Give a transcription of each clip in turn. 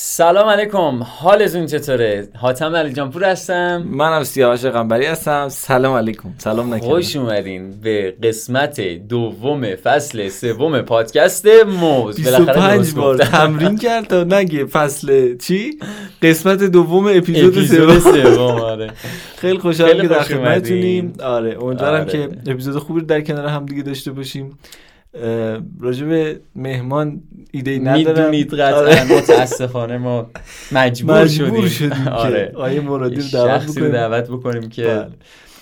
سلام علیکم. حالتون چطوره؟ حاتم علی جان پور هستم. منم سیاوش قنبری هستم. سلام علیکم. سلام نکردم خوش اومدین به قسمت دوم فصل سوم پادکست موز. 25 بار تمرین کرد تا نگه فصل چی؟ قسمت دوم اپیزود سوم. آره. خیلی خوشحالم که در خدمتتونیم. آره امیدوارم آره. که اپیزود خوبی در کنار هم دیگه داشته باشیم. به مهمان ایده ای ندارم. می‌دونید قطعا آره. متاسفانه ما مجبور, مجبور شدیم. شدیم آره. که آیه مرادی رو دعوت بکنیم. دعوت بکنیم که بله.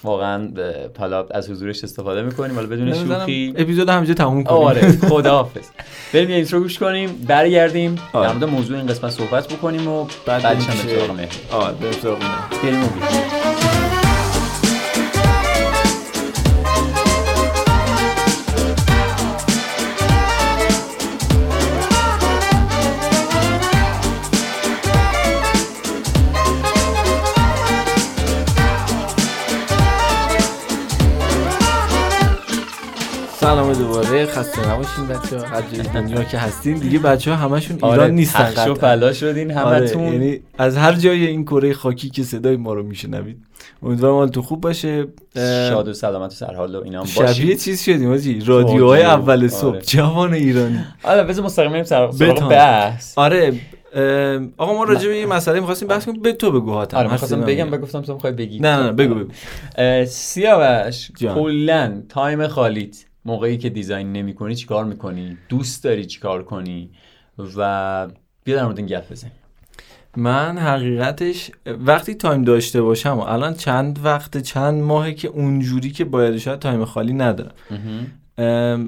واقعا حالا از حضورش استفاده می‌کنیم. حالا بدون شوخی. اپیزود همینجا تموم کنیم. آره خداحافظ. بریم یه اینترو گوش کنیم برگردیم در آره. مورد موضوع این قسمت صحبت بکنیم و بعد بعدش هم سراغ مهمون آره بریم سراغ. بریم دوباره خسته نباشین بچه ها دنیا که هستین دیگه بچه ها همشون ایران آره نیستن قطعاً. پلا شدین آره همتون. یعنی از هر جای این کره خاکی که صدای ما رو میشنوید. امیدوارم حالتون خوب باشه. شاد و سلامت و سرحال و اینا هم شبیه باشید چیز شدیم آجی. رادیوهای رادیو، اول صبح. آره. جوان ایرانی. آره بذار مستقیم بریم سر سراغ. بحث. آره آقا ما راجع به یه مسئله می‌خواستیم بحث کنیم. به تو بگو حاتم. آره می‌خواستم بگم. بگفتم تو می‌خوای بگی. نه نه نه بگو. بگو سیاوش. کلا time خالیت. موقعی که design نمی‌کنی چیکار می‌کنی؟ دوست داری چیکار کنی؟ و بیا در مورد این گپ بزنیم. من حقیقتش وقتی time داشته باشم و الان چند وقت چند ماهه که اونجوری که باید شاید time خالی ندارم.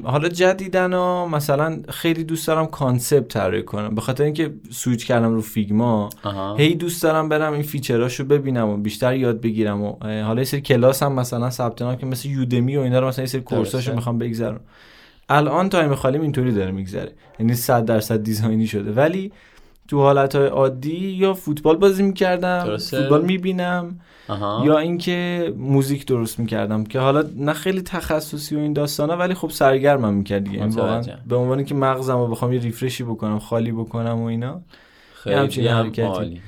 حالا جدیدنا مثلا خیلی دوست دارم concept طراحی کنم به خاطر اینکه سویچ کردم رو Figma آها. هی دوست دارم برم این feature اشو ببینم و بیشتر یاد بگیرم و حالا یه سری کلاس هم مثلا ثبت نام که مثل Udemy و اینا رو مثلا یه سری course اشو. می‌خوام بگذرم الان تایم خالیم اینطوری داره میگذره یعنی 100 درصد design ی شده ولی تو حالتهای عادی یا فوتبال بازی می‌کردم درسته. فوتبال می‌بینم آها. یا اینکه موزیک درست می‌کردم که حالا نه خیلی تخصصی و این داستانا ولی خب سرگرمم می‌کرد دیگه یعنی واقعا. به عنوانی که مغزم رو بخوام یه refresh ی بکنم خالی بکنم و اینا خیلی هم حرکتی.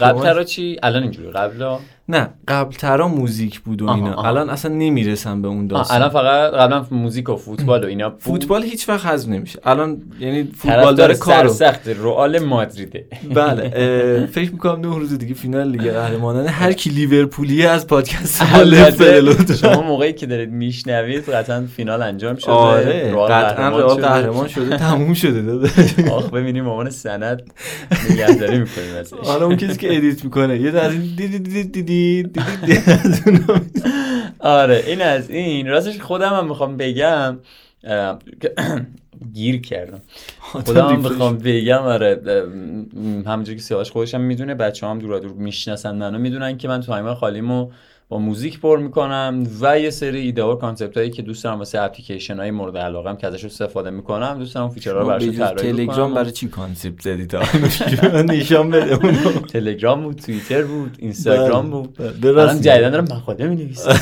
قبل چی الان اینجوری قبلا نه قبل ترا موزیک بود و آها، اینا. آها. الان اصلا نمی‌رسم به اون داستان. الان فقط قبلا موزیک و فوتبال و اینا بود. فوتبال هیچ وقت حذف نمیشه. الان یعنی فوتبال داره کارو. سرسخت رئال مادریده. بله فکر می‌کنم نه روز دیگه فینال لیگ قهرمانان. هر کی لیورپولیه از پادکست. شما موقعی که دارید میشنوید قطعا فینال انجام شده. آره قطعا رئال. قهرمان شده تموم شده. آخ ببینیم مامان سند نگهداری می‌کنیم ازش. حالا اون کسی که edit می‌کنه. یه دیدی دیدی دیدی آره این از این راستش خودم هم می‌خوام بگم گیر کردم خودم. بخوام بگم آره همونجوری که سیاوش خودش هم می‌دونه بچه هم دور دور می‌شناسن منو می‌دونن که من تایم خالیمو با موزیک پر می‌کنم و یه سری ایده و concept هایی که دوست دارم واسه اپلیکیشن های مورد علاقه که ازش استفاده می‌کنم. دوست دارم feature ها رو جز طراحی تلگرام برای چی concept زدی تا من نشان بده اونو. تلگرام بود توییتر بود اینستاگرام بله. بود. به الان جدیدن دارم مقاله می نویسم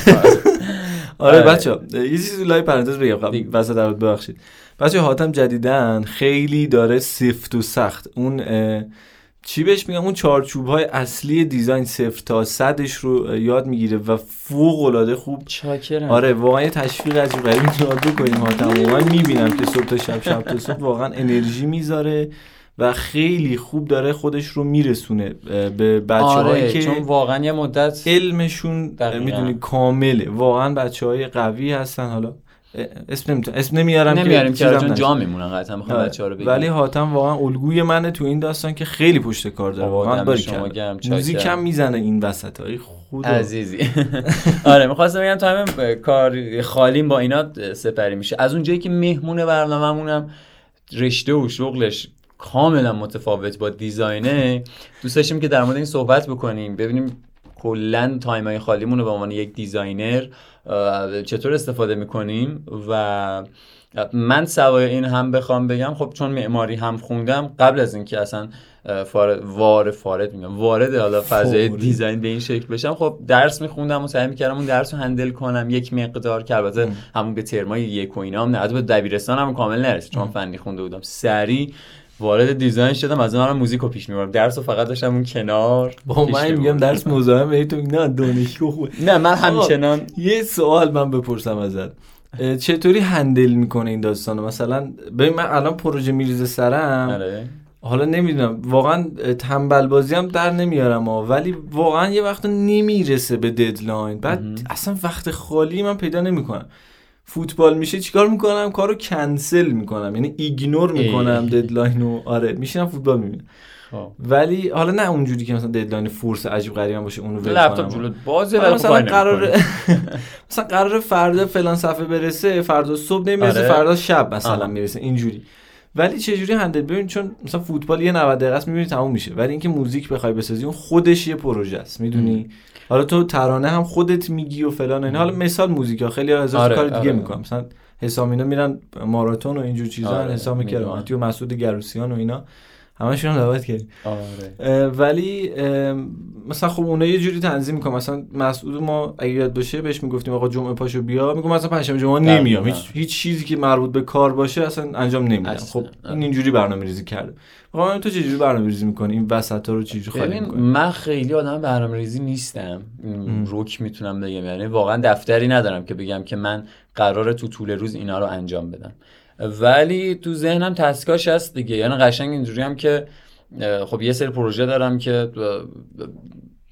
آره. آره. بچه یه چیزی لای پرانتز بگم دیگه. وسط در ببخشید. بچه حاتم جدیدن خیلی داره سفت و سخت. اون چی بهش میگم اون چارچوب های اصلی دیزاین صفر تا صدش رو یاد می‌گیره و فوق العاده خوب. چاکرم. آره واقعا یه تشویق عجیب غریبی می‌تونم بکنیم حاتم و من می‌بینم که صبح تا شب شب تا صبح واقعا انرژی می‌ذاره و خیلی خوب داره خودش رو میرسونه به بچه آره که چون واقعا یه مدت علمشون دقیقاً. می‌دونی کامله. واقعا بچه های قوی هستن. حالا اسم نمی‌تونم اسم نمیارم نمیاریم که چون. جا میمونن قطعا می‌خوام آره. بچه ها رو بگیم. ولی حاتم واقعا الگوی منه تو این داستان که خیلی پشت کار داره. واقعا. موزیک هم می‌زنه این وسط های خدا عزیزی. آره می‌خواستم بگم تایم کار خالیم با اینا سپری میشه. از اونجایی که مهمون برنامه‌مونم رشته و شغلش کاملا متفاوت با design ه دوست داشتیم که در مورد این صحبت بکنیم. ببینیم کلا تایم های خالیمون رو به عنوان یک designer چطور استفاده می‌کنیم و من سوای این هم بخوام بگم خب چون معماری هم خوندم قبل از اینکه اصلا اه، فار وار فارد میگم وارد حالا فضای. design به این شکل بشم خب درس میخوندم و سعی می‌کردم اون درس رو handle کنم یک مقدار که البته. همون به ترمای یک و اینا هم نه به دبیرستان هم کامل نرسید چون فنی خونده بودم سریع وارد design شدم از اون موزیک رو پیش می‌برم درس رو فقط داشتم اون کنار. با من میگم درس مزاحم تو نه دانشگاه خوب. نه من همچنان یه سوال من بپرسم ازت. چطوری handle می‌کنه این داستانو؟ مثلا ببین من الان پروژه میریزه سرم. آره. حالا نمی‌دونم واقعا تنبل بازی هم در نمیارم ها ولی واقعا یه وقت نمی‌رسه به deadline بعد اصلا وقت خالی من پیدا نمی‌کنم. فوتبال میشه چیکار می‌کنم؟ کارو کنسل می‌کنم. یعنی ignore می‌کنم deadline رو. آره میشینم فوتبال می‌بینم. خب. ولی حالا نه اونجوری که مثلا deadline force عجیب غریبی باشه اونو ول لپتاپ جلو بازه ولی مثلا قرار مثلا قرار فردا فلان صفحه برسه فردا صبح نمی‌رسه آره. فردا شب مثلا می‌رسه. اینجوری. ولی چه جوری handle ببین چون مثلا فوتبال یه 90 دقیقه است می‌بینی تموم میشه. ولی اینکه موزیک بخوای بسازی اون خودش یه پروژه است می‌دونی؟ حالا تو ترانه هم خودت میگی و فلان اینا. حالا مثال موزیک ها خیلی هزار آره، کار دیگه آره. می‌کنم مثلا حسام اینا میرن ماراتون و اینجور چیزا آره، حسام کرامتی و مسعود گروسیان و اینا. همشون هم دعوت کردیم آره. ولی مثلا خب اونا یه جوری تنظیم می‌کنم مثلا مسعود ما اگه یاد باشه بهش می‌گفتیم آقا جمعه پاشو بیا. میگم مثلا پنجشنبه جمعه نمیام. هیچ هیچ چیزی که مربوط به کار باشه اصلا انجام نمیدم خب این اینجوری برنامه‌ریزی کرده. واقعا تو چجوری برنامه‌ریزی می‌کنی؟ این وسطا رو چجوری خالی می‌کنی؟ من خیلی آدم برنامه‌ریزی نیستم. رک می‌تونم بگم. یعنی واقعا دفتری ندارم که بگم که من قراره تو طول روز اینا رو انجام بدم. ولی تو ذهنم task اش هست دیگه. یعنی قشنگ اینجوری هم که خب یه سری پروژه دارم که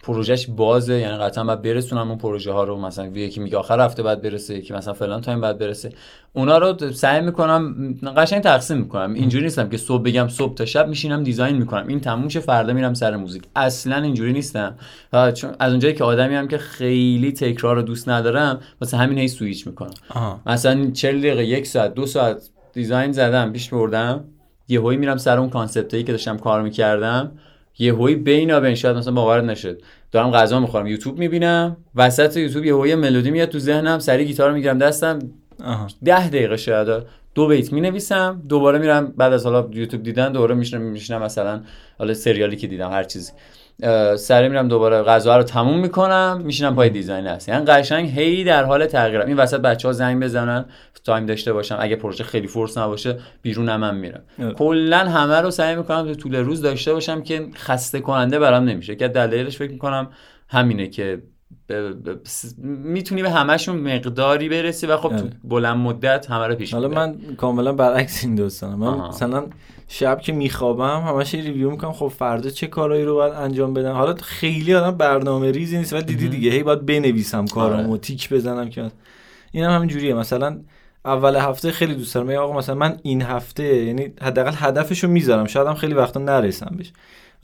پروژهش بازه. یعنی قطعا باید برسونم اون پروژه ها رو. مثلا یکی میگه آخر هفته بعد برسه یکی مثلا فلان تایم بعد برسه. اونا رو سعی می‌کنم قشنگ تقسیم می‌کنم. اینجوری نیستم که صبح بگم صبح تا شب میشینم design می‌کنم. این تموم شه فردا میرم سر موزیک. اصلا اینجوری نیستم. چون از اونجایی که آدمی هم که خیلی تکرار رو دوست ندارم واسه همین هی سویچ می‌کنم. مثلا 40 دقیقه یک ساعت دو ساعت design زدم پیش بردم. یهویی میرم سر اون concept ی که داشتم کار می‌کردم. یهویی بینا بین شاید مثلا باور نشد. دارم غذا می‌خورم یوتیوب می‌بینم. وسط یوتیوب یهویی ملودی میاد تو ذهنم سریع گیتار می‌گیرم دستم. ده دقیقه شاید. دو بیت می نویسم دوباره میرم بعد از حالا یوتیوب دیدن دوباره میشینم میشینم مثلا حالا سریالی که دیدم هر چیزی. سریع میرم دوباره. غذا رو تموم می‌کنم میشینم پای design هست یعنی قشنگ هی در حال تغییرم. این وسط بچه ها زنگ بزنن تایم داشته باشم اگه پروژه خیلی force نباشه بیرون هم, میرم. کلا همه رو سعی می‌کنم تو طول روز داشته باشم که خسته کننده برام نمیشه. که دلیلش فکر می‌کنم همینه که می‌تونی به همشون مقداری برسی و خب تو آره. بلند مدت همه رو پیش حالا من کاملا برعکس این دوستانم. من مثلا شب که میخوابم همش ریویو می‌کنم خب فردا چه کارهایی رو باید انجام بدم؟ حالا خیلی آدم برنامه ریزی نیست ولی دیدی دیگه. هی باید بنویسم کارامو آره. تیک بزنم که. اینم هم همین جوریه. مثلا اول هفته خیلی دوست دارم. آقا مثلا من این هفته یعنی حداقل هدفشو می‌ذارم. شاید هم خیلی وقتا نرسم بهش.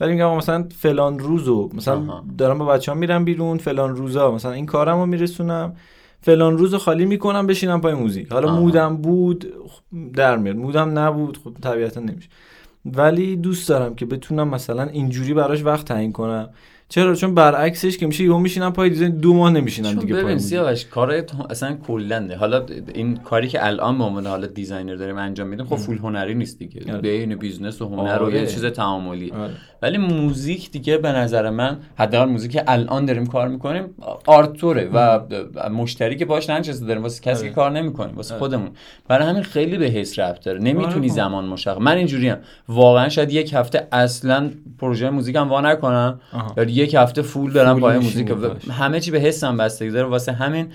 ولی میگم مثلا فلان روزو مثلا دارم با بچه‌ها میرم بیرون فلان روزا مثلا این کارمو میرسونم. فلان روزو خالی می‌کنم بشینم پای موزیک. حالا مودم بود در میاد. مودم نبود خب طبیعتا نمیشه. ولی دوست دارم که بتونم مثلا اینجوری براش وقت تعیین کنم. چرا؟ چون برعکسش که میشه یهو میشینم پای design دو ماه نمیشینم دیگه ببین سیاوش کار اصلا کلنده. حالا این کاری که الان به عنوان حالا designer داریم انجام میدیم خب full هنری نیست دیگه. آره. بین business و هنر و یه آره. چیز تعاملی. آره. ولی موزیک دیگه به نظر من حداقل موزیک الان داریم کار می‌کنیم art ه و مشتری که باش ننشسته داریم واسه کسی که کار نمی‌کنیم واسه خودمون. برای همین خیلی به حس ربط داره. نمی‌تونی زمان مشخص من اینجوریم. واقعا شاید یک هفته اصلا پروژه موزیکم وا نکنم. یک هفته full دارم با موزیک همه چی به حسم بستگی داره. واسه همین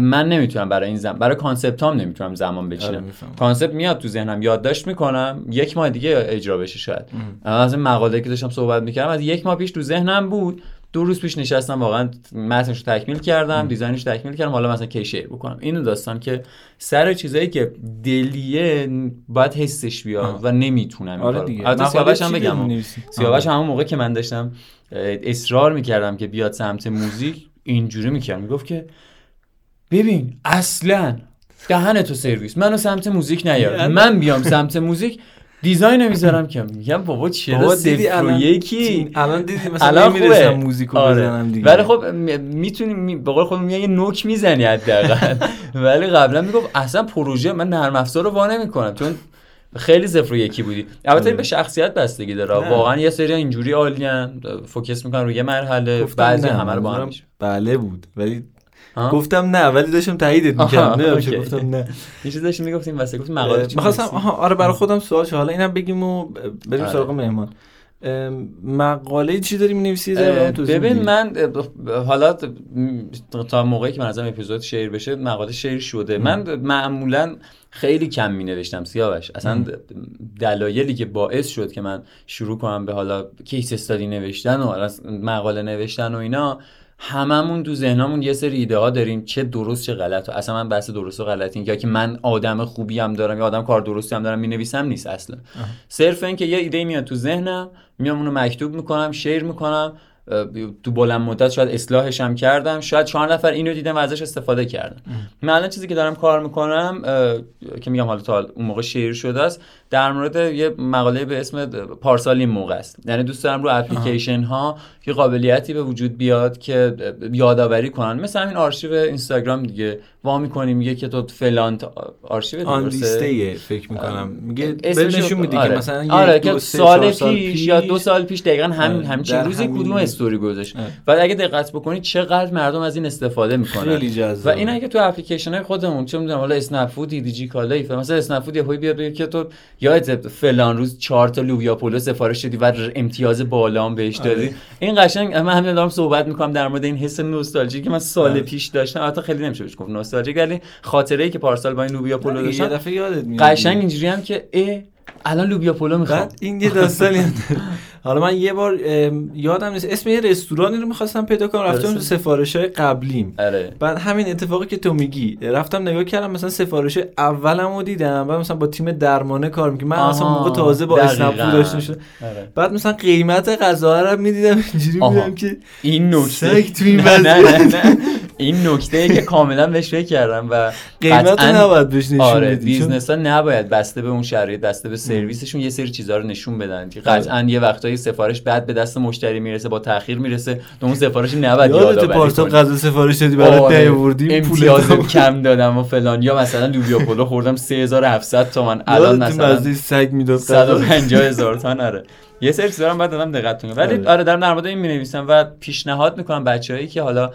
من نمی‌تونم برای این زمان برای concept هم نمی‌تونم زمان بچینم. آره، concept میاد تو ذهنم. یادداشت می‌کنم یک ماه دیگه اجرا بشه شاید. از این مقاله که داشتم صحبت می‌کردم از یک ماه پیش تو ذهنم بود. دو روز پیش نشستم واقعا متنش رو تکمیل کردم design ش تکمیل کردم. حالا مثلا کی share بکنم. اینو داستان که سر چیزایی که دلیه باید حسش بیاد و نمی‌تونم آره دیگه. هم بگم. سیاوش همون موقع که من داشتم اصرار می‌کردم که بیاد سمت موزیک اینجوری می‌کردم می‌گفت که ببین اصلا دهن تو سرویس. منو سمت موزیک نیار. یعنی؟ من بیام سمت موزیک design نمی‌ذارم که. میگم بابا چرا صفر و یکی الان دیدی مثلا نمی‌رسم موزیکو آره. بزنم دیگه. ولی خب می‌تونی به قول خودم یه نوک می‌زنی حداقل. ولی قبلا می‌گفت اصلا پروژه من نرم افزار رو وا نمی‌کنم. چون خیلی صفر و یکی بودی. البته به شخصیت بستگی داره. واقعا یه سری اینجوری عالیان focus می‌کنن روی مرحله بعضی همه رو با هم بله بود. ولی ها؟ گفتم نه ولی داشتم تاییدت می‌کردم. نه اوکی. گفتم نه. یه چیز داشتیم می‌گفتیم واسه گفتیم مقاله می‌خواستم؟ آها آره برای خودم سوال شد. حالا اینم بگیم و بریم آره. سراغ مهمان. مقاله چی داری می‌نویسی؟ ببین من حالا تا موقعی که من ازم اپیزود شعر بشه مقاله شعر شده. من معمولا خیلی کم می نوشتم سیاوش. اصلا دلایلی که باعث شد که من شروع کنم به حالا کیس استادی نوشتن و مقاله نوشتن و اینا هممون تو ذهنمون یه سری ایده ها داریم چه درست چه غلط. و اصلا من بحث درست و غلط این یا که من آدم خوبی هم دارم یا آدم کار درستی هم دارم می نویسم نیست اصلا. صرف این که یه ایده میاد تو ذهنم میام اونو مکتوب می‌کنم شیر می‌کنم تو بلند مدت شاید اصلاحش هم کردم. شاید چهار نفر اینو دیدم و ازش استفاده کردم. من الان چیزی که دارم کار می‌کنم که میگم حالا تا اون موقع شیر شده است در مورد یه مقاله به اسم پارسال این موقع است. یعنی دوست دارم رو اپلیکیشن ها یه قابلیتی به وجود بیاد که یادآوری کنن. مثل همین آرشیو اینستاگرام دیگه. وا می‌کنی میگه که تو فلان آرشیو آن؟ لیسته فکر می‌کنم میگه نشون میدی آره. که مثلا آره دو، که سال چهار پیش, سال یا دو سال پیش دقیقا همین آره. همچین در روزی همین- کدوم استوری گذاشت آره. بعد اگه دقت بکنید چقدر مردم از این استفاده می‌کنن خیلی و جذاب این اگه تو اپلیکیشن های خودمون چه می‌دونم حالا اسنپ فود دیجی کالای مثلا اسنپ فود یهو بیاد بگه که تو یادت فلان روز چهار تا لوبیا پلو سفارش دادی و امتیاز بالا هم بهش دادی آره. این قشنگ من همین دارم صحبت می‌کنم در مورد این حس نوستالژی که من سال آره. پیش داشتم البته خیلی نمیشه بهش گفت نوستالژی ولی خاطره ای که پارسال با این لوبیا پلو یه داشتم. دفعه یادت میاد قشنگ اینجوری هم که اه الان لوبیا پلو می‌خوام. بعد این یه داستانی. حالا من یه بار یادم نیست. اسم یه رستورانی رو می‌خواستم پیدا کنم. رفتم تو. سفارش های قبلیم. آره. بعد همین اتفاقی که تو میگی. رفتم نگاه کردم مثلا سفارش اولم رو دیدم. و مثلا با تیم درمانه کار می‌کنم من اصلا آها، موقع تازه با اسنپ دقیقاً. فود آشنا شدم آره. بعد مثلا قیمت غذا رو می‌دیدم. اینجوری. میدم که این سگ تو این نه. نه نه. این نکته که کاملا بهش فکر کردم و قیمت رو نباید بهش نشون آره بیزنس ها نباید بسته به اون شرایط بسته به سرویسشون یه سری چیزها رو نشون بدن که قطعا یه وقتایی سفارش بعد به دست مشتری می‌رسه با تاخیر می‌رسه تو اون سفارش نباید یادت کنی. غذا سفارش دادی برات آره، نیاوردیم پول. کم دادم و فلان. یا مثلا لوبیا پلو خوردم 3700 تومن الان مثلا سگ می‌داد 150 هزار تومن آره. یه سری چیزا بعد دادم دقت ولی آره. آره دارم در مورد این می و پیشنهاد می‌کنم بچه‌هایی که حالا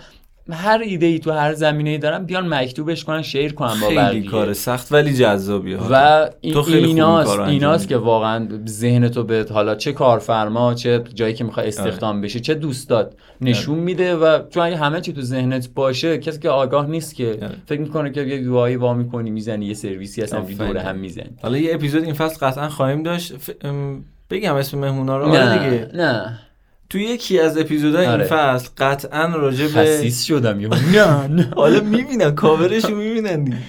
هر ایده ای تو هر زمینه ای دارن بیان مکتوبش کنن شیر کنن با خیلی کار سخت ولی جذابیه. و این تو خیلی ایناست ایناست. که واقعا ذهن تو به حالا چه کارفرما چه جایی که می‌خوای استخدام بشی چه دوستات نشون میده و چون اگه همه چی تو ذهنت باشه کسی که آگاه نیست که آره. فکر می‌کنه که یه یوآی وا می‌کنی می‌زنی یه سرویسی هستن. دور هم می‌زنی. حالا یه اپیزود این فصل قطعا خواهیم داشت. ف... بگم اسم مهمونا رو؟ آره نه دیگه. نه. تو یکی از اپیزودهای این آره. فصل قطعا راجع به خسیس شدم یهو. نه نه حالا می‌بینن کاورش رو می‌بینن دیگه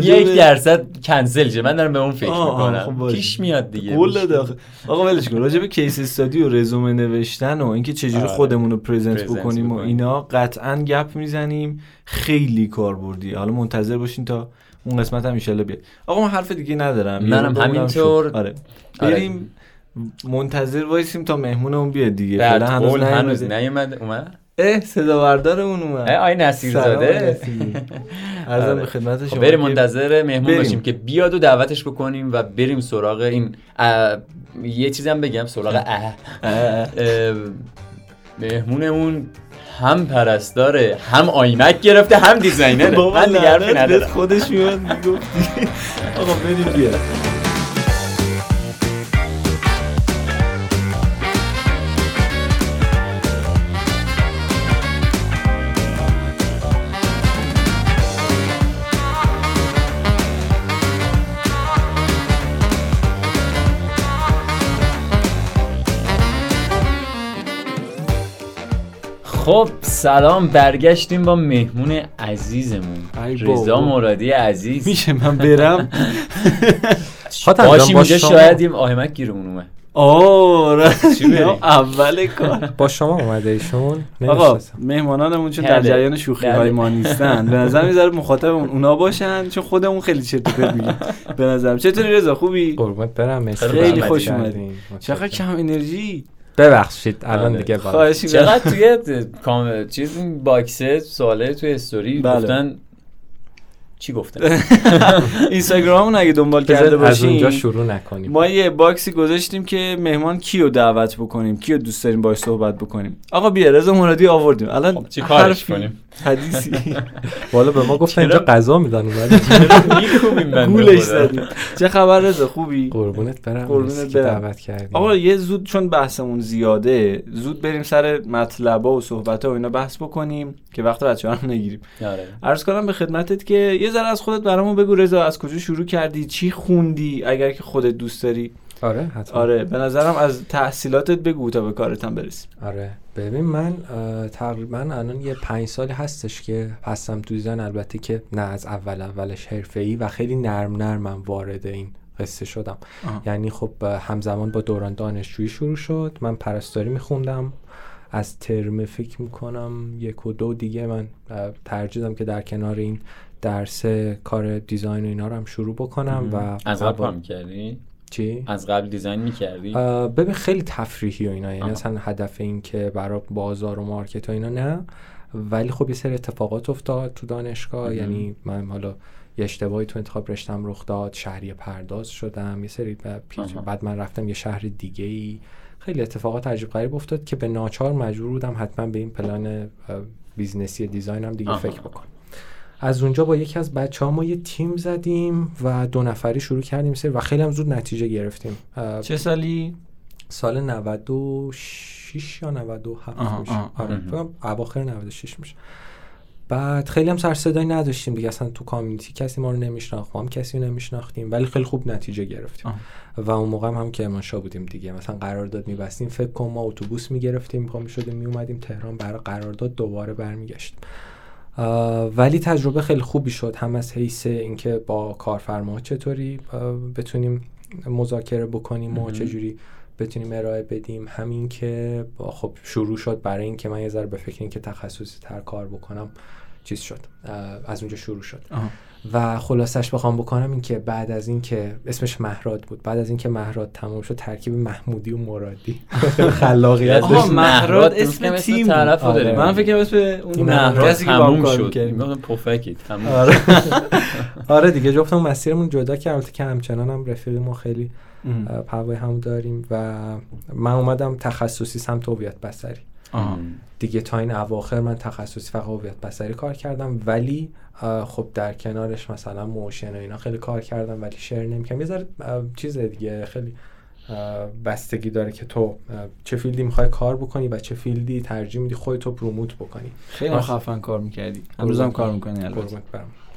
یک درصد کنسل شه من دارم به اون فکر خب می‌کنم باشه. پیش میاد دیگه قول آخه. آقا ولش کن راجع به کیس استادی و رزومه نوشتن و اینکه چجوری آره. خودمون رو پرزنت بکنیم و. اینا قطعا گپ می‌زنیم خیلی کاربردی حالا منتظر باشین تا اون قسمت هم ایشالله بیاد آقا من حرف دیگه ندارم یه منم همینطور. آره آره. بریم منتظر وایسیم تا مهمونمون بیاد دیگه. فعلا هنوز هنوز نیومده. نیومد اومد؟ اه صدا بردارمون اومد. آی نصیر زاده. عرضم آره. به خدمت خب شما. بریم منتظر مهمون بریم. باشیم که بیاد و دعوتش بکنیم و بریم سراغ این یه چیزی هم بگم سراغ اه. مهمونمون هم پرستاره هم iMac گرفته هم designer ه. بابا من دیگه حرفی ندارم. خودش میاد می‌گفتی. آقا بریم بیا خب سلام برگشتیم با مهمون عزیزمون. رضا مرادی عزیز میشه من برم باشیم با اینجا شاید یه آهمک گیرمون اومد بریم؟ اول کار با شما اومده ایشون آقا. مهمانانمون چون در بله. جریان شوخی های بله. ما نیستن به نظر می‌ذاره مخاطبمون اونا باشن چون خودمون خیلی چرت و پرت میگیم به نظرم چطوری رضا خوبی قربونت برم. خیلی خوش کردین. اومدی. چقدر. کم انرژی ببخشید الان بله. دیگه بالا. خواهشی چقدر توی کام... چیز این box ه سواله توی استوری بله. گفتن چی گفتن؟ اینستاگراممون اگه دنبال کرده بذار از اونجا باشین شروع نکنیم. ما یه box ی گذاشتیم که مهمان کیو دعوت بکنیم کیو دوست داریم باش صحبت بکنیم. آقا بیا رضا مرادی آوردیم. الان خب چی کارش حرفی- کنیم؟ حدیثی. والا به ما گفتن اینجا غذا میدن بنده گولش. زدیم. چه خبر رضا؟ خوبی؟ قربونت برم. قربونت برم. دعوت کردیم آقا یه زود چون بحثمون زیاده زود بریم سر مطلبا و صحبت و اینا بحث بکنیم که وقت بچه رو نگیریم. آره. عرض کنم به خدمتت که یه ذره از خودت برامون بگو رضا از کجا شروع کردی؟ چی خوندی؟ اگر که خودت دوست داری. آره حتما. آره به نظرم از تحصیلاتت بگو تا به کارت هم برسیم آره. ببین من تقریبا الان یه پنج سالی هستش که هستم تو دیزاین البته که نه از اول اولش حرفه‌ای و خیلی نرم نرمم وارد این قصه شدم. آها. یعنی خب همزمان با دوران دانشجویی شروع شد. من پرستاری میخوندم. از ترم فکر می‌کنم یک و دو دیگه من ترجیح که در کنار این درس کار دیزاین و اینا رو هم شروع بکنم و از قبل می‌کردی؟ چی؟ از قبل دیزاین می‌کردی؟ ببین خیلی تفریحی و اینا یعنی. اصلا هدف این که برای بازار و مارکت و اینا نه ولی خب یه سری اتفاقات افتاد تو دانشگاه مهم. یعنی من حالا یه اشتباهی تو انتخاب رشتم رخ داد شهریه پرداز شدم یه سری. بعد من رفتم یه شهر دیگه ای خیلی اتفاقات عجیب غریب افتاد که به ناچار مجبور بودم حتما به این plan business ی design م دیگه آها. فکر بکنم از اونجا با یکی از بچه ها ما یه تیم زدیم و دو نفری شروع کردیم سری و خیلی هم زود نتیجه گرفتیم. چه سالی؟ سال 96 یا 97 آها، میشه. آره اواخر 96 میشه. بعد خیلی هم سر صدایی نداشتیم دیگه اصلا تو کامیونیتی کسی ما رو نمیشناخت ما هم کسی رو نمیشناختیم ولی خیلی خوب نتیجه گرفتیم. آه. و اون موقع هم, هم که کرمانشاه بودیم دیگه. مثلا قرارداد میبستیم فکر کن ما اتوبوس می‌گرفتیم پا می‌شدیم میومدیم تهران برای قرارداد دوباره برمیگشتیم. ولی تجربه خیلی خوبی شد هم از حیث اینکه با کارفرما چطوری آه، بتونیم مذاکره بکنیم و. چجوری بتونیم ارائه بدیم همین که با- خب شروع شد برای اینکه من یه ذره به فکر اینکه تخصصی تر کار بکنم چیز شد آه، از اونجا شروع شد آها. و خلاصش بخوام بکنم این که بعد از اینکه اسمش مهراد بود بعد از اینکه مهراد تمام شد ترکیب محمودی و مرادی. خلاقیت داشت. مهراد اسم تیم. طرف رو آره. داریم. من فکر اسم اون مهراد تموم شد. پفکی تموم. آره. آره دیگه جفتمون مسیرمون جدا که البته که همچنان هم رفیق ما خیلی پروای هم داریم و من اومدم تخصصی سمت هویت بصری دیگه تا این اواخر من تخصصی فقط هویت بصری کار کردم ولی خب در کنارش مثلا motion و اینا خیلی کار کردم ولی share نمی‌کنم یه ذره چیز دیگه خیلی بستگی داره که تو چه field ی می‌خوای کار بکنی و چه field ی ترجیح میدی خودتو promote بکنی. خیلی خفن کار می‌کردی. هنوز هم کار می‌کنی البته.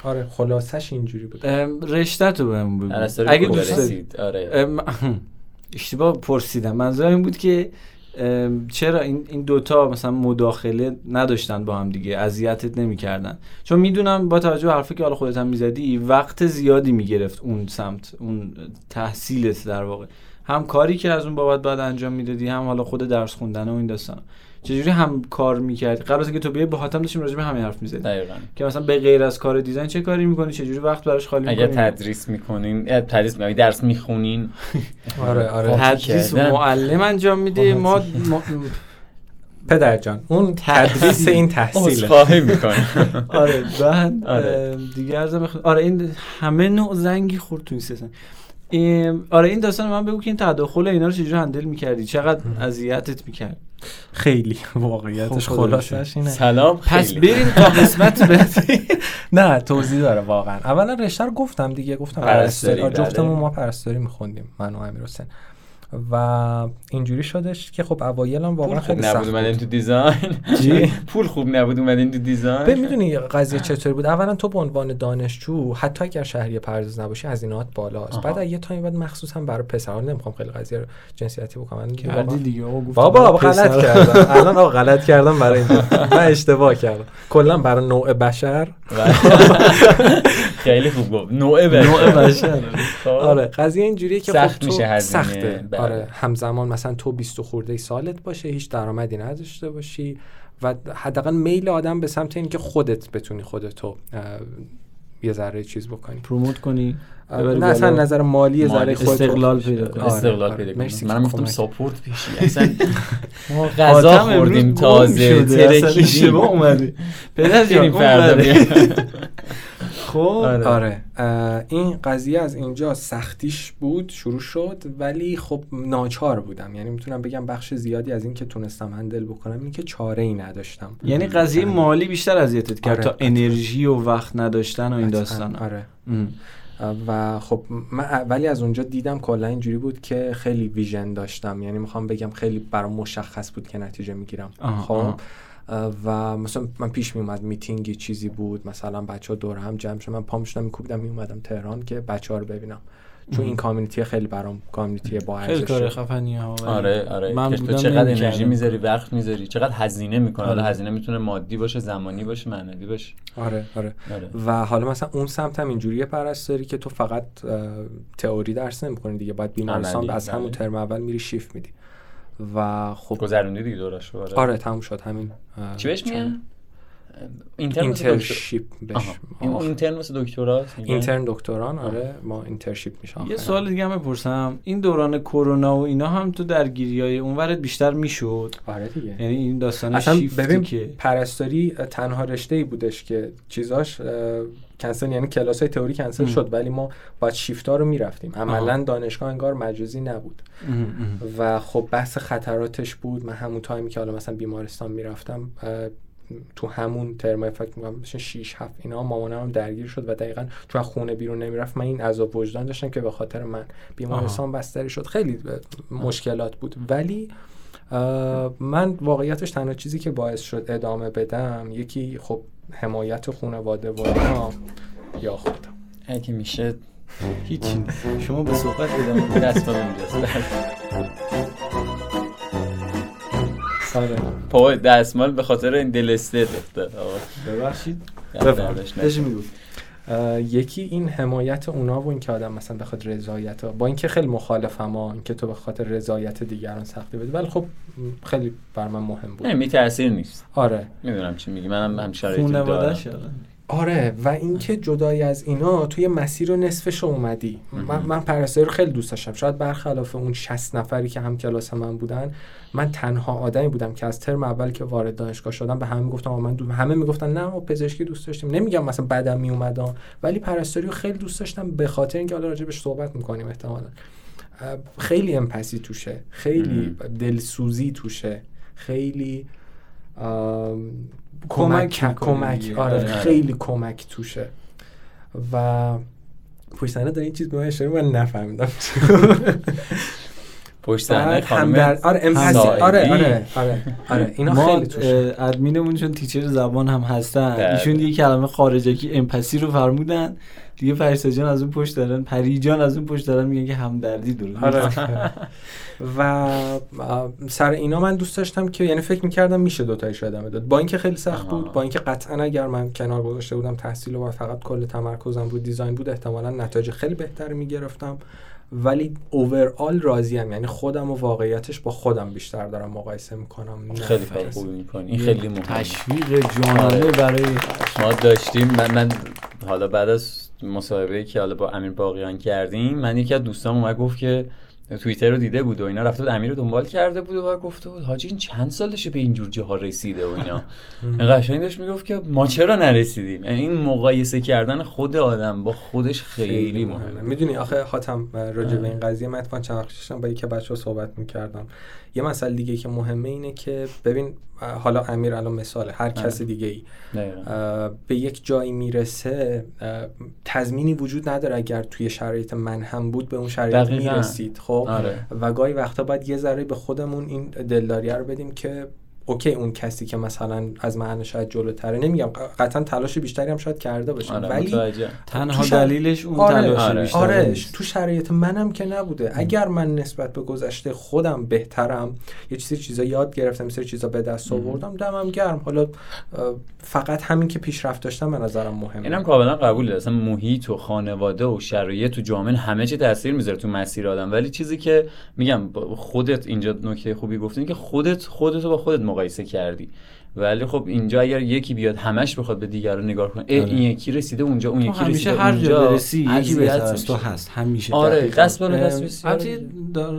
آره خلاصش اینجوری بود. رشته‌تو بهمون بگو پرستاری اگه دوست آره. اشتباه پرسیدم. منظورم این بود که چرا این این دوتا مثلا مداخله نداشتن با هم دیگه؟ اذیتت نمی‌کردن. چون می‌دونم با توجه حرفی که حالا خودت هم می‌زدی وقت زیادی می‌گرفت اون سمت اون تحصیلت در واقع. هم کاری که از اون بابت بعد انجام می‌دادی هم حالا خود درس خوندن و این داستان چجوری هم کار می‌کردی؟ قبل از اینکه تو بیای با حاتم داشتیم راجع به همین حرف می‌زدیم. دقیقاً. که مثلا به غیر از کار دیزاین چه کاری می‌کنی؟ چجوری وقت براش خالی اگر می‌کنی؟ تدریس می‌کنین تدریس می‌کنین درس می‌خونین. آره آره تدریس. معلم انجام میده. ما, پدر جان اون تحصیل. تدریس این تحصیله. عذرخواهی می‌کنه آره بعد آره. دیگه ارزم. آره این همه نوع زنگی خورد تو این سیستم ام، آره این داستان من بگو که این تداخل اینا رو چجوری هندل می‌کردی؟ چقدر اذیتت می‌کرد؟ خیلی واقعیتش خب، خلاصش اینه. سلام پس. بریم تا قسمت بعدی. نه توضیح داره واقعا. اولا رشته رو گفتم دیگه گفتم پرستاری، آره، جفتمون بله. ما پرستاری میخوندیم من و امیر حسین. و اینجوری شدش که خب اوایل هم واقعا خیلی سخت نبود اومدین تو design؟ پول خوب نبود اومدین تو design. می‌دونی قضیه چطوری بود؟ اولا تو به عنوان دانشجو حتی اگر شهریه پرداز نباشی هزینه‌ات بالاست. آها. بعد از یه time بعد مخصوصا برای پسران نمی‌خوام خیلی قضیه رو جنسیتی بکنم من دیگه کردی دیگه بابا غلط. کردم. الان آقا غلط کردم برای این من اشتباه کردم. کلا برای نوع بشر. خیلی خوب گفت. نوع بشر نوع بشر. خب. آره قضیه اینجوریه که سخت خب تو میشه هزینه. سخته. بله. آره همزمان مثلا تو 20 خورده ای سالت باشه هیچ درآمدی نداشته باشی و حداقل میل آدم به سمت اینکه خودت بتونی خودتو یه ذره چیز بکنی پروموت کنی ببری نه اصلا. نظر مالی ذره خودت استقلال پیدا کنی. آره، استقلال آره. پیدا منم که گفتم ساپورت بشی اصلا ما غذا خوردیم تازه ترکیدیم اومده پدر جان فردا. خب آره, آره. این قضیه از اینجا سختیش بود شروع شد ولی خب ناچار بودم. یعنی می‌تونم بگم بخش زیادی از این که تونستم هندل بکنم این که چاره ای نداشتم. یعنی قضیه مالی بیشتر اذیتت کرد آره. تا انرژی و وقت نداشتن و این داستان آره. و خب من ولی از اونجا دیدم کلا اینجوری بود که خیلی ویژن داشتم. یعنی می‌خوام بگم خیلی برام مشخص بود که نتیجه می‌گیرم. خب. و مثلا من پیش می اومد میتینگی چیزی بود مثلا بچه ها دور هم جمع شدن من پام شدم میکوبیدم می اومدم تهران که بچه ها رو ببینم. چون این کامیونیتی خیلی برام کامیونیتی با ارزشه خیلی کار خفنی ها آره آره. من تو چقدر انرژی می‌ذاری وقت می‌ذاری چقدر هزینه می‌کنه حالا آره. هزینه می‌تونه مادی باشه زمانی باشه معنوی باشه. آره آره, آره. و حالا مثلا اون سمت هم اینجوریه پرستاری که تو فقط تئوری درس نمی‌کنی دیگه. باید بیمارستان از همون ترم اول میری شیفت میدی. و خب گذروندی دیگه دورش آره. آره تموم شد همین. چی بهش میگن؟ internship intern مثل دکتراست؟ intern دکتران آره ما internship میشم. یه سوال دیگه هم بپرسم. این دوران کرونا و اینا هم تو درگیری های اونورت بیشتر می‌شد؟ آره دیگه. یعنی این داستان ببین که پرستاری تنها رشته ای بودش که چیزاش کنسل یعنی کلاس های تئوری کنسل شد ولی ما باید شیفت ها رو می‌رفتیم. عملا دانشگاه انگار مجازی نبود. و خب بحث خطراتش بود. من همون تایمی که حالا مثلا بیمارستان می‌رفتم تو همون ترم فکر می‌کنم 6 7 اینا مامانم هم درگیر شد و دقیقا تو خونه بیرون نمی‌رفت. من این عذاب وجدان داشتم که به خاطر من بیمارستان بستری شد. خیلی مشکلات بود. ولی من واقعیتش تنها چیزی که باعث شد ادامه بدم یکی خب حمایت خانواده و اینا یا خودم اگه میشه هیچی. شما به صحبت ادامه دست آره. پا دستمال به خاطر این دلسته دفته ببخشید. یکی این حمایت اونا و اینکه آدم مثلا بخواد رضایت با اینکه خیلی مخالفم ها اینکه تو به خاطر رضایت دیگران سختی بدی. ولی خب خیلی بر من مهم بود. می تاثیر نیست. آره. می‌دونم چی میگی. منم هم شرایطی دارم. آره و اینکه جدای از اینا توی مسیر نصفش اومدی. من, من پرستاری رو خیلی دوست داشتم. شاید برخلاف اون 60 نفری که هم کلاس من بودن من تنها آدمی بودم که از ترم اول که وارد دانشگاه شدم به همه می‌گفتم من دو... همه می‌گفتن نه ما پزشکی دوست داشتیم. نمیگم مثلا بدم میومدم ولی پرستاری رو خیلی دوست داشتم به خاطر اینکه حالا راجبش صحبت می‌کنیم احتمالا. خیلی امپسی توشه. خیلی دلسوزی توشه. خیلی کمک کمک آره, آره خیلی کمک توشه. و پشت صحنه این چیز به من اشاره من نفهمیدم پشت صحنه خانم آره امپسی آره آره آره آره. اینا خیلی توشه. ادمینمون چون تیچر زبان هم هستن بله. ایشون یه کلمه خارجکی امپسی رو فرمودن. دیگه فرشته جان از اون پشت دارن پری جان از اون پشت دارن میگن که همدردی داره. آره. و سر اینا من دوست داشتم که یعنی فکر می‌کردم میشه دوتایش ادامه داد. با اینکه خیلی سخت بود با اینکه قطعا اگر من کنار گذاشته بودم تحصیل و فقط کل تمرکزم رو دیزاین بود احتمالا نتایج خیلی بهتری می‌گرفتم. ولی اوورال راضیم یعنی خودم و واقعیتش با خودم بیشتر دارم مقایسه می‌کنم. خیلی کار خوبی می‌کنی. این خیلی مهمه. تشویق جانانه آره. برای ما داشتیم. من, من حالا بعد از مصاحبه که حالا با امیر باقیان کردیم من یکی از دوستام اومد گفت که توییتر رو دیده بود و اینا رفته بود امیر رو دنبال کرده بود و گفته بود حاجی این چند سالشه به اینجور جاها رسیده و اینا. قشنگ داشت می‌گفت که ما چرا نرسیدیم؟ یعنی این مقایسه کردن خود آدم با خودش خیلی مهمه. می‌دونی آخه حاتم راجع به این قضیه من اتفاقا چند وقت با یکی بچه‌ها صحبت می‌کردم. یه مسئله دیگه که مهمه اینه که ببین حالا امیر الان مثاله هر آره. کس دیگه ای به یک جایی می‌رسه تضمینی وجود نداره اگر توی شرایط من هم بود به اون شرایط می‌رسید خب آره. و گاهی وقتا باید یه ذره به خودمون این دلداریه رو بدیم که اوکی اون کسی که مثلا از من شاید جلوتره. نمیگم قطعا تلاش بیشتری هم شاید کرده باشه آره ولی تنها دلیلش اون آره تلاش آره. بیشتری آره تو شرایط منم که نبوده. اگر من نسبت به گذشته خودم بهترم یه چیزی چیزا یاد گرفتم مثل چیزا به دست آوردم دمم گرم. حالا فقط همین که پیشرفت داشتم به نظرم مهمه. اینم کاملا قبوله. اصلا محیط و خانواده و شرایط و جامعه همه چی تاثیر می‌ذاره تو مسیر آدم. ولی چیزی که میگم خودت اینجا نکته خوبی گفتین که خودت خودتو با خودت مقایسه کردی. ولی خب اینجا اگر یکی بیاد همش بخواد به دیگران نگاه کنه این آره. یکی رسیده اونجا اون یکی رسیده هر جا برسی یکی بهتر از تو هست. همیشه آره دست بالا دست بسیار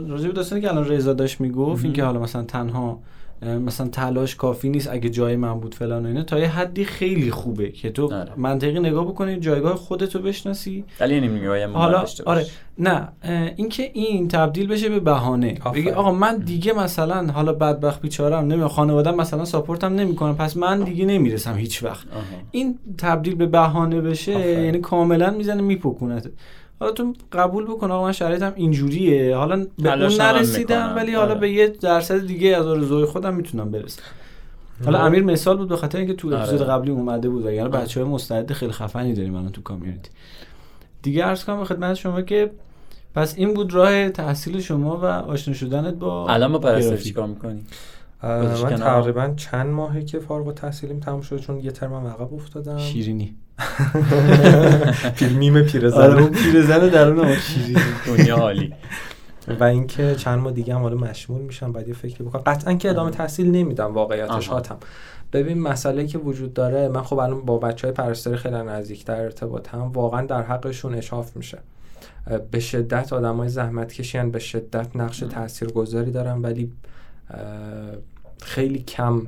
راجع به داستانی که الان رضا داشت می‌گفت اینکه حالا مثلا تنها مثلا تلاش کافی نیست اگه جای من بود فلان و اینا تا یه حدی خیلی خوبه که تو آره. منطقی نگاه بکنی جایگاه خودتو بشناسی. ولی نمیگه حالا آره. نه اینکه این تبدیل بشه به بهانه. بگی آقا من دیگه مثلا حالا بدبخت بیچارم نمی‌دونم خانواده‌ام مثلا ساپورتم نمی‌کنم پس من دیگه نمی‌رسم هیچ وقت این تبدیل به بهانه بشه آفرین. یعنی کاملا می‌زنه میپکونه. حالا تو قبول بکن آقا من شرایطم اینجوریه حالا به اون نرسیدم می‌کنم. ولی حالا آره. به یه درصد دیگه از آرزوهای خودم می‌تونم برسم حالا امیر مثال بود به خاطر اینکه تو آره. اپیزود قبلی اومده بود یعنی بچه های مستعد خیلی خفنی داریم الان تو کامیونیتی دیگه عرض کنم به خدمت شما که پس این بود راه تحصیل شما و آشنا شدنت با الان با پرستاری گرافیک. چیکار می‌کنی من. تقریبا چند ماهه که فارغ التحصیلیم تموم شده چون یه ترمم عقب افتادم. شیرینی. پیر میم پیرزن آره اون پیرزن درون شیرینی. دنیا عالی. و اینکه چند ماه دیگه هم حالا مشمول میشم بعد یه فکری بکنم. قطعا که ادامه تحصیل نمیدم واقعیتش. هاتم. ببین مسئله که وجود داره من خب الان با بچه های پرستاری خیلی نزدیکتر ارتباطم واقعا در حقشون اشاف میشه. به شدت آدم های زحمت کشیان به شدت نقش تاثیرگذاری دارن ولی خیلی کم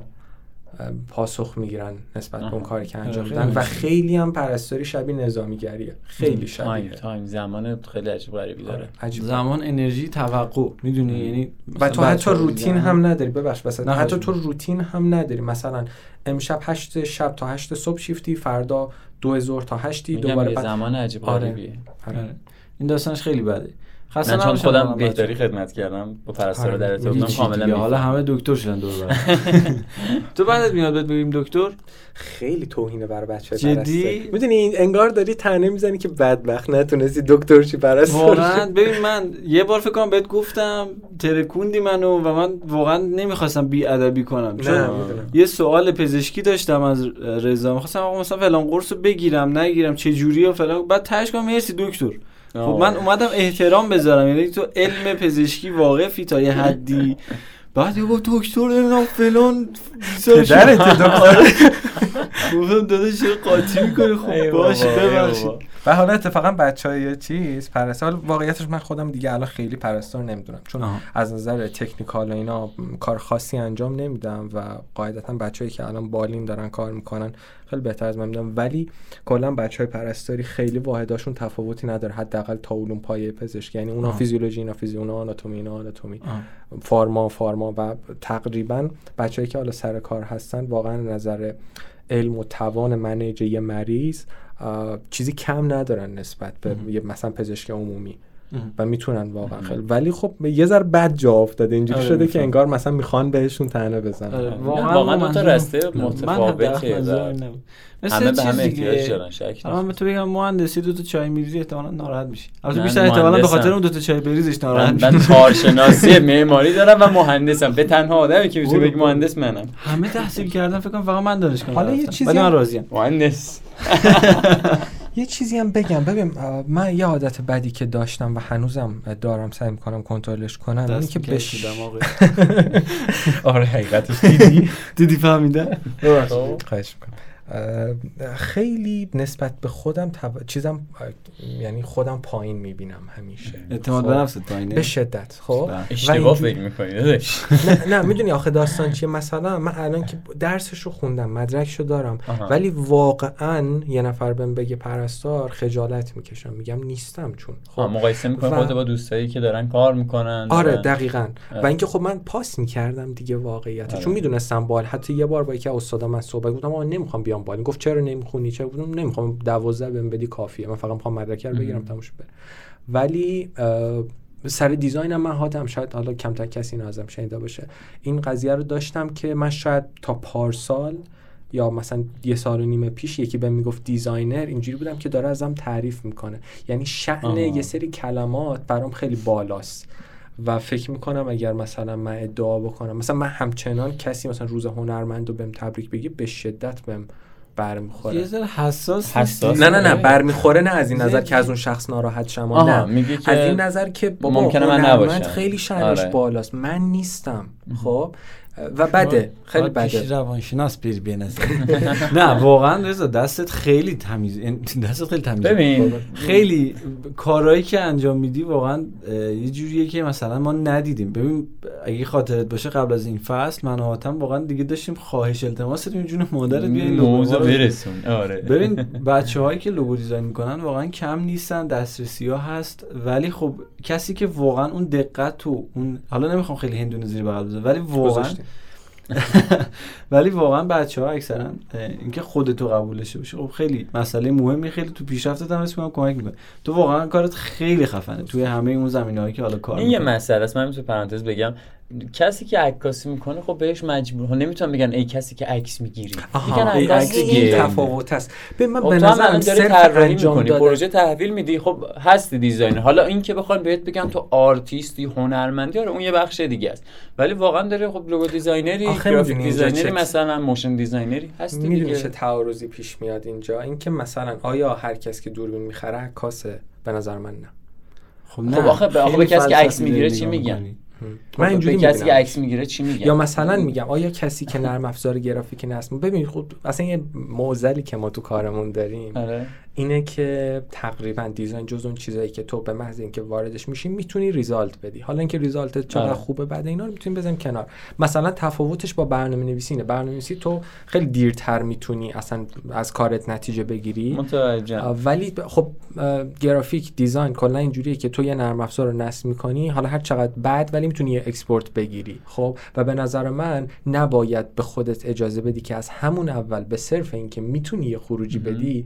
پاسخ می‌گیرن نسبت به اون. کاری که انجام میدن و. خیلی هم پرستاری شبیه نظامیگریه. خیلی شبیه. تایم زمان خیلی عجیب غریبی داره. عجیب. زمان انرژی توقع. می‌دونی؟ یعنی و تو حتی روتین هم نداری. ببخش بس نه، حتی تو. روتین هم نداری. مثلا امشب هشت شب تا هشت صبح شیفتی فردا دو ظهر تا هشتی. دوباره بعد زمان عجیب آره. غریبیه. آره. این داستانش خیلی بده. خسته من چون خودم بهداری. خدمت کردم با پرستار آره. در ارتباط کاملا. حالا. همه دکتر شدن دور. تو بعدت میاد بهت بگیم دکتر خیلی توهینه برای بچه جدی؟ می‌دونی این انگار داری تنه می‌زنی که بدبخت نتونستی دکتر چی پرستار واقعا ببین من یه بار فکر کنم بهت گفتم ترکوندی منو و من واقعا نمی‌خواستم بی ادبی کنم نه چون می‌دونم یه سوال پزشکی داشتم از رضا می‌خواستم آقا مثلا فلان قرص رو بگیرم نگیرم چه جوری و فلان بعد کنم مرسی دکتر خب. من اومدم احترام بذارم. یعنی تو علم پزشکی واقفی تا یه حدی. بعد یه گفت دکتر نمی‌دونم فلان پدرت دکتر. گفتم داده چه قاطی می‌کنی؟ خب باشه ببخشید. و حالا اتفاقا بچه های چیز پرستار واقعیتش من خودم دیگه الان خیلی پرستار نمی‌دونم چون آها. از نظر تکنیکال و اینا کار خاصی انجام نمیدم و قاعدتا بچه‌ای که الان بالین دارن کار می‌کنن خیلی بهتر از من میدم ولی کلا بچه های پرستاری خیلی واحداشون تفاوتی نداره حداقل تا علوم پایه پزشک یعنی اونا آه. فیزیولوژی اینا فیزی اونا آناتومی اینا آناتومی آه. فارما فارما و تقریبا بچه‌ای که حالا سر کار هستن واقعا نظر علم و توان منیج یه مریض آه، چیزی کم ندارن نسبت به مثلا پزشک عمومی. و می‌تونن واقعا خیلی. ولی خب یه ذره بد جا افتاده. اینجوری آره، شده که. انگار مثلا می‌خوان بهشون تنه آره، بزنن واقعا دو تا رسته من متفاوته. مثل همه به چیز همه دیگه. احتیاج دارن شک الان من به تو بگم مهندسی دو تا چای میریزی احتمالاً ناراحت میشی. البته بیشتر احتمالاً به. خاطر اون دو تا چای بریزش ناراحت من, من میشی. کارشناسی معماری دارم و مهندسم. به تنها آدمی که می‌تونه برو، بگه. مهندس منم. همه تحصیل کردن فکر کنم فقط من دانشگاه حالا یه. چیزی ولی من راضیم. مهندس. یه چیزی هم بگم. ببین من یه عادت بدی که داشتم و هنوزم دارم سعی می‌کنم کنترلش کنم اینه که بش آره حقیقتش. دیدی؟ دیدی فهمیده خب. خواهش می‌کنم. خیلی نسبت به خودم تب... چیزم یعنی خودم پایین می‌بینم همیشه اعتماد خب. به نفست پایینه به شدت خب. و اشتباه اینجور- فکر می‌کنی نه نه می‌دونی آخه داستان چیه مثلا من الان که درسش رو خوندم مدرکش رو دارم آها. ولی واقعا یه نفر بهم بگه پرستار خجالت می‌کشم میگم نیستم چون خب مقایسه می‌کنی و- با دوستایی که دارن کار می‌کنن آره دارن- دقیقا آره. و اینکه خب من پاس می‌کردم دیگه واقعیت آره. چون می‌دونستم بال حتی یه بار با یکی از استادا من صحبت گفتم آقا نمی‌خوام بیام بال گفت چرا نمی‌خونی؟ چرا گفتم نمی‌خوام. 12 بهم بدی کافیه. من فقط می‌خوام مدرک رو بگیرم شه بره ولی سر design هم من هاتم شاید حالا کمتر کسی اینو ازم شنیده باشه. این قضیه رو داشتم که من شاید تا پارسال یا مثلا یه سال و نیم پیش یکی بهم می‌گفت designer. اینجوری بودم که داره ازم تعریف می‌کنه. یعنی آها. یه سری کلمات برام خیلی بالاست. و فکر می‌کنم اگر مثلا من ادعا بکنم مثلا من همچنان کسی مثلا روز هنرمند رو بهم تبریک بگی به شدت بهم برمیخوره یه ذره حساس حساس. نه نه نه. برمیخوره نه از این نظر. که از اون شخص ناراحت شم آها نه میگه که از این نظر که بابا ممکنه من نباشم. خیلی شأنش آره. بالاست من نیستم خب و بده خیلی بده. روانشناس نظر نه واقعا رضا دستت خیلی تمیز دستت خیلی تمیز ببین. خیلی کارهایی که انجام میدی واقعا یه جوریه که مثلا ما ندیدیم. ببین اگه خاطرت باشه قبل از این فصل من و حاتم واقعا دیگه داشتیم خواهش التماس داریم جون مادرت بیای لوگو برسون آره. ببین بچه هایی که لوگو دیزاین می‌کنن واقعا کم نیستن دسترسی ها هست. ولی خب کسی که واقعا اون دقت و اون حالا نمی‌خوام خیلی هندونه زیر بغل بزنم ولی واقعا. ولی واقعا بچه ها اکثرا اینکه خودتو قبولش باشی خب خیلی مسئله مهمی خیلی تو پیشرفتت هم اسم کمک می‌کنه. تو واقعا کارت خیلی خفنه. توی همه اون زمینه‌هایی که حالا کار این یه. مسئله است. من تو پرانتز بگم. کسی که عکاسی می‌کنه خب بهش مجبور ها نمی‌تونن بگن ای کسی که عکس می‌گیری. آها میگن این عکاس این دیگه. تفاوت هست. به من خب به صرف طراحی می‌کنی. دادن پروژه تحویل میدی. خب هستی designer حالا این که بخوان بهت بگن تو آرتیستی هنرمندی آره اون یه بخش دیگه است. ولی واقعا داره خب logo designer ی graphic designer ی مثلا motion designer ی هستی می‌دونی چه دیگه تعارضی پیش میاد اینجا؟ اینکه مثلا آیا هر کس که دوربین می‌خره عکاسه؟ به نظر من نه. خب خب آخه به- کسی که عکس می‌گیره چی میگن؟ من اینجوری به کسی. عکس می‌گیره چی میگن یا مثلا میگم آیا کسی که نرم افزار گرافیک نصب ببین خب اصلا یه معضلی که ما تو کارمون داریم آره. اینه که تقریبا design جز اون چیزایی که تو به محض اینکه واردش میشی می‌تونی result بدی. حالا اینکه result چقدر آره. خوبه بعد اینا رو می‌تونیم بزنیم کنار. مثلا تفاوتش با برنامه نویسی اینه. برنامه نویسی تو خیلی دیرتر می‌تونی اصلا از کارت نتیجه بگیری. متوجهم. آه، ولی خب graphic design کلا اینجوریه که تو یه نرم افزار رو نصب می‌کنی. حالا هر چقدر بعد ولی می‌تونی export بگیری. خب؟ و به نظر من نباید به خودت اجازه بدی که از همون اول به صرف اینکه می‌تونی یه خروجی بدی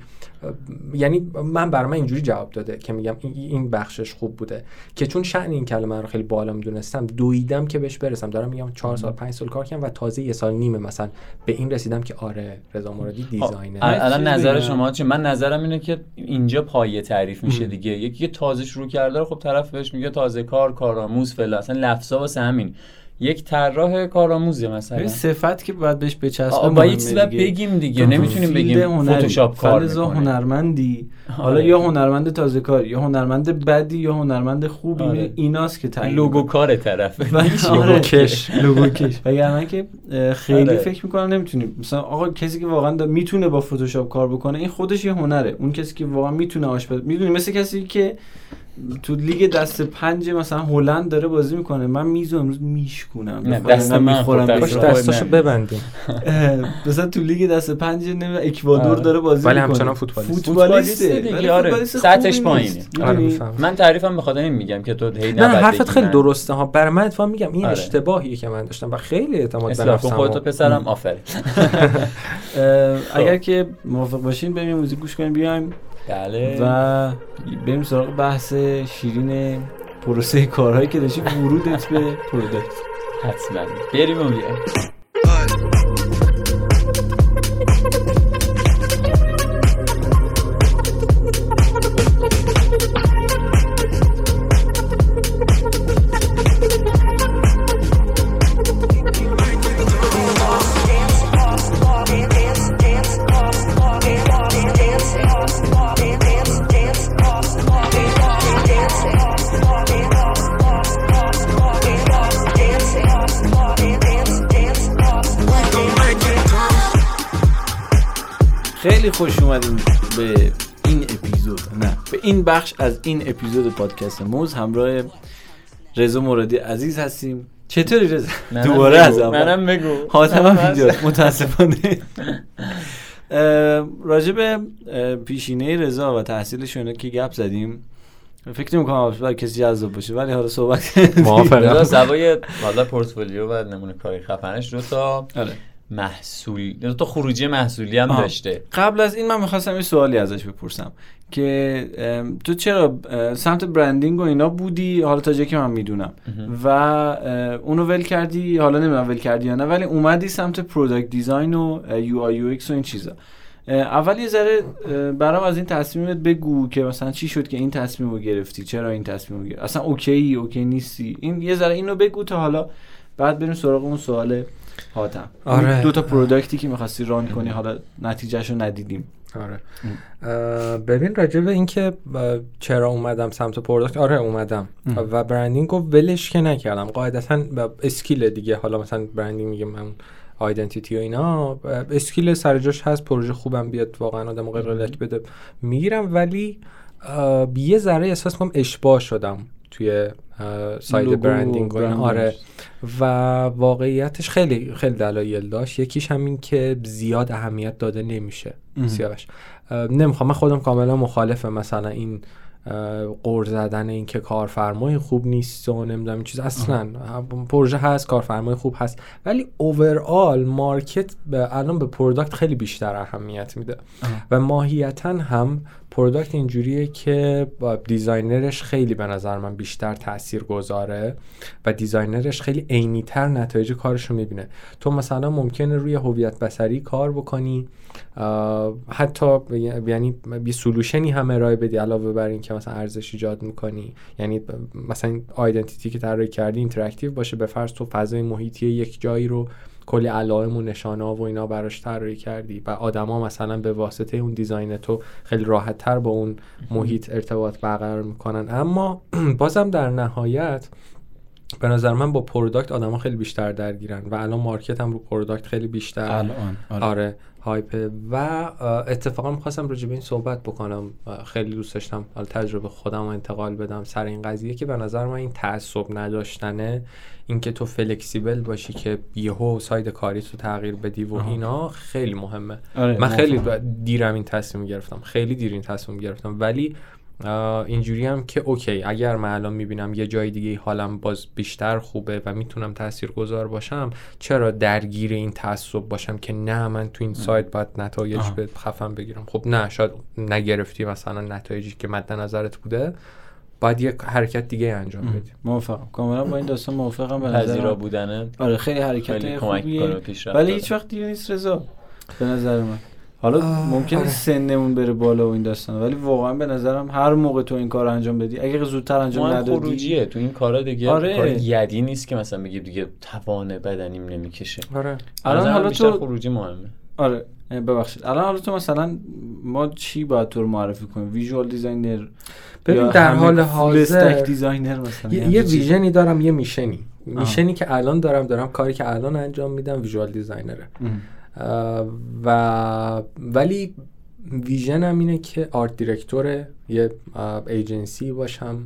یعنی من برای من اینجوری جواب داده که میگم این- این بخشش خوب بوده که چون شأن این کلمه رو خیلی بالا می‌دونستم دویدم که بهش برسم. دارم میگم چهار سال پنج سال کار کردم و تازه یه سال نیمه مثلا به این رسیدم که آره رضا مرادی خب، دیزاینر. الان نظر. شما چی؟ من نظرم اینه که اینجا پایه تعریف میشه دیگه. یکی که تازه شروع کرده رو خب طرف بهش میگه تازه کار کارآموز فلان. اصلا لفظا واسه همین. یک طراح کارآموزه مثلا ببین صفت که باید بهش بچسبه با یه مهمه چیزی دیگه. بگیم دیگه تو نمی‌تونیم بگیم فتوشاپ کار می‌کنه هنرمندی حالا. یا هنرمند تازه کار یا هنرمند بدی یا هنرمند خوبی آره. ایناست که تعیین لوگو. کار طرف آره. لوگو کش. لوگو کش وگرنه که اه، خیلی آره. فکر می‌کنم نمی‌تونیم مثلا آقا کسی که واقعا می‌تونه با فتوشاپ کار بکنه این خودش یه هنره اون کسی که واقعا می‌تونه آشپز می‌دونی مثل کسی که تو لیگ دست پنج مثلا هلند داره بازی می‌کنه من میزو امروز میشکونم نه، دست من می‌خورم خب دستاشو. ببندیم مثلا تو لیگ دست پنج نمی‌دونم اکوادور آره. داره بازی ولی می‌کنه همچنان فوتبالیست. فوتبالیسته دیگه، ولی آره. فوتبالیست سطحش پایینه. آره من تعریفم به خاطر این میگم که تو هی نه حرفت خیلی. درسته ها برای من اتفاقا میگم این. اشتباهیه که من داشتم و خیلی اعتماد به نفسم خودتو و- پسرم آفرین اه، اگر که موافق باشین بریم موزیک گوش کنیم بیایم بله. و بریم سراغ بحث شیرین پروسه کارهایی که داشتی. ورودت به پروداکت حتما. بریم و بیایم. این بخش از این اپیزود پادکست موز همراه رضا مرادی عزیز هستیم. چطوری رضا؟ دوباره. از اول. منم بگو. حاتم هم اینجاست متاسفانه. اه، راجع به اه، پیشینه رضا و تحصیلش اینا که گپ زدیم. فکر نمی کنم برای کسی جذاب باشه ولی حالا صحبت رضا موافقم. سوای حالا پورتفولیو و نمونه کاری خفنش دو تا آره. محصول دو تا خروجی محصولی هم. داشته. قبل از این من می‌خواستم یه سوالی ازش بپرسم. که تو چرا سمت branding و اینا بودی؟ حالا تا جایی که من می‌دونم. و اونو ول کردی؟ حالا نمی‌دونم ول کردی یا نه ولی اومدی سمت product design و UI UX و این چیزا. اول یه ذره برام از این تصمیمت بگو که مثلا چی شد که این تصمیم رو گرفتی؟ چرا این تصمیم رو گرفتی؟ اصلا okay okay نیستی؟ این یه ذره اینو بگو تا حالا بعد بریم سراغ اون سوال حاتم. آره. دو تا product ی که می‌خواستی run کنی حالا نتیجهش رو ندیدیم. آره ببین راجع به اینکه چرا اومدم سمت product آره اومدم. ام. و branding رو ولش که نکردم. قاعدتا skill دیگه. حالا مثلا branding میگه من identity و اینا. skill سر جاش هست. پروژه خوبم بیاد. واقعا آدم قلقلک بده. می‌گیرم ولی یه ذره احساس کنم اشباع شدم. توی side branding و. آره. و واقعیتش خیلی خیلی دلایل داشت. یکیش همین که زیاد اهمیت داده نمیشه. سیاوش. نمی‌خوام من خودم کاملا مخالفه مثلا این غر زدن این که کارفرمای خوب نیست و نمی‌دونم این چیز. اصلا پروژه هست کارفرمای خوب هست. ولی overall market الان به product خیلی بیشتر اهمیت میده. و ماهیتا هم product اینجوریه که designer ش خیلی به نظر من بیشتر تاثیر گذاره و designer ش خیلی عینیتر نتایج کارش رو می‌بینه. تو مثلا ممکنه روی هویت بصری کار بکنی حتی یعنی یه solution ی هم ارائه بدی علاوه بر این که مثلا ارزش ایجاد می‌کنی. یعنی مثلا identity که طراحی کردی interactive باشه به فرض تو فضای محیطی یک جایی رو کلی علائم و نشانه و اینا براش طراحی کردی و آدما مثلا به واسطه اون design تو خیلی راحت تر با اون محیط ارتباط برقرار می‌کنن. اما بازم در نهایت به نظر من با product آدما خیلی بیشتر درگیرن و الان market هم رو product خیلی بیشتر. الان آره. hype ه و اتفاقا می‌خواستم راجع به این صحبت بکنم. خیلی دوست داشتم حالا تجربه خودم رو انتقال بدم سر این قضیه که به نظر من این تعصب نداشتنه. اینکه تو flexible باشی که یهو side کاری تو تغییر بدی و. اینا خیلی مهمه. آره من خیلی. دیرم این تصمیم گرفتم. خیلی دیر این تصمیم گرفتم. ولی اینجوری هم که اوکی اگر من الان می‌بینم یه جای دیگه حالم باز بیشتر خوبه و می‌تونم تاثیرگذار باشم چرا درگیر این تعصب باشم که نه من تو این سایت باید نتایج. به خفم بگیرم؟ خب نه شاید نگرفتی مثلا نتایجی که مد نظرت بوده باید یک حرکت دیگه انجام بدی. موافقم. کاملا با این داستان موافقم. به نظرم بودنه؟ آره خیلی حرکت خیلی کمک خوبیه. ولی. هیچ وقت دیر نیست رضا به نظر من. حالا آه، ممکنه آره. سنمون بره بالا و این داستان ولی واقعا به نظرم هر موقع تو این کار انجام بدی اگه زودتر انجام ندادی خروجیه. تو این کارا دیگه آره. کار یدی نیست که مثلا بگی دیگه توان بدنیم نمی‌کشه. آره. الان حالا تو خروجی مهمه. آره. ببخشید. الان حالا تو مثلا ما چی باید تو رو معرفی کنیم؟ visual designer ببین در حال حاضر designer مثلا؟ یه. vision ی دارم یه mission ی. mission ی که الان دارم دارم کاری که الان انجام میدم visual designer ه. ام. و ولی vision م اینه که art director یه ایجنسی باشم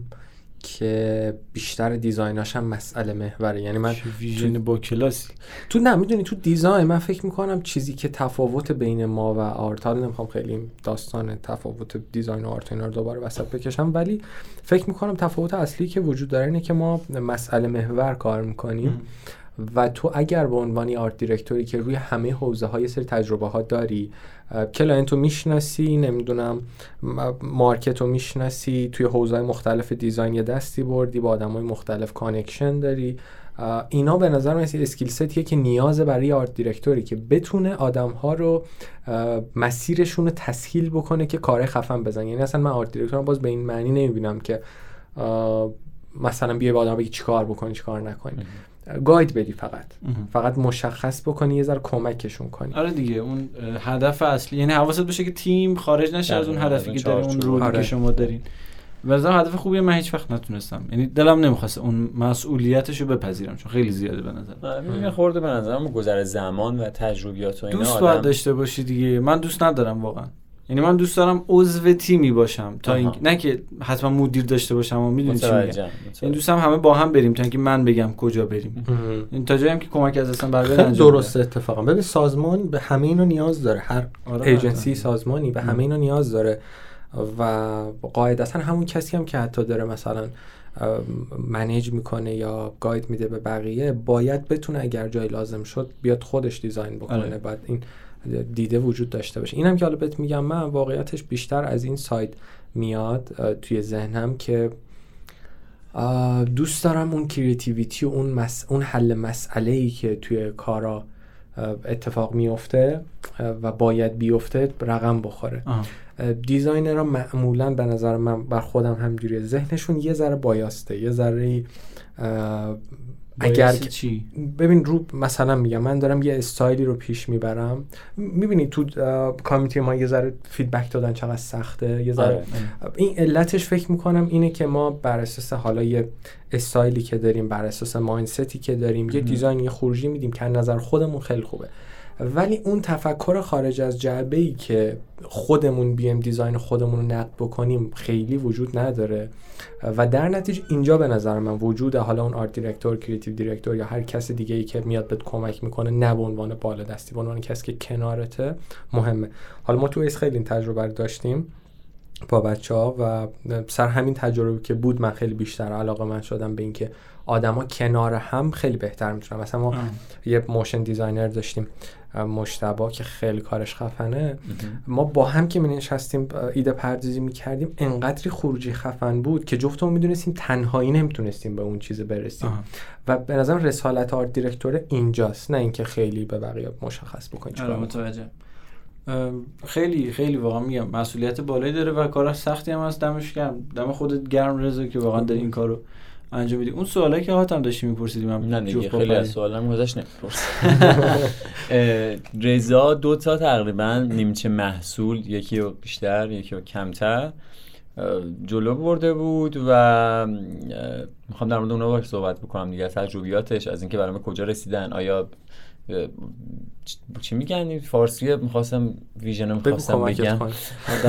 که بیشتر design اشم مسئله محوره. یعنی من vision با کلاسی؟ تو نه می‌دونی تو design من فکر می‌کنم چیزی که تفاوت بین ما و art حالا نمی‌خوام خیلی داستان تفاوت design و art اینا رو دوباره وسط بکشم ولی فکر می‌کنم تفاوت اصلی که وجود داره اینه که ما مسئله محور کار می‌کنیم. و تو اگر به عنوان art director ی که روی همه حوزه های سری تجربه ها داری client رو می‌شناسی نمی‌دونم market رو می‌شناسی توی حوزه های مختلف design یه دستی بردی با آدم های مختلف connection داری اینا به نظر من skill set یه که نیاز برای art director ی که بتونه آدم ها رو مسیرشون رو تسهیل بکنه که کار خفن بزن یعنی اصلا من art director م باز به این معنی نمی‌بینم که مثلا بیای به آدم بگی چیکار بکنی چیکار نکنی. گاید بدی فقط. فقط مشخص بکنی یه ذره کمکشون کنی. آره دیگه اون هدف اصلی یعنی حواست باشه که تیم خارج نشه از اون هدفی که اون داره اون چارچوب. رودی آره. که شما دارین. به نظرم هدف خوبیه من هیچ وقت نتونستم. یعنی دلم نمی‌خواست اون مسئولیتش رو بپذیرم چون خیلی زیاده به نظر یه خورده به نظرم گذر زمان و تجربیات و اینا دوست آدم باید داشته باشی دیگه. من دوست ندارم واقعا. یعنی من دوست دارم عضو تیمی باشم تا این. نه که حتما مدیر داشته باشم و می‌دونی چی میگم. این متوجهم. دوستم همه با هم بریم تا اینکه من بگم کجا بریم. این تا جایی هم که کمک از دستم بر بیاد خیلی انجام درسته اتفاقا. ببین سازمان به همه اینو نیاز داره. هر آره، ایجنسی آره. سازمانی به همه اینو نیاز داره. و قاعدتا همون کسی هم که حتی داره مثلا منیج می‌کنه یا گاید میده به بقیه باید بتونه اگر جای لازم شد بیاد خودش دیزاین بکنه. آره. بعد این دیده وجود داشته باشه اینم که حالا بهت میگم من واقعیتش بیشتر از این سایت میاد توی ذهنم که دوست دارم اون creativity و اون, مس... اون حل مسئله ای که توی کارا اتفاق میفته و باید بیفته رقم بخوره. designer ها معمولا به نظر من بر خودم همجوریه ذهنشون یه ذره biased ه یه ذره اگر چی؟ ببین رو مثلا میگم من دارم یه استایلی رو پیش می‌برم. می‌بینی تو committee ما یه ذره feedback دادن چقدر سخته. یه ذره آره. این علتش فکر می‌کنم اینه که ما بر اساس حالا یه استایلی که داریم بر اساس mindset ی که داریم یه design یه خروجی میدیم که از نظر خودمون خیلی خوبه. ولی اون تفکر خارج از جعبه ای که خودمون بیم design خودمون رو نقد بکنیم خیلی وجود نداره. و در نتیجه اینجا به نظر من وجود حالا اون art director creative director یا هر کس دیگه ای که میاد بهت کمک می‌کنه نه به عنوان بالا دستی به عنوان کسی که کنارته مهمه. حالا ما تو ایس خیلی این تجربه رو داشتیم با بچه ها و سر همین تجربه که بود من خیلی بیشتر علاقه مند شدم به اینکه آدما کنار هم خیلی بهتر می‌تونن. مثلا ما یه motion designer داشتیم. مجتبی که خیلی کارش خفنه. ما با هم که می نشستیم اه، ایده پردازی می کردیم انقدری خروجی خفن بود که جفتمون می‌دونستیم تنهایی نمی‌تونستیم به اون چیز برسیم. آها. و به نظرم رسالت art director اینجاست نه اینکه خیلی به بقیه مشخص بکنی چیکار آره. متوجه. خیلی خیلی واقعا میگم مسئولیت بالایی داره و کارش سختی هم هست. دمش گرم. دم خودت گرم رضا که واقعا داری این کارو انجام میدی اون سوالی که هاتم داشتی میپرسیدی من نه دیگه خیلی از. سوالم گذشت نمیپرس رضا دو تا تقریبا نیمچه محصول یکی بیشتر یکی کمتر جلو برده بود و می‌خوام در مورد اونها باش صحبت بکنم دیگه از تجربیاتش از اینکه برام کجا رسیدن آیا چی میگن؟ این فارسی می‌خواستم ویژن بگو می‌خواستم بگم. کنم.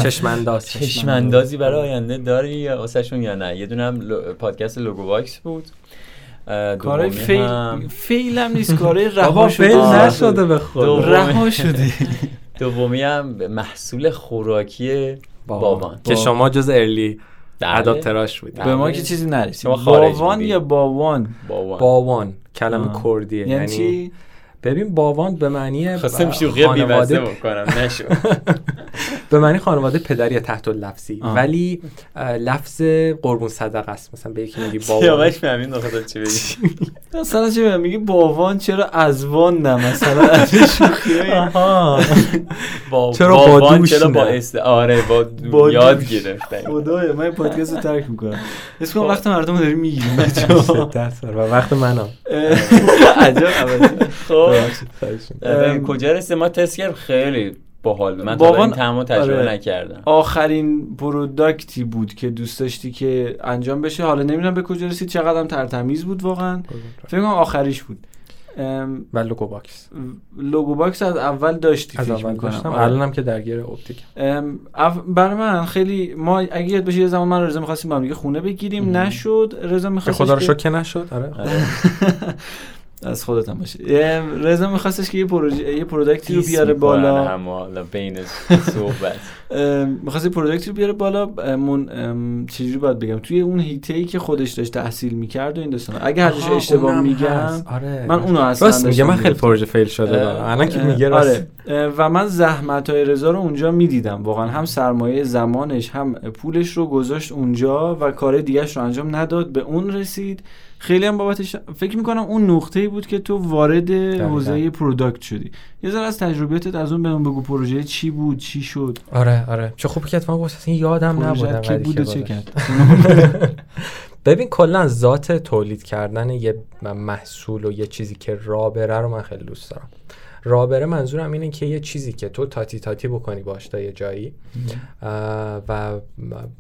چشمانداز چشماندازی برای آینده داری یا واسهشون یا نه یه دونه هم پادکست لوگو واکس بود. کارهای فیل هم- فیل هم نیست کارهای بابا رها شده. نشده به خود. رها شده دومی هم محصول خوراکی بابان که شما جز ارلی بله. اداپتراش بودی. به ما بله. که چیزی نرسید. بودی. یا باوان؟ بابان باوان. کلمه. کردیه. یعنی چی؟ ببین باوان به معنی خواستم شوخی خانواده بکنم نشد به معنی خانواده پدری تحت لفظی آه. ولی لفظ قربون صدقه است. مثلا به یکی میگی باوان. سیاوش فهمید نخواستم چی بگی. مثلا چی میگم میگه باوان چرا ازوان نه؟ مثلا شوخی چرا با دوش چرا با؟ است آره با, یاد. گرفتن خدایا من پادکست رو ترک می‌کنم. اسم کنم خب. وقت مردم رو داری می‌گیریم بچه‌ها. و وقت منم عجب عوضی. خب. اه، کجا رسید ما تست کردیم خیلی باحال بود. من تا این time تجربه آره. نکردم. آخرین product ی بود که دوست داشتی که انجام بشه. حالا نمی‌دونم به کجا رسید چقدر هم ترتمیز بود واقعا. فکر کنم آخریش بود. ام، و Logo Box. Logo Box از اول داشتی از فکر اول. داشتم. آره. الانم که درگیر اپتیک. ام، اف- برای من خیلی ما اگه یاد باشه یه زمان من رضا می‌خواستیم با هم دیگه خونه بگیریم. نشد. رضا می‌خواست خدا رو شکر که نشد. آره. از خودت هم باشه. رضا می‌خواستش که یه پروژه یه product ی رو بیاره بالا. هم حالا بین صحبت. می‌خواست یه product ی رو بیاره بالا. ام، چجوری باید بگم؟ توی اون حیطه ای که خودش داشت تحصیل می‌کرد و این داستان اگه هر جاش اشتباه میگم. آره. من اونو اصلا راست میگه. داشتم من خیلی. پروژه fail شده الان که میگه راست. آره. و من زحمت های رضا رو اونجا می‌دیدم. واقعا هم سرمایه زمانش هم پولش رو گذاشت اونجا و کار دیگهش رو انجام نداد. به اون رسید. خیلی هم بابتش فکر می‌کنم اون نقطه ای بود که تو وارد حوزه پروداکت شدی. یه ذره از تجربیاتت از اون بهمون بگو پروژه چی بود چی شد؟ آره آره. چه خوب که اتفاقا اصلا یادم نبود که بود چه. کرد؟ ببین کلا ذات تولید کردن یه محصول و یه چیزی که را بره رو من خیلی دوست دارم. را بره منظورم اینه که یه چیزی که تو تاتی تاتی بکنی باش تا یه جایی. و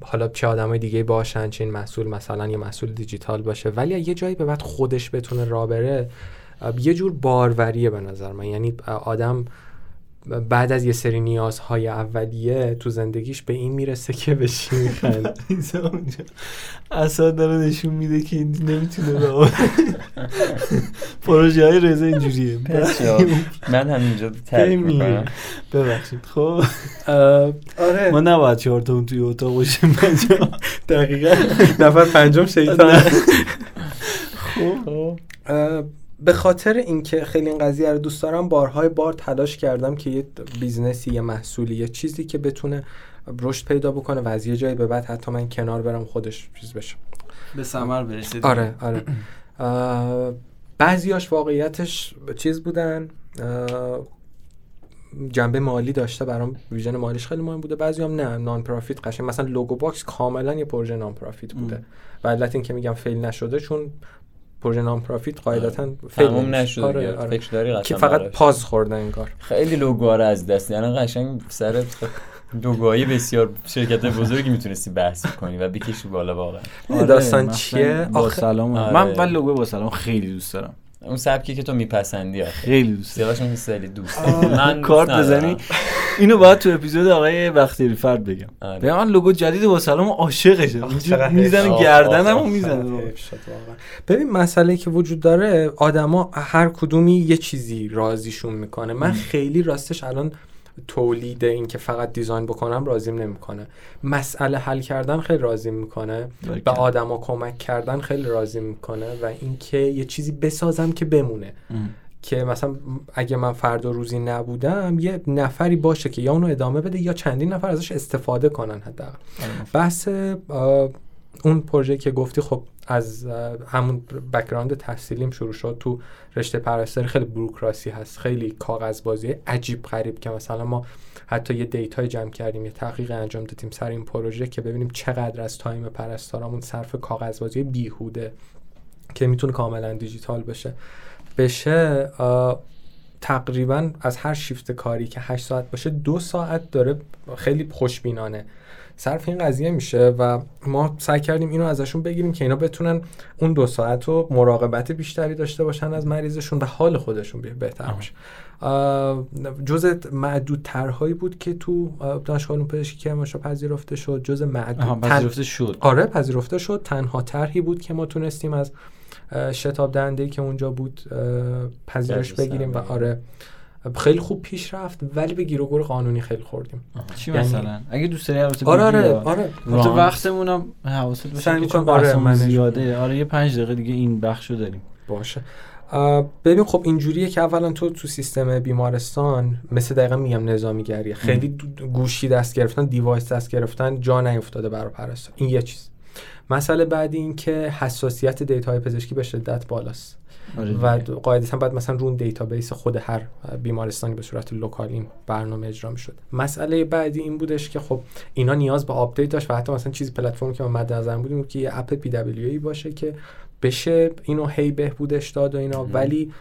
حالا چه آدمای دیگه باشن چه این محصول مثلا یه محصول دیجیتال باشه. ولی یه جایی به بعد خودش بتونه را بره اه، یه جور باروریه به نظر من. یعنی آدم بعد از یه سری نیازهای اولیه تو زندگیش به این می‌رسه که به چی میخند. اصلا داره نشون میده که این نمی‌تونه راه پروژه های رضا اینجوریه. من همینجا ترک می‌کنم. ببخشید. خب. آره. ما نباید چهار تا اون توی اتاق باشیم. دقیقا. نفر پنجم شیطان. خب. به خاطر اینکه خیلی این قضیه رو دوست دارم بارهای بار تلاش کردم که یه business ی یه محصولی یه چیزی که بتونه رشد پیدا بکنه و از یه جایی به بعد حتی من کنار برم خودش چیز بشه. به ثمر برسید. آره آره. بعضیاش واقعیتش چیز بودن. جنبه مالی داشته برام vision مالیش خیلی مهم بوده. بعضی هم نه non-profit قشنگ. مثلا Logo Box کاملا یه پروژه non-profit بوده. ام. و علت میگم fail نشده چون پروژه non-profit قاعدتا تموم نشد آره آره. فکر داری که فقط pause خوردن انگار. خیلی لوگوها رو از دست. یعنی قشنگ سر لوگوهای بسیار شرکت بزرگی می‌تونستی بحث کنی و بکشی بالا واقعا. آره داستان چیه با سلام آره. من من لوگو با سلام خیلی دوست دارم. اون سبکی که تو میپسندی خیلی دوست دارم خیلی دوست. من کارت بزنی؟ اینو باید تو اپیزود آقای بختیاری فرد بگم. آره. به من لوگو جدید با سلام عاشقشه. می‌زنه گردنمو می‌زنه. ببین مسئله که وجود داره آدما هر کدومی یه چیزی راضیشون می‌کنه. من خیلی راستش الان تولید این که فقط دیزاین بکنم راضیم نمی‌کنه. مسئله حل کردن خیلی راضی می‌کنه. به آدما کمک کردن خیلی راضی می‌کنه و اینکه یه چیزی بسازم که بمونه. که مثلا اگه من فردا روزی نبودم یه نفری باشه که یا اونو ادامه بده یا چندین نفر ازش استفاده کنن حداقل. آره. بحث اون پروژه که گفتی خب از همون بکراند تحصیلیم شروع شد تو رشته پرستاری. خیلی بروکراسی هست خیلی کاغذبازی عجیب غریب که مثلا ما حتی یه data ی جمع کردیم یه تحقیق انجام دادیم سر این پروژه که ببینیم چقدر از time پرستارامون صرف کاغذبازی بیهوده که می‌تونه کاملا دیجیتال بشه. بشه تقریبا از هر شیفت کاری که 8 ساعت باشه دو ساعت داره خیلی خوشبینانه. صرف این قضیه میشه و ما سعی کردیم اینو ازشون بگیریم که اینا بتونن اون دو ساعت رو مراقبت بیشتری داشته باشن از مریضشون و حال خودشون بهتر بشه جز معدود ترهایی بود که تو دانشگاه علوم پزشکی کرمانشاه پذیرفته شد جز معدود پذیرفته شد. آره پذیرفته شد. تنها طرحی بود که ما تونستیم از شتاب دهنده که اونجا بود پذیرش بگیریم و آره خیلی خوب پیش رفت ولی به گیر و گور قانونی خیلی خوردیم. چی یعنی مثلا؟ اگه دوست داری البته آره آره آره. تو وقتمونم حواست باشه که آره زیاده. آره یه پنج دقیقه دیگه این بخشو داریم. باشه. ببین خب اینجوریه که اولا تو تو سیستم بیمارستان مثل دقیقا میگم نظامی گریه. خیلی گوشی دست گرفتن device دست گرفتن جا نیفتاده برای پرستار. این یه چیز. مسئله بعدی این که حساسیت data های پزشکی به شدت بالاست. و قاعدتا باید مثلا رو اون database خود هر بیمارستانی به صورت local این برنامه اجرا می‌شد. مسئله بعدی این بودش که خب اینا نیاز به update داشت و حتی مثلا چیزی پلتفرمی که ما مد نظر بودیم که یه اپ پی دبلیو ای باشه که بشه اینو هی بهبودش داد و اینا. ولی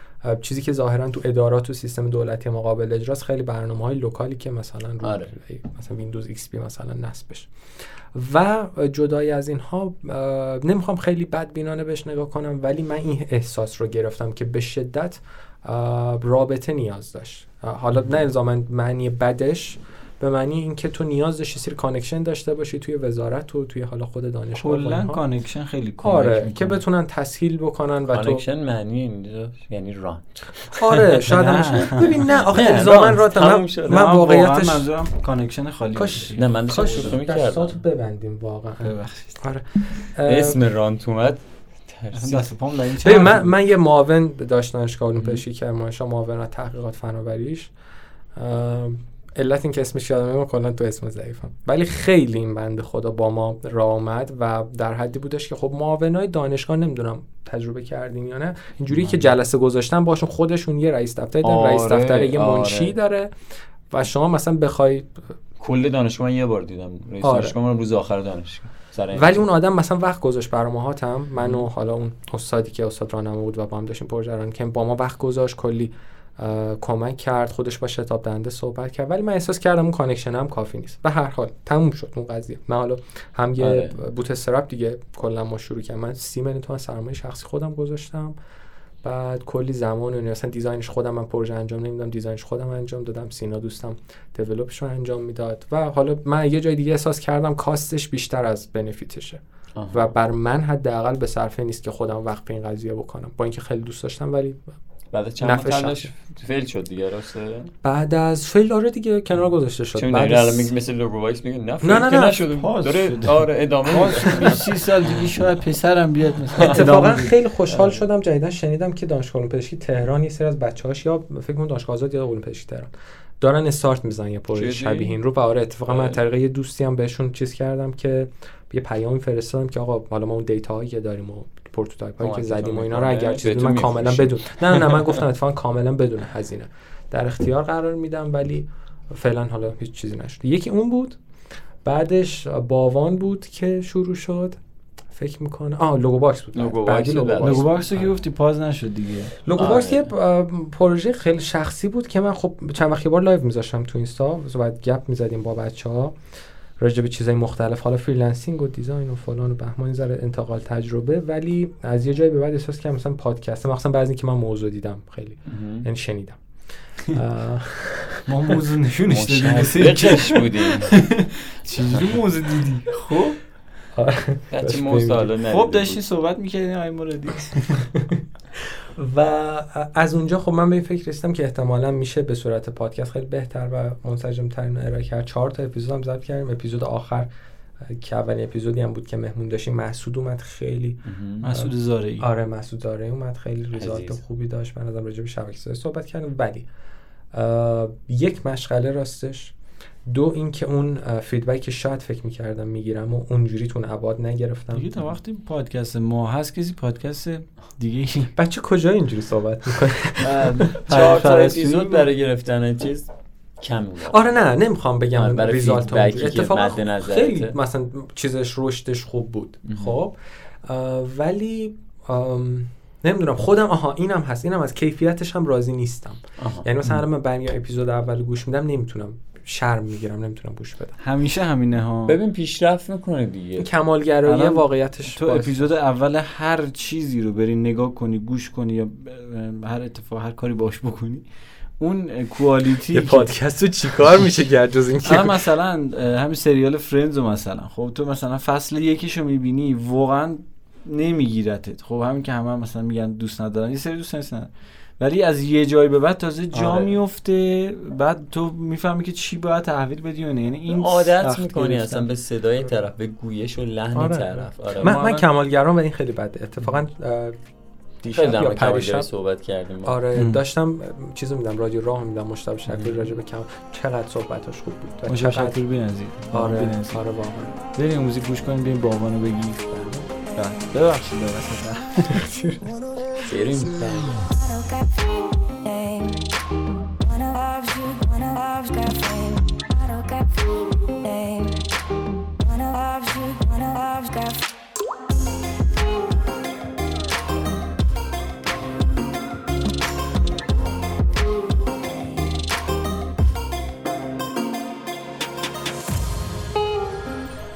چیزی که ظاهرا تو ادارات و سیستم دولتی قابل اجراست خیلی برنامه های local ی که مثلا رو آره. مثلا Windows XP مثلا نصب بشه و جدای از اینها نمی‌خوام خیلی بدبینانه بهش نگاه کنم ولی من این احساس رو گرفتم که به شدت رابطه نیاز داشت حالا نه الزاما معنی بدش به معنی اینکه تو نیاز داشتی سری connection داشته باشی توی وزارت و توی حالا خود دانشگاه کلا connection خیلی کمک آره که بتونن تسهیل بکنن و connection تو... معنی یعنی رانت آره شاید ببین نه آخه الزاما رانت من, من واقعیتش منظورم connection خالی کاش نه من کاش ببندیم واقعا. ببخشید. آره. اسم رانت اومد من من یه معاون داشت دانشگاه علوم پزشکی کرمانشاه معاون تحقیقات فناوریش. علت این که اسمش یادم نمیاد کلا تو اسم ضعیفم. ولی خیلی این بنده خدا با ما راه اومد و در حدی بودش که خب معاونای دانشگاه نمی‌دونم تجربه کردین یا نه اینجوری که جلسه گذاشتن باشون خودشون یه رئیس دفتر دارن رئیس آره، دفتر یه منشی آره. داره و شما مثلا بخوای کل دانشگاه من یه بار دیدم رئیس آره. دانشگاه روز آخر دانشگاه ولی اون آدم مثلا وقت گذاشت برای ماهاتم من و حالا اون استادی که استاد راهنما بود و با هم داشتیم پروژه که با ما وقت گذاشت کلی. کمک کرد خودش با شتاب‌دهنده صحبت کرد. ولی من احساس کردم اون connection هم کافی نیست. و هر حال تموم شد اون قضیه. من حالا هم یه آره. bootstrap دیگه کلا ما شروع کردم من سی میلیون تومن سرمایه شخصی خودم گذاشتم. بعد کلی زمان و اصلا design ش خودم من پروژه انجام نمیدم design ش خودم انجام دادم. سینا دوستم develop ش رو انجام می‌داد. و حالا من یه جای دیگه احساس کردم cost ش بیشتر از benefit شه و برا من حداقل به صرفه نیست که خودم وقت به این قضیه بکنم. با اینکه خیلی دوست داشتم ولی بعد چند تلاش fail شد دیگه راسته بعد از fail آره دیگه کنار گذاشته شد. بعد الان میگه مثل Logo Box میگه نه نه نه, نه. نشد داره آره ادامه 30 سال دیگه شاید پسرم بیاد مثلا. اتفاقا خیلی خوشحال شدم جدیدا شنیدم که دانشگاه علوم پزشکی تهران یه سری از بچه‌هاش یا فکر کنم دانشگاه آزاد یا علوم پزشکی تهران دارن استارت می‌زنن یه پروژه شبیه این رو. و آره اتفاقا من طریق یه دوستی هم بهشون چیز کردم که یه پیام فرستادم که آقا حالا ما اون data هایی که داریم و prototype هایی که زدیم و اینا رو اگر چیزی من کاملا بدون نه نه من گفتم اتفاقا کاملا بدون هزینه. در اختیار قرار میدم ولی فعلا حالا هیچ چیزی نشد یکی اون بود. بعدش باوان بود که شروع شد. فکر می‌کنه آه لوگو باکس بود. لوگو بعدی باکس لوگو. باکس. که آره. گفتی pause نشد دیگه. لوگو آره. باکس یه پروژه خیلی شخصی بود که من خب چند وقت یه بار live میذاشتم تو اینستا. بعد گپ می‌زدیم با بچه ها راجع به چیزای مختلف. حالا freelancing و design و فلان و بهمان ذره انتقال تجربه. ولی از یه جایی به بعد احساس کردم مثلا پادکست. مثلا بعضی که من موضوع دیدم خیلی. یعنی شنیدم. ما موضوع نشونش دادیم. بودیم. چجوری موضوع دیدی؟ خب. خب بود. داشتی صحبت می‌کردیم آقای مرادی. و از اونجا خب من به این فکر رسیدم که احتمالا میشه به صورت پادکست خیلی بهتر و منسجم ترین ارائه کرد. چهار تا اپیزود هم ضبط کردیم. اپیزود آخر که اولین اپیزودی هم بود که مهمون داشتیم. محسود اومد خیلی مهم. مسعود زارعی. آره مسعود داره اومد. خیلی ریزالت. خوبی داشت. من ازم راجع به شبکه‌سازی صحبت کردم. ولی یک مشغله راستش دو اینکه اون فیدبک شاید فکر می‌کردم می‌گیرم و اونجوری تون ابعاد نگرفتم. دیگه تا وقتی پادکست ما هست کسی پادکست دیگه بچه کجا اینجوری صحبت می‌کنه؟ چهار تا اپیزود. برای گرفتن چیز کم بود. آره نه نمی‌خوام بگم آره، برای ریزالت. که اتفاقا. خیلی مثلا چیزش رشدش خوب بود. خب؟ ولی نمی‌دونم خودم آها اینم هست. اینم از کیفیتش هم راضی نیستم. آها. یعنی مثلا الان من برمی اپیزود اول گوش میدم نمی‌تونم شرم می‌گیرم نمی‌تونم گوش بدم. همیشه همینه ها. ببین پیشرفت می‌کنه دیگه. کمالگرایی واقعیتش تو باعث- اپیزود اول هر چیزی رو بری نگاه کنی گوش کنی یا هر اتفاق هر کاری باش بکنی اون کوالیتی پادکست رو چیکار میشه کرد جز این الان مثلا همین سریال فرندز رو مثلا. خب تو مثلا فصل یکیشو می‌بینی واقعا نمیگیرتت. خب همین که همه هم مثلا میگن دوست ندارن. یه سری دوست ندارن ولی از یه جایی به بعد تازه جا آره. میفته. بعد تو می‌فهمی که چی باید تحویل بدی و نه. یعنی این عادت می‌کنی. اصلا به صدای طرف به گویش و لحن آره. طرف. آره. من, من کمالگرام و این خیلی بده. اتفاقا دیشب یا پریشب صحبت کردیم. آره ام. داشتم چیزو میدم رادیو راه میدم مشتاق شکری راجع به کم چقدر صحبتاش خوب بود. و مشتاق چقدر شکری بی‌نظیر. آره بی‌نظیر. آره واقعا. بریم موزیک گوش کنیم بریم بابانو بگی بله. ببخشید ببخشید بریم.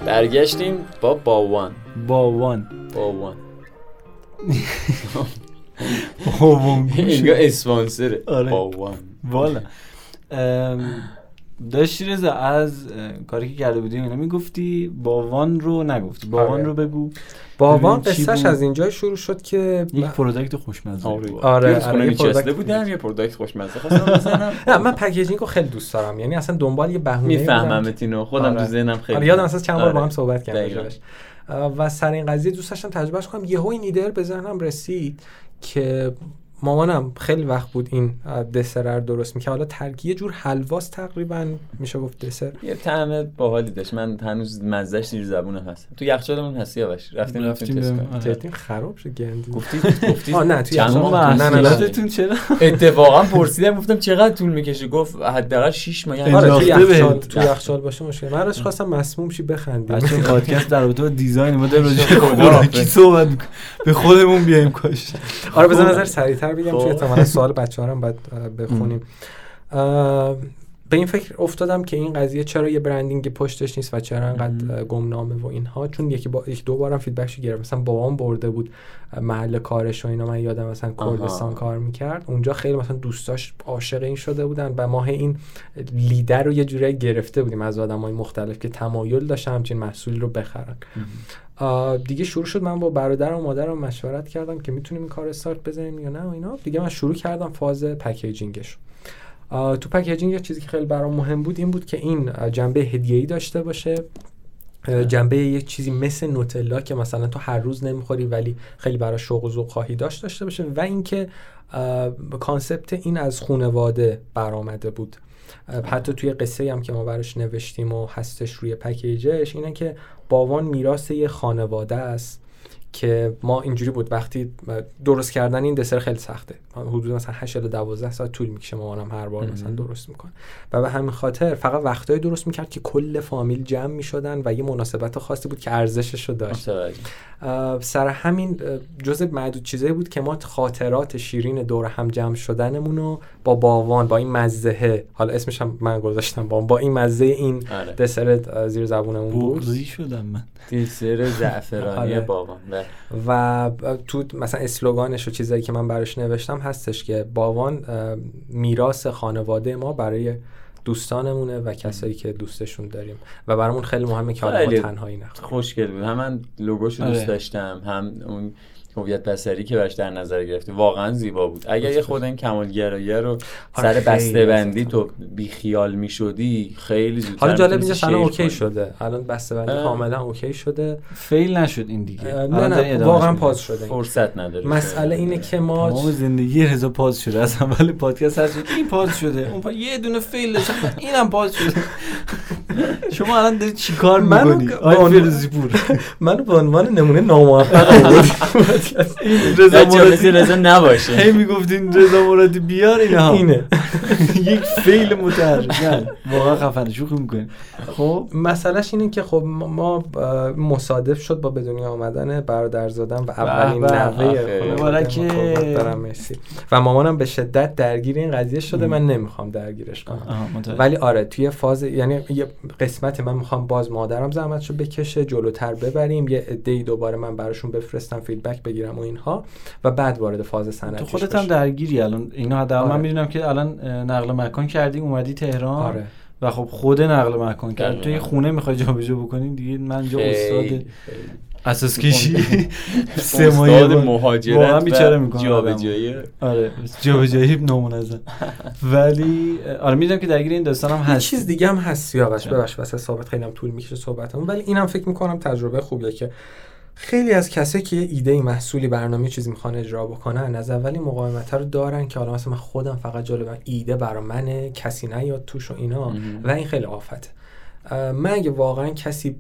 برگشتیم با باوان باوان باوان باوان اینجا اسپانسره. آره. باوان والا. ام، داشتی رضا از کاری که کرده بودی اینا می‌گفتی باوان رو نگفتی. باوان آره. رو بگو. باوان قصهش؟ از اینجا شروع شد که یک product خوشمزه بود. آره، آره، خونه یه product- بودم یه product خوشمزه خواستم بزنم. نه من packaging رو خیلی دوست دارم. یعنی اصلا دنبال یه بهونه می‌فهمم اینو خودم آره. تو ذهنم خیلی آره یادم اصلا چند بار آره. با هم صحبت کردیم و سر این قضیه دوست داشتم تجربهش کنم. یهو این ایده به ذهنم رسید که مامانم خیلی وقت بود این دسر رو درست می‌کرد. حالا ترکیه یه جور حلواست تقریبا میشه گفت دسر. یه طعم باحالی داشت. من هنوز مزهش زیر زبونم هست. تو یخچالمون هست یاوش رفتیم رفتیم رفتیم تست خراب شد گندی. گفتی گفتی آه، نه، چند یخچال ماه نه، نه، چرا؟ اتفاقا پرسیدم گفتم چقدر طول می‌کشه؟ گفت حداقل 6 ماه. یعنی آره تو یخچال. تو یخچال باشه مشکل. من ازش خواستم مسموم شی بخندیم. بچه پادکست در رابطه با دیزاین ما به خدا. خوراکی حافظ. صحبت. به خودمون بیایم کاش. آره بذار نظر سریعتر بگم چون خب. احتمالا سوال بچه ها رو هم باید بخونیم به این فکر افتادم که این قضیه چرا یه برندینگ پشتش نیست و چرا انقدر گمنامه و اینها؟ چون یکی با یک دو بارم فیدبکش گرفت. مثلا بابام برده بود محل کارش و اینا. من یادم مثلا کردستان. کار می‌کرد. اونجا خیلی مثلا دوستاش عاشق این شده بودن و ماه این lead رو یه جورایی گرفته بودیم. از آدمای مختلف که تمایل داشتن همچین محصولی رو بخرن. دیگه شروع شد. من با برادرم و مادرم مشورت کردم که می‌تونیم این کار استارت بزنیم یا نه و اینا. دیگه من شروع کردم فاز packaging ش تو packaging یه چیزی که خیلی برام مهم بود این بود که این جنبه هدیه‌ای داشته باشه. آه، جنبه یه چیزی مثل نوتلا که مثلا تو هر روز نمی‌خوری ولی خیلی برای شوق و ذوق خواهی داشت داشته باشه و اینکه کانسپت این از خونواده برآمده بود. حتی توی قصه هم که ما براش نوشتیم و هستش روی پکیجش اینه که باوان میراث یه خانواده است. که ما اینجوری بود وقتی درست کردن این دسر خیلی سخته. حدود مثلا 8 الی 12 ساعت طول می‌کشه مامانم هر بار مثلا درست می‌کنه. و به همین خاطر فقط وقتایی درست می‌کرد که کل فامیل جمع می‌شدن و یه مناسبت خاصی بود که ارزشش رو داشت. سر همین جزء معدود چیزایی بود که ما خاطرات شیرین دور هم جمع شدنمون رو با باوان با این مزه حالا اسمش هم من گذاشتم با با این مزه این آره. دسر زیر زبونمون بود. شدم من. دسر زعفرانی آره. و تو مثلا اسلوگانش و چیزایی که من براش نوشتم هستش که باوان میراث خانواده ما برای دوستانمونه و کسایی که دوستشون داریم و برامون خیلی مهمه که آدم تنهایی نخواد خوشگل بود هم من لوگوشو دوست آره. داشتم هم اون هویت بصری که براش در نظر گرفته واقعا زیبا بود. اگر یه خود این کمالگرایی رو سر بسته بندی. تو بی خیال می‌شدی خیلی زودتر حالا جالب اینجا الان OK. شده. الان بسته بندی. کاملا OK شده. fail نشد این دیگه. نه داری نه واقعا. pause شده. فرصت نداره. مسئله اینه که ما تمام زندگی رضا pause شده. از اول پادکست هر چی- این pause شده. اون پا... یه دونه fail داشت. اینم پاز شده. شما الان دارید چیکار منو می‌کنی؟ آی فیروزی پور. منو به عنوان نمونه ناموفق رضا مرادی رضا نباشه. هی می‌گفتین رضا مرادی بیار اینا اینه. یک فیل متحرک واقعا خفنه شوخی می‌کنین خب مسئلهش اینه که خب ما- مصادف شد با به دنیا آمدن برادرزادم و اولین. نوه مرسی. و مامانم به شدت درگیر این قضیه شده من نمی‌خوام درگیرش کنم. ولی آره توی فاز یعنی یه قسمت من می‌خوام باز مادرم زحمتشو بکشه جلوتر ببریم یه عده‌ای دوباره من براشون بفرستم فیدبک بگیرم و اینها و بعد وارد فاز صنعتی تو خودت هم درگیری الان. اینا حداقل آره. من می‌دونم که الان نقل مکان کردی اومدی تهران آره. و خب خود نقل مکان کردی. تو یه خونه می‌خوای جابجا بکنی؟ دیگه من جا استاد. اساس کشی. سه استاد ماهه بود. مهاجرت واقعا بیچاره می‌کنه جابجایی. آره جابجایی نامنظم ولی آره می‌دونم که درگیر این داستان هم یه هست. چیز دیگه هم هست سیاوش. ببخش واسه ثابت خیلی هم طول می‌کشه صحبتمون. ولی اینم فکر می‌کنم تجربه خوبیه که خیلی از کسایی که یه ایده محصولی برنامه چیزی می‌خوان اجرا بکنن از اولی مقاومت رو دارن که حالا مثلا من خودم فقط جالب ایده برا منه کسی نیاد توش و اینا و این خیلی آفته من اگه واقعا کسی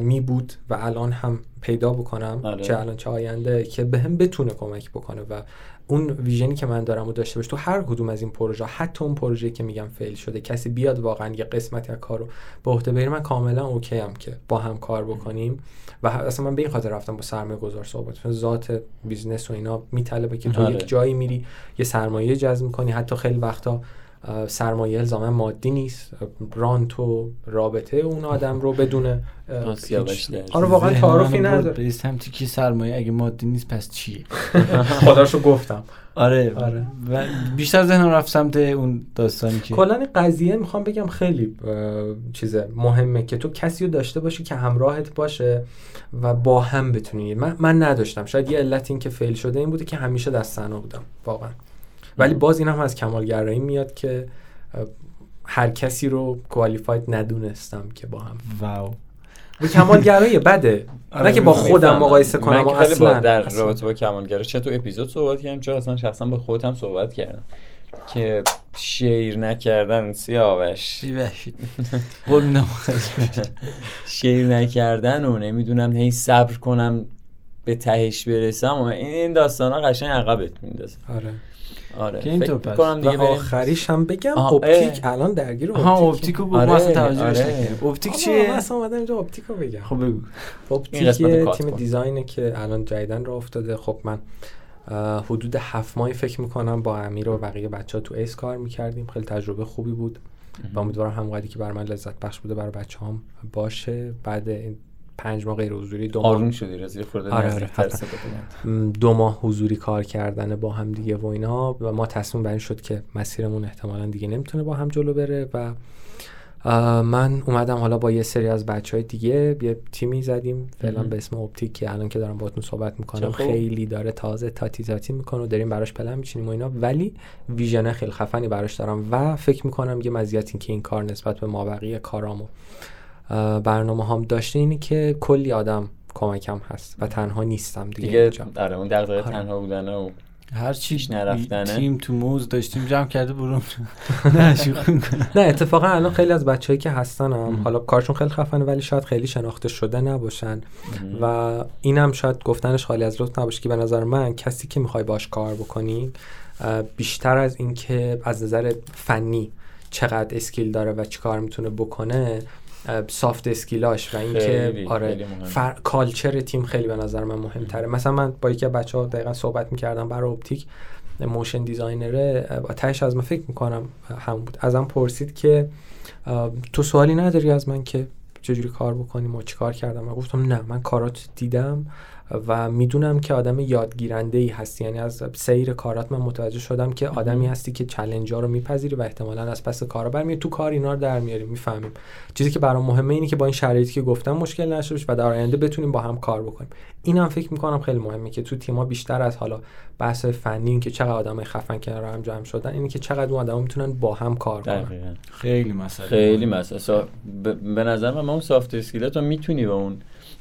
می بود و الان هم پیدا بکنم آره. چه الان چه آینده که به هم بتونه کمک بکنه و اون vision ی که من دارم و داشته باشه تو هر کدوم از این پروژه حتی اون پروژه که میگم fail شده کسی بیاد واقعا یه قسمتی از کارو به عهده بگیره من کاملا OK هم که با هم کار بکنیم و اصلا من به این خاطر رفتم با سرمایه گذار صحبت. ذات business و اینا میطلبه که تو آره. یک جایی میری یه سرمایه جذب می‌کنی حتی خیلی وقتا سرمایه الزاما مادی نیست. رانت و رابطه اون آدم رو بدون آره واقعا تعارفی نداره. به سمتی که سرمایه اگه مادی نیست پس چیه؟ خداشو گفتم. آره. آره. و بیشتر ذهنم رفت سمت اون داستانی که کلا این قضیه می‌خوام بگم خیلی چیزه مهمه که تو کسی رو داشته باشی که همراهت باشه و با هم بتونی من, من نداشتم. شاید یه علت این که فیل شده این بوده که همیشه دست بودم واقعا. ولی باز این هم از کمالگرایی میاد که هر کسی رو کوالیفاید ندونستم که با هم. واو. و کمالگرایی بده. نه که با خودم. مقایسه کنم من خیلی با اصلا در اصلا. رابطه با کمالگرا چه تو اپیزود صحبت کردم چه اصلا شخصا با خودم صحبت کردم. که شیر نکردن سیاوش. شیر نکردن و نمی‌دونم هی صبر کنم به تهش برسم و این این داستان ها قشنگ عقبت میندازه. آره. آره که اینطور فکر پس. کنم دیگه و بریم. آخریش هم بگم اپتیک. الان درگیر ها اپتیک اپتیکو بود آره، ما اصلا توجهش آره. اپتیک چیه؟ من اصلا اومدم اینجا اپتیکو بگم. خب بگو. اپتیک تیم. design ه که الان جدیدن را افتاده. خب من حدود هفت ماهی فکر می‌کنم با امیر و بقیه بچه ها تو ایس کار می‌کردیم. خیلی تجربه خوبی بود. و امیدوارم همونقدری که بر من لذت بخش بوده برای بچه هم باشه. بعد این پنج ماه غیر حضوری دو ماه آروم شدی رازی خورده آره، آره، دو ماه حضوری کار کردن با هم دیگه و اینا و ما تصمیم بر این شد که مسیرمون احتمالا دیگه نمی‌تونه با هم جلو بره و من اومدم حالا با یه سری از بچه های دیگه یه تیمی زدیم فعلا. به اسم اپتیک که الان که دارم باهاتون صحبت می‌کنم. خیلی داره تازه تاتی تاتی می‌کنه و داریم براش پلن میچینیم و اینا ولی ویژن خیلی خفنی براش دارم و فکر می‌کنم یه مزیت این که این کار نسبت به مابقی کارامو برنامه هم داشته اینه که کلی آدم کمکم هست و تنها نیستم دیگه, دیگه اینجا. آره اون دغدغه آره. تنها بودن و هر چی پیش نرفتنه. تیم تو موز داشتیم جمع کرده برون نه. نه اتفاقا الان خیلی از بچههایی که هستن هم حالا کارشون خیلی خفنه ولی شاید خیلی شناخته شده نباشن و اینم شاید گفتنش خالی از لطف نباشه که به نظر من کسی که می‌خوای باش کار بکنی بیشتر از اینکه از نظر فنی چقدر skill داره و چی کار می‌تونه بکنه soft skill اش و اینکه آره. فر... culture تیم خیلی به نظر من مهمتره. مثلا من با یکی بچه ها دقیقا صحبت می‌کردم برای اپتیک motion designer ه تهش از من فکر می‌کنم همون بود. ازم پرسید که تو سوالی نداری از من که چجوری کار بکنیم و چی کار کردم؟ و گفتم نه من کارات دیدم. و می‌دونم که آدم یادگیرنده ای هستی. یعنی از سیر کارات من متوجه شدم که آدمی هستی که challenge ها رو میپذیری و احتمالا از پس کارا برمیاد تو کار اینا رو در میاری می‌فهمیم. چیزی که برام مهمه اینه که با این شرایطی که گفتم مشکل نشه و در آینده بتونیم با هم کار بکنیم. اینم فکر می‌کنم خیلی مهمه که تو تیم‌ها بیشتر از حالا بحث فنی این که چقدر آدمای خفن کنار هم جمع شدن اینه که چقدر اون آدما می‌تونن با هم کار کنن. دقیقاً. خیلی مسئله خیلی مسئله. به نظر من اون سافت اسکیلت رو می‌تونی به اون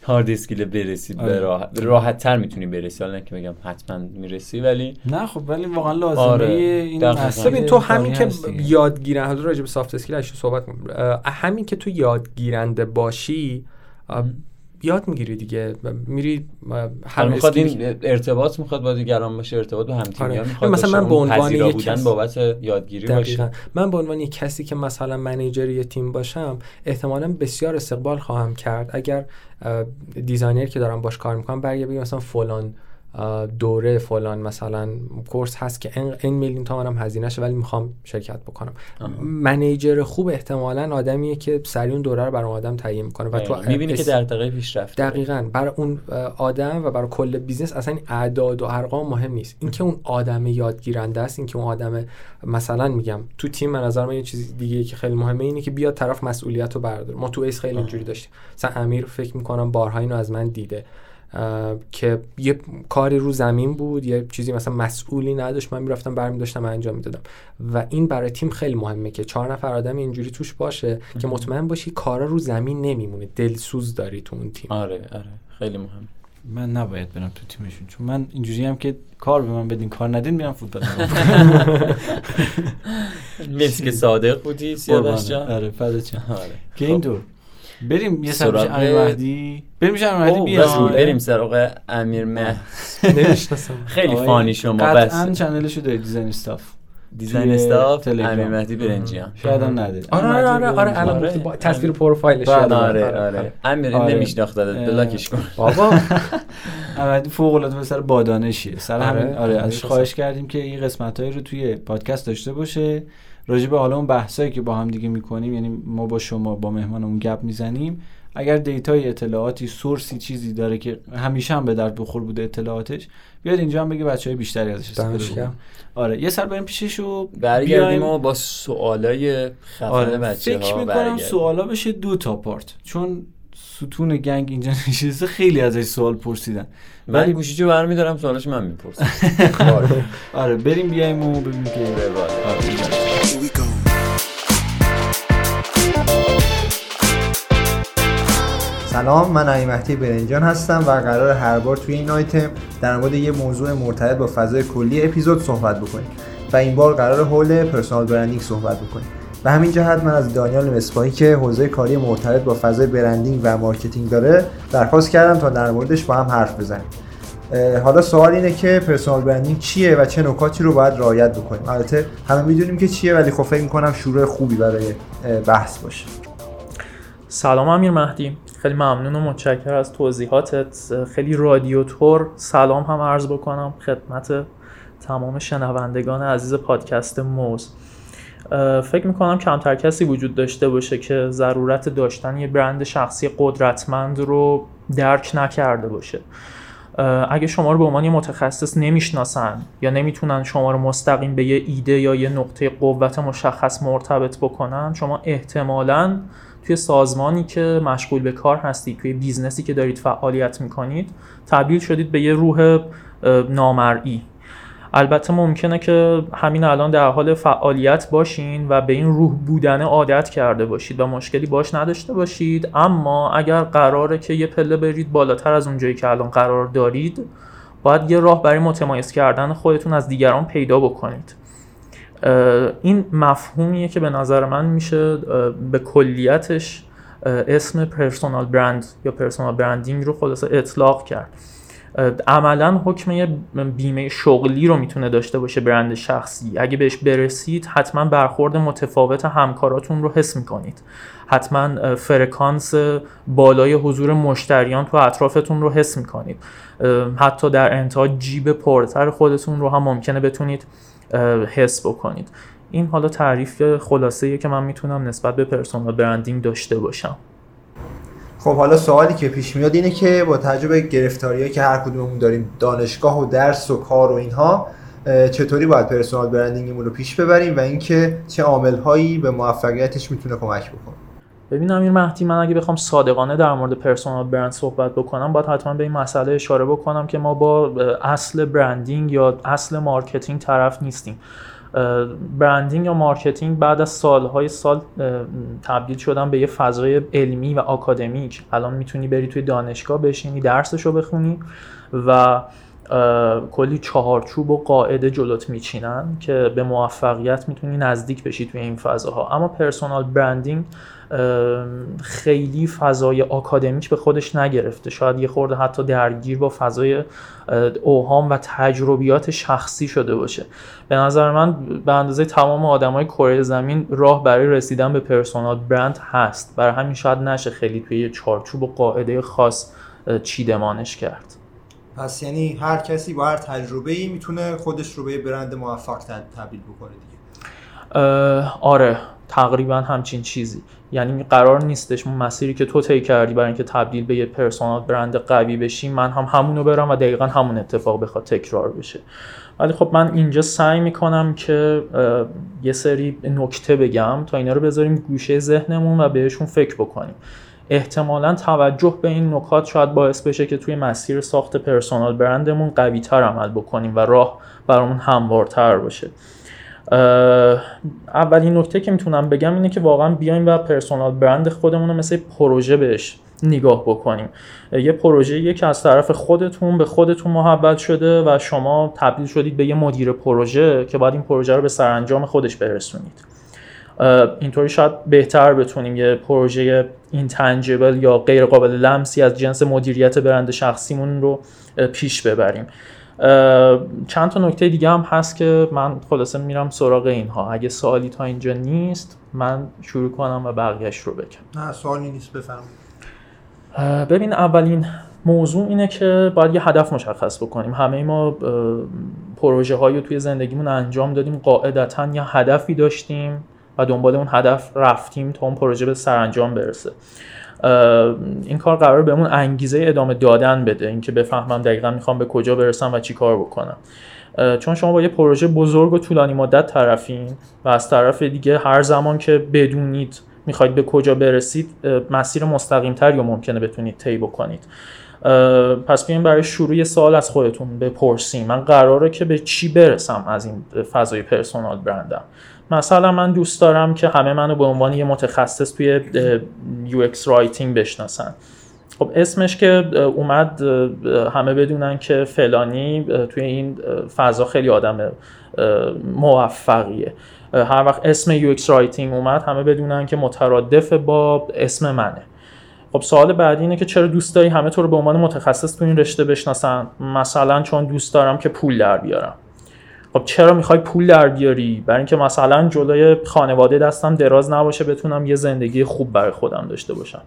هارد اسکیل برسی به آره. راحت راحت تر می‌تونی برسی. حالا که بگم حتما می‌رسی ولی نه خب ولی واقعا لازمه. آره، این ببین تو همین که. یادگیرن حالا راجع به soft skill صحبت همین که تو یادگیرنده باشی یاد می‌گیری دیگه میری هر حالا می‌خواد این ارتباط می‌خواد با دیگران باشه ارتباط با هم تیمی آره. می‌خواد مثلا من به عنوان یک بودن کس- بابت یادگیری باشه. من به عنوان یک کسی که مثلا manager یه تیم باشم احتمالا بسیار استقبال خواهم کرد. اگر designer که دارم باش کار می‌کنم برگرده بگه مثلا فلان دوره فلان مثلا course هست که این, این میلیون تومنم هزینهشه ولی می‌خوام شرکت بکنم. manager خوب احتمالا آدمیه که سریع اون دوره رو برای آدم تهیه می‌کنه و تو می‌بینی که اس- دغدغه پیشرفت. دقیقا. برای اون آدم و برای کل business اصلا این اعداد و ارقام مهم نیست. اینکه اون آدم یادگیرنده است اینکه اون آدم مثلا میگم تو تیم به نظر من یه چیز دیگه که خیلی مهمه اینه که بیاد طرف مسئولیت رو برداره ما تو ایس خیلی اینجوری داشتیم. مثلا امیر فکر می‌کنم بارها اینو از من دیده. که یه کاری رو زمین بود یه چیزی مثلا مسئولی نداشت من می‌رفتم برمی داشتم انجام می‌دادم. و این برای تیم خیلی مهمه که چهار نفر آدم اینجوری توش باشه که مطمئن باشی کارا رو زمین نمیمونه دلسوز داری تو اون تیم. آره آره. خیلی مهم. من نباید برم تو تیمشون چون من اینجوری هم که کار به من بدین کار ندین میرم فوتبال. مثل که صادق بودی سیاوش جان. آره فدات شم. آره. که اینطور بریم یه سر سراغ- امیر مهدی. بریم امیر مهدی بیا بریم سراغ امیر مه نمی‌شناسم. خیلی فانی شما قطعا بس چنلشو دارید دیزاین استاف دیزاین استاف تلگرام. امیر مهدی برنجیان. شاید هم ندارید. آره آره آره آره الان آره. با تصویر پروفایلش یادم آره اومد. آره. امیر آره. نمیشناختت. بلاکش کن. بابا. احمدی فوق العاده پسر با دانشیه سر آره، همین آره ازش. خواهش کردیم که این قسمت‌هایی رو توی پادکست داشته باشه. راجع به حالا اون بحثایی که با هم دیگه می‌کنیم یعنی ما با شما با مهمانمون گپ می‌زنیم اگر دیتای اطلاعاتی سورسی چیزی داره که همیشه هم به درد بخور بوده اطلاعاتش بیاد اینجا هم بگه بچهای بیشتری ازش استفاده. آره یه سر بریم پیشش و برگردیم. و با سوالای خفن آره بچه فکر ها می‌کنم سوالا بشه دو تا پارت چون ستون گنگ اینجا نشسته خیلی ازش سوال پرسیدن. من ولی- گوشیچو برمیدارم سوالش من می‌پرسم. آره بریم بیایم و ببینیم که آره، سلام من علی مهدی برنجان هستم و قرار هر بار توی این آیتم در مورد یه موضوع مرتبط با فضای کلی اپیزود صحبت بکنیم و این بار قرار حول personal branding صحبت بکنیم. به همین جهت من از دانیال مصباحی که حوزه کاری مرتبط با فضای branding و marketing داره درخواست کردم تا در موردش با هم حرف بزنیم. حالا سوال اینه که پرسونال برندینگ چیه و چه نکاتی رو باید رعایت بکنیم؟ البته همه می‌دونیم که چیه ولی خب فکر می‌کنم شروع خوبی برای بحث باشه. سلام امیر مهدی. خیلی ممنون و متشکر از توضیحاتت. خیلی رادیوتور سلام هم عرض بکنم خدمت تمام شنوندگان عزیز پادکست موز. فکر می‌کنم کمتر کسی وجود داشته باشه که ضرورت داشتن یه برند شخصی قدرتمند رو درک نکرده باشه. اگه شما رو به عنوان یه متخصص نمی‌شناسن یا نمی‌تونن شما رو مستقیم به یه ایده یا یه نقطه قوت مشخص مرتبط بکنن شما احتمالاً توی سازمانی که مشغول به کار هستید توی business ی که دارید فعالیت می‌کنید تبدیل شدید به یه روح نامرئی. البته ممکنه که همین الان در حال فعالیت باشین و به این روح بودن عادت کرده باشید و مشکلی باش نداشته باشید. اما اگر قراره که یه پله برید بالاتر از اونجایی که الان قرار دارید باید یه راه برای متمایز کردن خودتون از دیگران پیدا بکنید. این مفهومیه که به نظر من میشه به کلیتش اسم پرسونال برند یا پرسونال برندینگ رو خلاصه اطلاق کرد. عملا حکم یه بیمه شغلی رو می‌تونه داشته باشه برند شخصی. اگه بهش برسید حتما برخورد متفاوت همکاراتون رو حس می‌کنید. حتما فرکانس بالای حضور مشتریان تو اطرافتون رو حس می‌کنید. حتی در انتها جیب پرتر خودتون رو هم ممکنه بتونید حس بکنید. این حالا تعریف خلاصه که من می‌تونم نسبت به پرسونال برندینگ داشته باشم. خب حالا سوالی که پیش میاد اینه که با تجربه گرفتاریایی که هر کدوممون داریم دانشگاه و درس و کار و اینها چطوری باید پرسونال برندینگمون رو پیش ببریم و اینکه چه عاملهایی به موفقیتش می‌تونه کمک بکنه؟ ببین امیر مهدی من اگه بخوام صادقانه در مورد personal brand صحبت بکنم باید حتما به این مسئله اشاره بکنم که ما با اصل branding یا اصل marketing طرف نیستیم. branding یا marketing بعد از سالهای سال تبدیل شدن به یه فضای علمی و آکادمیک الان می‌تونی بری توی دانشگاه بشینی درسشو بخونی و کلی چهارچوب و قاعده جلوت میچینن که به موفقیت می‌تونی نزدیک بشی توی این فضاها. اما personal branding خیلی فضای آکادمیک به خودش نگرفته. شاید یه خورده حتی درگیر با فضای اوهام و تجربیات شخصی شده باشه. به نظر من به اندازه تمام آدمای کره زمین راه برای رسیدن به پرسونال برند هست. برای همین شاید نشه خیلی توی یه چارچوب و قاعده خاص چیدمانش کرد. پس یعنی هر کسی با هر تجربه ای می‌تونه خودش رو به یه برند موفق تب- تبدیل بکنه دیگه. آره تقریبا همچین چیزی. یعنی قرار نیستش اون مسیری که تو طی کردی برای اینکه تبدیل به یه پرسونال برند قوی بشی من هم همونو برم و دقیقا همون اتفاق بخواد تکرار بشه. ولی خب من اینجا سعی می‌کنم که یه سری نکته بگم تا اینا رو بذاریم گوشه ذهنمون و بهشون فکر بکنیم. احتمالا توجه به این نکات شاید باعث بشه که توی مسیر ساخت پرسونال برندمون قوی تر عمل بکنیم و راه برامون هموارتر باشه. اولین نکته که می‌تونم بگم اینه که واقعا بیایم و پرسونال برند خودمون رو مثل پروژه بهش نگاه بکنیم. یه پروژه که از طرف خودتون به خودتون محول شده و شما تبدیل شدید به یه مدیر پروژه که باید این پروژه رو به سرانجام خودش برسونید. اینطوری شاید بهتر بتونیم یه پروژه اینتنجبل یا غیر قابل لمسی از جنس مدیریت برند شخصیمون رو پیش ببریم. چند تا نکته دیگه هم هست که من خلاصه میرم سراغ اینها. اگه سوالی تا اینجا نیست من شروع کنم و بقیهش رو بگم. نه سوالی نیست اه، ببین اولین موضوع اینه که باید یه هدف مشخص بکنیم. همه ما پروژه هایی رو توی زندگیمون انجام دادیم. قاعدتا یه هدفی داشتیم. و دنبال اون هدف رفتیم تا اون پروژه به سرانجام برسه. این کار قرار بهمون انگیزه ادامه دادن بده اینکه بفهمم دقیقا می‌خوام به کجا برسم و چی کار بکنم. چون شما با یه پروژه بزرگ و طولانی مدت طرفین و از طرف دیگه هر زمان که بدونید می‌خواید به کجا برسید مسیر مستقیم تری ممکنه بتونید طی بکنید. پس بیاین برای شروع یه سوال از خودتون بپرسیم. من قراره که به چی برسم از این فضای پرسونال برندم؟ مثلا من دوست دارم که همه منو به عنوان یه متخصص توی UX writing بشناسن. خب اسمش که اومد همه بدونن که فلانی توی این فضا خیلی آدم موفقیه. هر وقت اسم UX writing اومد همه بدونن که مترادف با اسم منه. خب سوال بعدی اینه که چرا دوست داری همه تو رو به عنوان متخصص تو این رشته بشناسن؟ مثلا چون دوست دارم که پول در بیارم. خب چرا می‌خوای پول در بیاری؟ برای اینکه مثلا جلوی خانواده دستم دراز نباشه بتونم یه زندگی خوب برای خودم داشته باشم.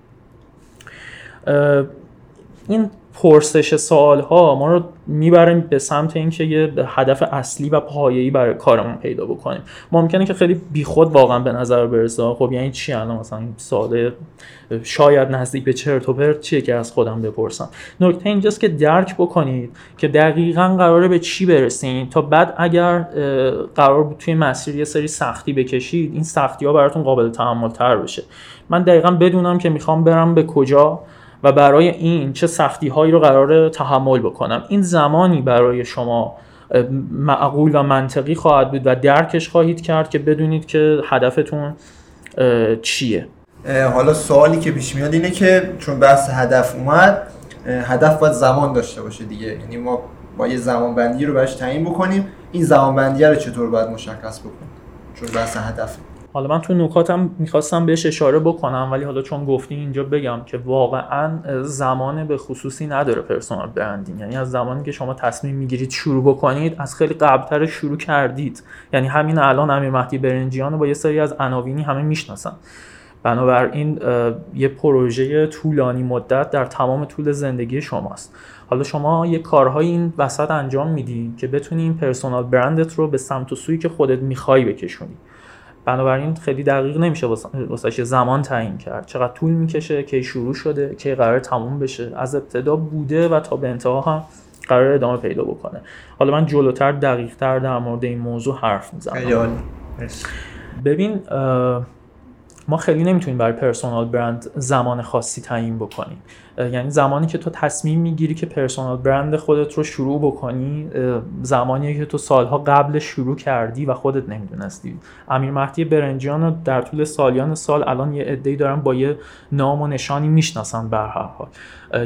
این پرسش سوال ها ما رو می‌بریم به سمت اینکه یه هدف اصلی و پایه‌ای برای کارمون پیدا بکنیم. ممکنه که خیلی بیخود واقعا به نظر برسه. خب یعنی چی؟ الان مثلا سوال شاید نزدیک به چرت و پرت چیه که از خودم بپرسم. نکته اینجاست که درک بکنید که دقیقا قراره به چی برسین. تا بعد اگر قرار بود توی مسیر یه سری سختی بکشید این سختی ها براتون قابل تحمل تر بشه. من دقیقا بدونم که می‌خوام برم به کجا. و برای این چه سختی هایی رو قراره تحمل بکنم. این زمانی برای شما معقول و منطقی خواهد بود و درکش خواهید کرد که بدونید که هدفتون چیه. حالا سوالی که پیش میاد اینه که چون بحث هدف اومد هدف باید زمان داشته باشه دیگه. یعنی ما با یه زمانبندی رو براش تعیین بکنیم. این زمانبندی رو چطور باید مشخص بکنیم؟ چون بحث هدف. حالا من تو نکاتم می‌خواستم بهش اشاره بکنم ولی حالا چون گفتی اینجا بگم که واقعا زمان به خصوصی نداره پرسونال برندینگ یعنی از زمانی که شما تصمیم می‌گیرید شروع بکنید از خیلی قبلتر شروع کردید. یعنی همین الان امیر مهدی برنجیان با یه سری از عناوینی همه می‌شناسن. بنابراین یه پروژه طولانی مدت در تمام طول زندگی شماست. حالا شما یه کارهای این وسط انجام میدی که بتونی این پرسونال برندت رو به سمت و سویی که خودت می‌خوای بکشونی. بنابراین خیلی دقیق نمیشه واسه زمان تعیین کرد. چقدر طول می‌کشه کی شروع شده کی قرار تموم بشه. از ابتدا بوده و تا به انتها هم قرار ادامه پیدا بکنه. حالا من جلوتر دقیق تر در مورد این موضوع حرف می‌زنم. ببین ما خیلی نمی‌تونیم برای پرسونال برند زمان خاصی تعیین بکنیم. یعنی زمانی که تو تصمیم می‌گیری که پرسونال برند خودت رو شروع بکنی اه، زمانیه که تو سالها قبل شروع کردی و خودت نمی‌دونستی. امیر مهدی برنجیان رو در طول سالیان سال الان یه عده‌ای دارن با یه نام و نشانی می‌شناسن به هر حال.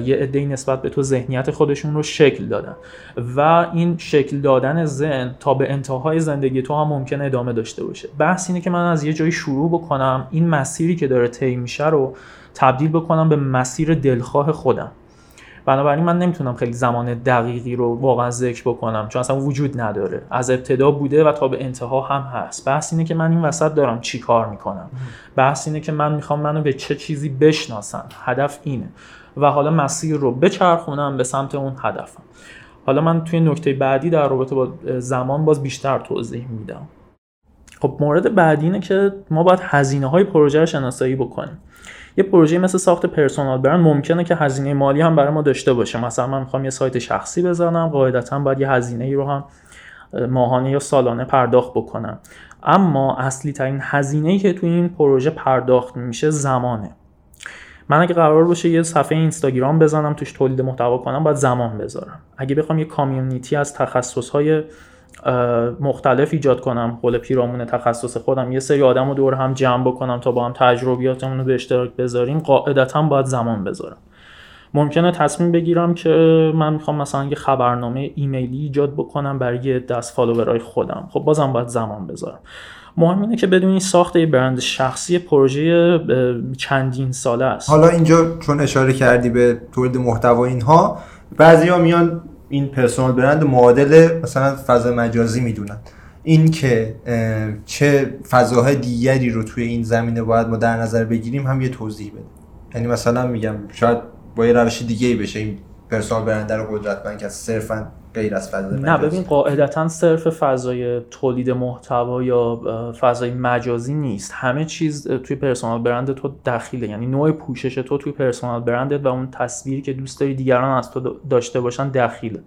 یه عده‌ای نسبت به تو ذهنیت خودشون رو شکل دادن. و این شکل دادن ذهن تا به انتهای زندگی تو هم ممکن ادامه داشته باشه. بحث اینه که من از یه جایی شروع بکنم. این مسیری که داره طی میشه رو تبدیل بکنم به مسیر دلخواه خودم. بنابراین من نمی‌تونم خیلی زمان دقیقی رو واقعا ذکر بکنم چون اصلا وجود نداره. از ابتدا بوده و تا به انتها هم هست. بحث اینه که من این وسط دارم چی کار می‌کنم. بحث اینه که من می‌خوام منو به چه چیزی بشناسن هدف اینه. و حالا مسیر رو بچرخونم به سمت اون هدفم. حالا من توی نکته بعدی در رابطه با زمان باز بیشتر توضیح میدم. خب مورد بعدی اینه که ما باید هزینه های پروژه رو شناسایی بکنیم. یه پروژه مثل ساخت پرسونال برند ممکنه که هزینه مالی هم برای ما داشته باشه. مثلا من می‌خوام یه سایت شخصی بزنم قاعدتا باید یه هزینه ای رو هم ماهانه یا سالانه پرداخت بکنم. اما اصلی ترین هزینه ای که توی این پروژه پرداخت میشه زمانه. من اگه قرار باشه یه صفحه اینستاگرام بزنم توش تولید محتوا کنم باید زمان بذارم. اگه بخوام یه کامیونیتی از تخصصهای مختلف ایجاد کنم. حول پیرامون تخصص خودم. یه سری آدم رو دور هم جمع بکنم تا با هم تجربیاتمون رو به اشتراک بذاریم. قاعدتا باید زمان بذارم. ممکنه تصمیم بگیرم که من می‌خوام مثلا یه خبرنامه ایمیلی ایجاد بکنم برای دست فالوورای خودم. خب بازم باید زمان بذارم. مهم اینه که بدونی ساخت یه برند شخصی پروژه چندین ساله است. حالا اینجا چون اشاره کردی به تولید محتوا اینها بعضیا میان این پرسونال برند معادل مثلا فضا مجازی می‌دونن. این که چه فضاهای دیگری رو توی این زمینه باید ما در نظر بگیریم هم یه توضیح بده. یعنی مثلا میگم شاید با یه روش دیگه ای بشه این پرسونال برند رو قدرتمند کرد. صرفا غیر از فضای نه ببین قاعدتا صرف فضای تولید محتوا یا فضای مجازی نیست. همه چیز توی پرسونال برند تو دخیله. یعنی نوع پوشش تو توی پرسونال برندت و اون تصویری که دوست داری دیگران از تو داشته باشن دخیله.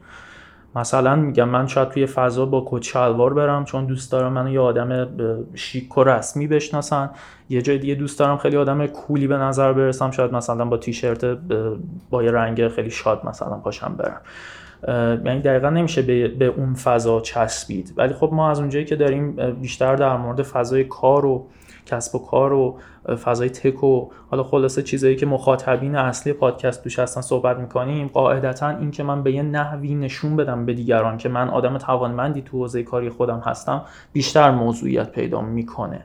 مثلا میگم من شاید توی فضا با کت شلوار برم چون دوست دارم منو یه آدم شیک و رسمی بشناسن. یه جای دیگه دوست دارم خیلی آدم کولی به نظر برسم. شاید مثلا با تیشرت با یه رنگ خیلی شاد مثلا پاشم برم. یعنی دقیقا نمیشه به, اون فضا چسبید. ولی خب ما از اونجایی که داریم بیشتر در مورد فضای کار و کسب و کار و فضای تک و حالا خلاصه چیزایی که مخاطبین اصلی پادکست توش هستن صحبت می‌کنیم قاعدتا این که من به یه نحوی نشون بدم به دیگران که من آدم توانمندی تو حوزه کاری خودم هستم بیشتر موضوعیت پیدا می‌کنه.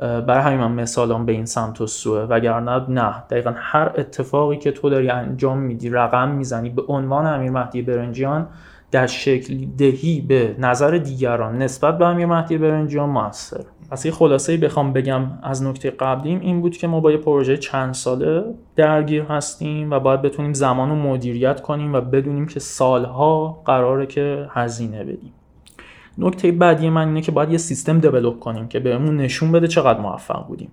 برای همین من مثالم به این سمت و سوه وگرنه نه دقیقا هر اتفاقی که تو داری انجام میدی رقم می‌زنی به عنوان امیر مهدی برنجیان در شکل دهی به نظر دیگران نسبت به امیر مهدی برنجیان موثر. پس یه خلاصه بخوام بگم از نکته قبلیم این بود که ما با یه پروژه چند ساله درگیر هستیم و باید بتونیم زمان رو مدیریت کنیم و بدونیم که سالها قراره که هزینه بدیم. نکته بعدی من اینه که باید یه سیستم دیولپ کنیم که بهمون نشون بده چقدر موفق بودیم.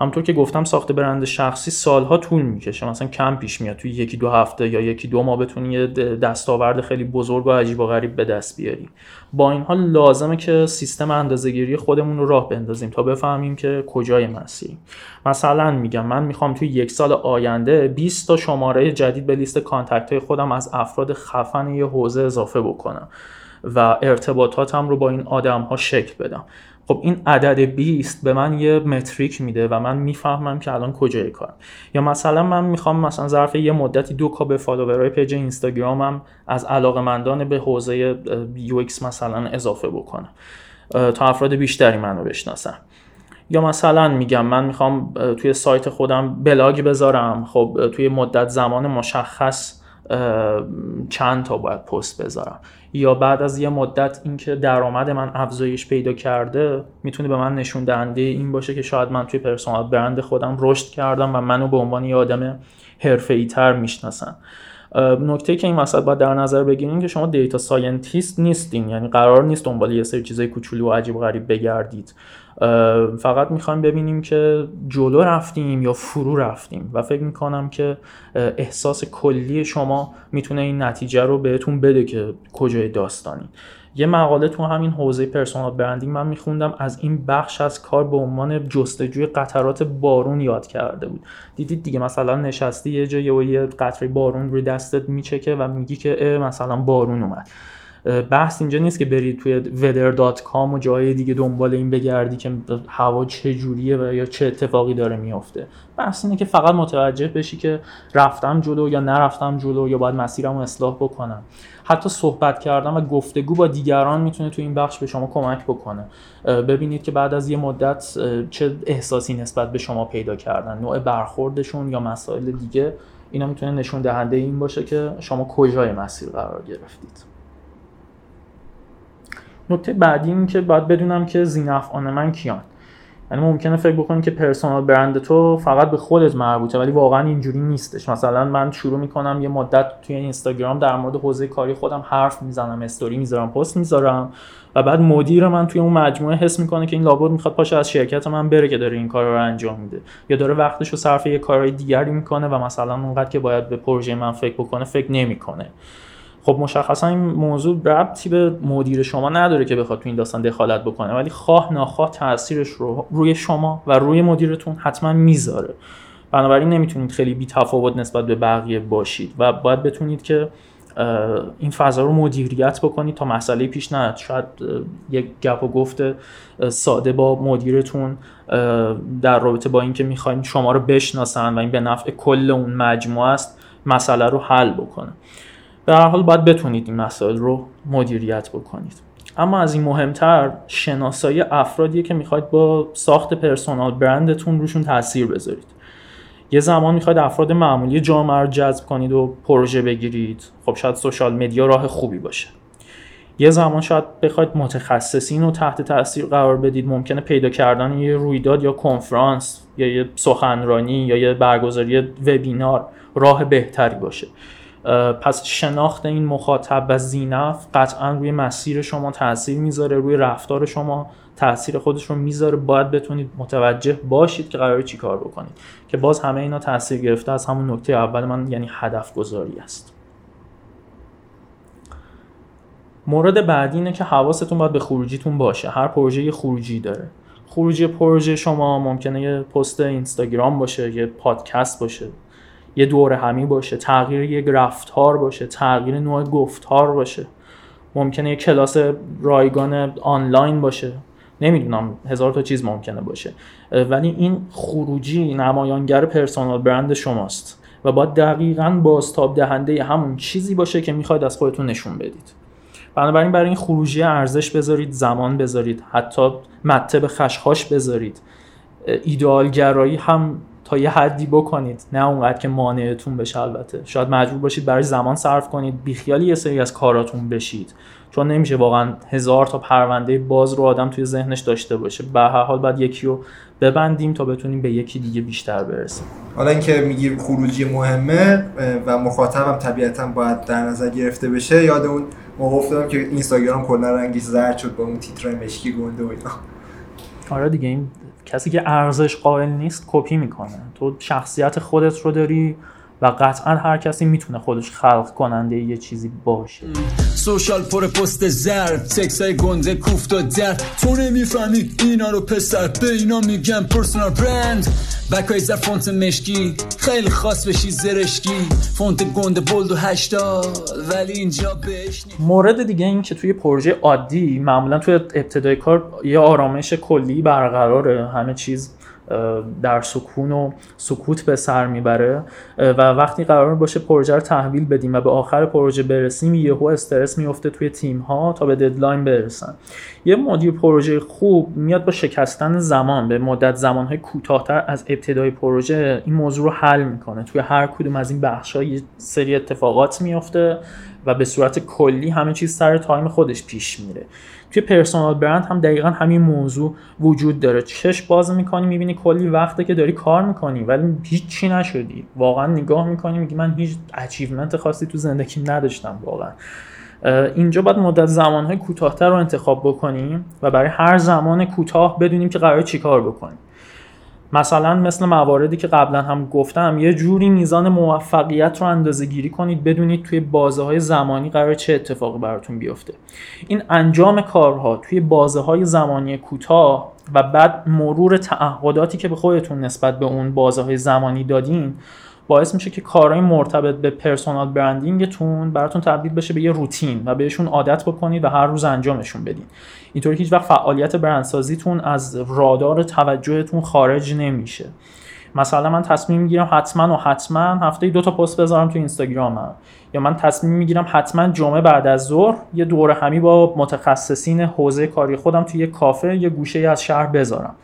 همطور که گفتم ساخت برند شخصی سالها طول می‌کشه. مثلا کم پیش میاد. توی یکی دو هفته یا یکی دو ماه بتونی یه دستاورد خیلی بزرگ و عجیب و غریب به دست بیاری. با این حال لازمه که سیستم اندازه‌گیری خودمون رو راه بندازیم تا بفهمیم که کجای مسیریم مثلا میگم من می‌خوام توی یک سال آینده 20 تا شماره جدید به لیست contact های خودم از افراد خفن یه حوزه اضافه بکنم. و ارتباطاتم رو با این آدم ها شکل بدم. خب این عدد 20 به من یه metric میده و من می‌فهمم که الان کجای کارم. یا مثلا من می‌خوام مثلا ظرف یه مدتی دو K به follower های page اینستاگرامم از علاقمندان به حوزه UX مثلا اضافه بکنم تا افراد بیشتری منو بشناسن. یا مثلا میگم من می‌خوام توی سایت خودم بلاگ بذارم خب توی مدت زمان مشخص چند تا باید پست بذارم. یا بعد از یه مدت اینکه درآمد من افزایش پیدا کرده می‌تونه به من نشون دهنده این باشه که شاید من توی personal brand خودم رشد کردم و منو به عنوان یه آدم حرفه‌ای تر می‌شناسن نکته که این وسط باید در نظر بگیرین که شما data scientist نیستین یعنی قرار نیست دنبال یه سری چیزای کوچولو و عجیب و غریب بگردید. فقط می‌خوایم ببینیم که جلو رفتیم یا فرو رفتیم. و فکر می‌کنم که احساس کلی شما می‌تونه این نتیجه رو بهتون بده که کجای داستانی. یه مقاله تو همین حوزه personal branding من میخوندم. از این بخش از کار به عنوان جستجوی قطرات بارون یاد کرده بود. دیدید دیگه مثلا نشستی یه جایی یه قطره بارون روی دستت میچکه و میگی که مثلا بارون اومد. بحث اینجا نیست که برید توی weather.com و جای دیگه دنبال این بگردی که هوا چه جوریه و یا چه اتفاقی داره میافته. بحث اینه که فقط متوجه بشی که رفتم جلو یا نرفتم جلو یا باید مسیرم رو اصلاح بکنم. حتی صحبت کردن و گفتگو با دیگران می‌تونه تو این بخش به شما کمک بکنه. ببینید که بعد از یه مدت چه احساسی نسبت به شما پیدا کردن. نوع برخوردشون یا مسائل دیگه اینا می‌تونه نشون دهنده این باشه که شما کجای مسیر قرار گرفتید. نکته بعدی این که باید بدونم که زینفعان من کیان. یعنی ممکنه فکر بکنی که پرسونال برند تو فقط به خودت مربوطه ولی واقعا اینجوری نیستش. مثلا من شروع می‌کنم یه مدت توی اینستاگرام در مورد حوزه کاری خودم حرف می‌زنم استوری می‌ذارم پست می‌ذارم و بعد مدیر من توی اون مجموعه حس می‌کنه که این لابد می‌خواد پاشه از شرکت من بره که داره این کار رو انجام میده. یا داره وقتش رو صرف یه کارهای دیگری می‌کنه و مثلا اونقدر که باید به پروژه من فکر بکنه فکر نمی‌کنه. خب مشخصا این موضوع ربطی به مدیر شما نداره که بخواد تو این داستان دخالت بکنه ولی خواه ناخواه تاثیرش رو روی شما و روی مدیرتون حتما می‌ذاره. بنابراین نمی‌تونید خیلی بی تفاوت نسبت به بقیه باشید و باید بتونید که این فضا رو مدیریت بکنید تا مسئله پیش نیاد. شاید یک گپ و گفت ساده با مدیرتون در رابطه با اینکه می‌خواین شما رو بشناسن و این به نفع کل اون مجموعه است مسئله رو حل بکنه. به هر حال باید بتونید این مسائل رو مدیریت بکنید. اما از این مهمتر شناسایی افرادیه که می‌خواید با ساخت پرسونال برندتون روشون تاثیر بذارید. یه زمان می‌خواید افراد معمولی جامعه رو جذب کنید و پروژه بگیرید. خب شاید سوشال مدیا راه خوبی باشه. یه زمان شاید بخواید متخصصین رو تحت تاثیر قرار بدید. ممکنه پیدا کردن یه رویداد یا کنفرانس یا یه سخنرانی یا یه برگزاری وبینار راه بهتری باشه. پس شناخت این مخاطب و زینف قطعا روی مسیر شما تاثیر می‌ذاره روی رفتار شما تاثیر خودش رو می‌ذاره. باید بتونید متوجه باشید که قراره چی کار بکنید که باز همه اینا تاثیر گرفته. از همون نکته اول من یعنی هدف گذاری است. مورد بعدی اینه که حواستون باید به خروجیتون باشه. هر پروژه یه خروجی داره. خروجی پروژه شما ممکنه یه پست اینستاگرام باشه یه پادکست باشه. یه دور همی باشه تغییر یک رفتار باشه تغییر نوع گفتار باشه. ممکنه یه کلاس رایگان آنلاین باشه. نمی‌دونم هزار تا چیز ممکنه باشه. ولی این خروجی نمایانگر پرسونال برند شماست و باید دقیقا بازتاب دهنده همون چیزی باشه که می‌خواید از خودتون نشون بدید. بنابراین برای این خروجی ارزش بذارید زمان بذارید حتی مته به خشخاش بذارید. ایدئال گرایی هم تا یه حدی بکنید نه اونقدر که مانعتون بشه البته. شاید مجبور باشید برای زمان صرف کنید بیخیالی یه سری از کاراتون بشید. چون نمیشه واقعا هزار تا پرونده باز رو آدم توی ذهنش داشته باشه. به هر حال باید یکی رو ببندیم تا بتونیم به یکی دیگه بیشتر برسیم. حالا اینکه میگی خروجی مهمه و مخاطبم طبیعتا باید در نظر گرفته بشه یاد اون موقع افتادم که اینستاگرام کلا رنگش زرد شد با اون تیترای مشکی گنده و اینا. آره دیگه این کسی که ارزش قائل نیست کپی می‌کنه. تو شخصیت خودت رو داری و قطعا هر کسی می‌تونه خودش خلق کننده یه چیزی باشه. سوشال پر پست زرد تکس های گنده کوفت و درد. تو نمی‌فهمی اینا رو پسر به اینا میگم پرسونال برند. بکای زر فونت مشکی خیلی خاص بشی زرشکی. فونت گنده bold و هشتاد ولی اینجا بهش مورد دیگه این که توی پروژه عادی معمولا توی ابتدای کار یه آرامش کلی برقراره همه چیز در سکون و سکوت به سر می‌بره و وقتی قرار باشه پروژه رو تحویل بدیم و به آخر پروژه برسیم یهو استرس میفته توی تیم ها تا به deadline برسن. یه مدیر پروژه خوب میاد با شکستن زمان به مدت زمانهای کوتاهتر از ابتدای پروژه این موضوع رو حل می‌کنه. توی هر کدوم از این بخش یه سری اتفاقات میفته و به صورت کلی همه چیز سر time خودش پیش میره. توی personal brand هم دقیقا همین موضوع وجود داره. چش باز می‌کنی می‌بینی کلی وقته که داری کار می‌کنی ولی هیچی نشدی. واقعا نگاه می‌کنی میگی من هیچ achievement خاصی تو زندگی نداشتم واقعا. اینجا باید مدت زمانهای کوتاهتر رو انتخاب بکنیم و برای هر زمان کوتاه بدونیم که قرار چیکار بکنیم. مثلا مثل مواردی که قبلا هم گفتم یه جوری میزان موفقیت رو اندازه گیری کنید بدونید توی بازه های زمانی قرار چه اتفاقی براتون بیفته. این انجام کارها توی بازه های زمانی کوتاه و بعد مرور تعهداتی که به خودتون نسبت به اون بازه های زمانی دادین باعث میشه که کارهای مرتبط به پرسونال برندینگتون براتون تبدیل بشه به یه روتین و بهشون عادت بکنید و هر روز انجامشون بدین. اینطوری هیچ وقت فعالیت برندسازیتون از رادار توجهتون خارج نمیشه. مثلا من تصمیم می‌گیرم حتما و حتما هفته دو تا پست بذارم تو اینستاگرامم یا من تصمیم می‌گیرم حتما جمعه بعد از ظهر یه دوره همی با متخصصین حوزه کاری خودم توی یه کافه یه گوشه از شهر بذارم.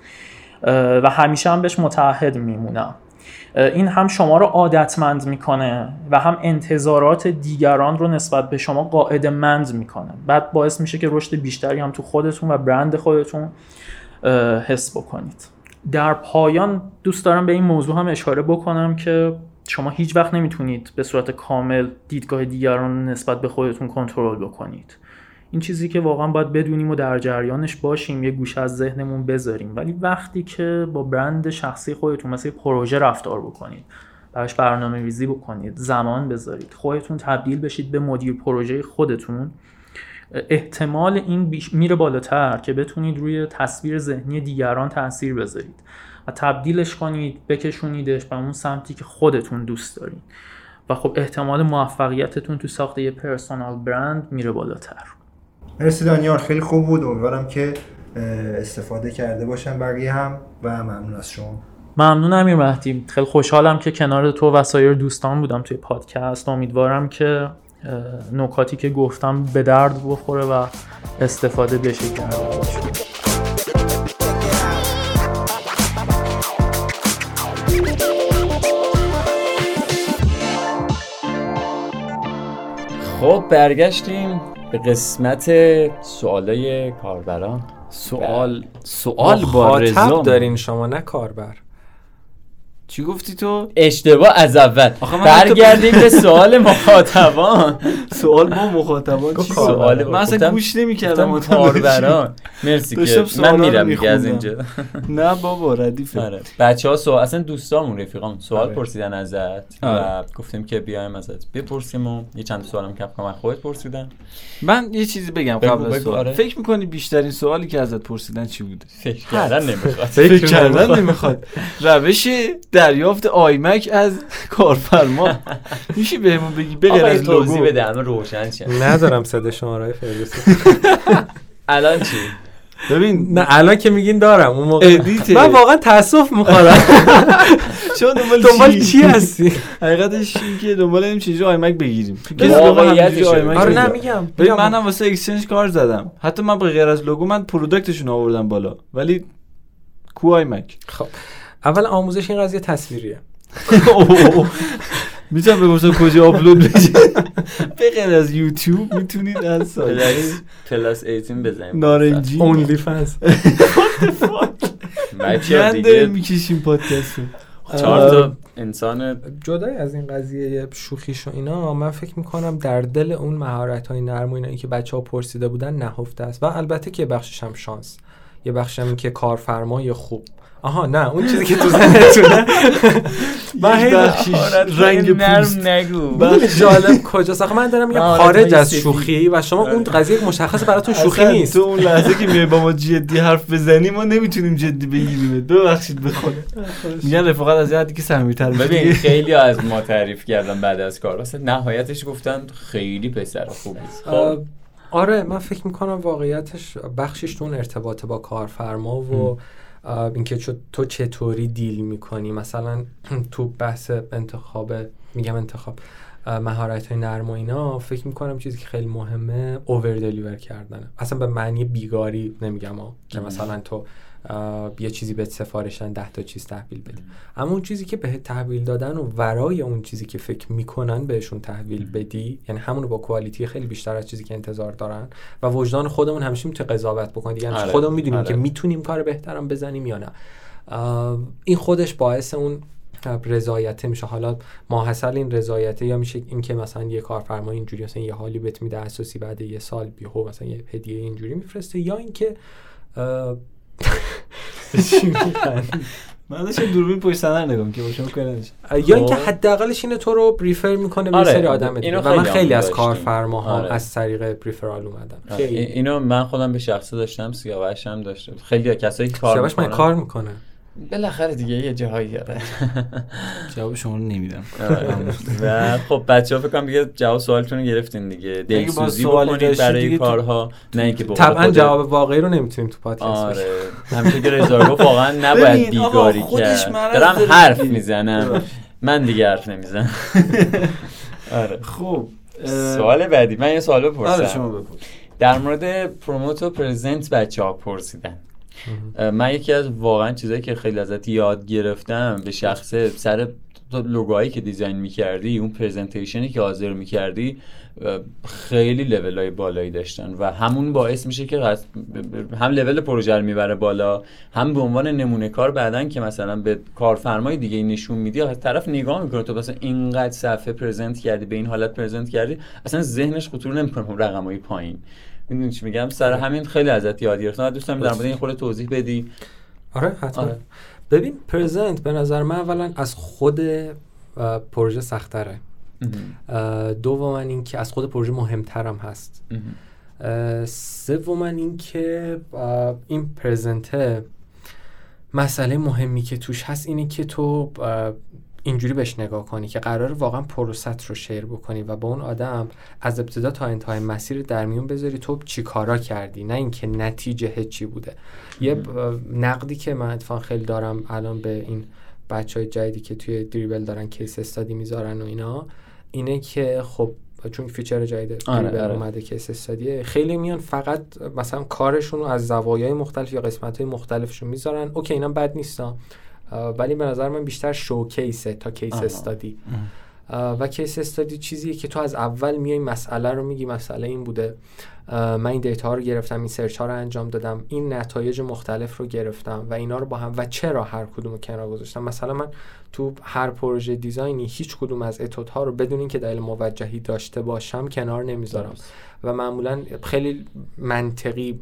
و همیشه هم بهش متعهد میمونم. این هم شما رو عادتمند می‌کنه و هم انتظارات دیگران رو نسبت به شما قاعده مند می‌کنه. بعد باعث میشه که رشد بیشتری هم تو خودتون و برند خودتون حس بکنید. در پایان دوست دارم به این موضوع هم اشاره بکنم که شما هیچ وقت نمی‌تونید به صورت کامل دیدگاه دیگران نسبت به خودتون کنترل بکنید. این چیزی که واقعا باید بدونیم و در جریانش باشیم یه گوشه از ذهنمون بذاریم. ولی وقتی که با برند شخصی خودتون مثل پروژه رفتار بکنید براش برنامه ریزی بکنید زمان بذارید خودتون تبدیل بشید به مدیر پروژه خودتون احتمال این بیش میره بالاتر که بتونید روی تصویر ذهنی دیگران تاثیر بذارید و تبدیلش کنید بکشونیدش به اون سمتی که خودتون دوست دارید. و خب احتمال موفقیتتون تو ساخت یه پرسونال برند میره بالاتر. مرسی دانیال خیلی خوب بود. امیدوارم که استفاده کرده باشن بقیه هم و ممنون از شما. ممنون امیر مهدی. خیلی خوشحالم که کنار تو و سایر دوستان بودم توی پادکست. امیدوارم که نکاتی که گفتم به درد بخوره و استفاده بشه. کرده باشه خب برگشتیم. به قسمت سوالای کاربران. سوال سوال با رضا دارین شما نه کاربر. چی گفتی تو؟ اشتباه از اول. برگردیم به سوال مخاطبان. سوال با مخاطبان چی؟ سوال من اصلا گوش نمی‌کردم گفتم کاربران. مرسی که من میرم دیگه از. اینجا. نه بابا ردیفه. آره. بچه ها سوال اصلا دوستامون رفیقام سوال آره. پرسیدن ازت و آره. گفتیم که بیایم ازت بپرسیم و یه چند تا سوالم که من خودت پرسیدن. من یه چیزی بگم قبل از سوال. فکر می‌کنی بیشترین سوالی که ازت پرسیدن چی بوده؟ فکر کردن نمی‌خواد. فکر کردن نمی‌خواد. روش دریافت آیمک از کارفرما. میشه بهمون بگی به غیر آقا از لوگو. بده همه روشن شه ندارم صدا شماره فردوسی. الان چی؟ ببین نه الان که میگین دارم اون موقع. ادیته. من واقعا تاسف می‌خورم چون دنبال, دنبال چی؟ هستی؟ حقیقتش این که دنبال این چیزی iMac بگیریم. آره نه. میگم ببین. منم واسه exchange کار زدم. حتی من به غیر از لوگو من product شون آوردم بالا. ولی کو iMac؟ خب. اول آموزش این قضیه تصویریه. می‌تونم بگم کجا آپلود بشه به غیر از یوتیوب می‌تونید از سایت. plus plus 18 بزنیم. نارنجی. OnlyFans بچه من داریم دیگه می‌کشیم پادکست چهار تا انسان جدای از این قضیه شوخیش و اینا من فکر می‌کنم در دل اون مهارت های نرم و اینا که بچه ها پرسیده بودن نهفته است. و البته که یه بخشش هم شانس. یه بخش هم که کارفرمای خوب. آها نه اون چیزی که تو ذهنتونه. من هی رنگ پوست. نگو. می‌دونی جالب کجاست؟ آخه من دارم میگم آره، خارج از. شوخی و شما اون قضیه مشخص براتون شوخی نیست. تو اون لحظه که میای با ما جدی حرف بزنی ما نمی‌تونیم جدی بگیریم. ببخشید بخونه میگن رفاقت از حدی که صمیمیت‌تر. ببین خیلی از ما تعریف کردن بعد از کار. واسه نهایتش گفتن خیلی پسر خوبی خب. آره من فکر می‌کنم واقعیتش بخشش تو اون ارتباط با کارفرما و اینکه تو چطوری دیل می‌کنی؟ مثلا تو بحث انتخاب میگم انتخاب مهارت های نرم و اینا فکر می‌کنم چیزی که خیلی مهمه اوور دلیور کردنه. اصلا به معنی بیگاری نمیگم ها. که مثلا تو یه چیزی بهت سفارش دادن ده تا چیز تحویل بدی اما اون چیزی که بهت تحویل دادن و ورای اون چیزی که فکر می‌کنن بهشون تحویل بدی یعنی همونو با کوالیتی خیلی بیشتر از چیزی که انتظار دارن و وجدان خودمون همیشه می‌تونه قضاوت بکنه. دیگه آره، خودمون می‌دونیم آره. که می‌تونیم کار بهترم بزنیم یا نه. این خودش باعث اون رضایته میشه. حالا ماحصل این رضایته یا میشه این که مثلا یه کارفرما اینجوری مثلا یه حالی بهت میده اساسی بعد یه سال بیهو مثلا یه هدیه اینجوری میفرسته یا اینکه چی؟ من داشتم دوربین پشت سر نگم که باشم یا اینکه. حداقلش اینه تو رو بریفر می‌کنه به آره، سری آدم دیگه و من خیلی از. کارفرماها آره. از طریق پریفرال اومدم خیلی این- اینو من خودم به شخصه داشتم سیاوش هم داشته خیلی کسایی که کار سیاوش من کار می‌کنه بالاخره دیگه یه جاهایی آره. جواب شما رو نمیدم. و خب بچه ها فکر کنم دیگه جواب سوالتون رو گرفتین دیگه. دلسوزی بکنید برای کارها نه اینکه طبعا جواب واقعی رو نمی‌تونیم تو پادکست آره. همینطور که رضا گفت واقعا نباید بیگاری خودش کرد. دارم داره. حرف. می‌زنم. من دیگه حرف نمی‌زنم. آره. خب سوال بعدی. من یه سوال آره بپرسم شما بپرس. در مورد پروموت و پرزنت بچه ها پرسیدن. من یکی از واقعا چیزایی که خیلی ازت یاد گرفتم به شخص سر لوگوهایی که دیزاین می‌کردی اون پرزنتیشنی که حاضر می‌کردی خیلی لول های بالایی داشتن و همون باعث میشه که هم لول پروژه رو می‌بره بالا هم به عنوان نمونه کار بعدن که مثلا به کارفرمای دیگه نشون میدی از طرف نگاه می‌کنه تو مثلا اینقدر صفحه پرزنت کردی به این حالت پرزنت کردی اصلا ذهنش خطور نمی‌کنه اون رقمای پایین. می‌دونی چی میگم؟ سر همین خیلی ازت یاد گرفتم. دوستم در مورد این خود توضیح بدی. آره حتما. آره. ببین پرزنت به نظر من اولا از خود پروژه سختره. دوما اینکه از خود پروژه مهمترم هست. سوما اینکه این پرزنته مسئله مهمی که توش هست اینه که تو اینجوری بهش نگاه کنی که قرار واقعا پروست رو شیر بکنی و با اون آدم از ابتدا تا انتهای مسیر در میون بذاری. تو چی کارا کردی؟ نه اینکه نتیجه چی بوده. یه نقدی که من اتفاقا خیلی دارم الان به این بچه های جدیدی که توی Dribbble دارن case study می‌ذارن و اینا اینه که خب چون feature جدید آره، Dribbble آره. اومده case study ه خیلی میان فقط مثلا کارشون رو از زوایای مختلف یا قسمت های مختلفشون می‌ذارن. OK اینا بد نیستا ولی به نظر من بیشتر showcase ه تا case. study و case study چیزیه که تو از اول میای مسئله رو میگی مسئله این بوده. من این data ها رو گرفتم این search ها رو انجام دادم این نتایج مختلف رو گرفتم و اینا رو با هم و چرا هر کدوم رو کنار گذاشتم؟ مثلا من تو هر پروژه دیزاینی هیچ کدوم از اتود ها رو بدون اینکه دلیل موجهی داشته باشم کنار نمی‌ذارم. و معمولا خیلی منطقی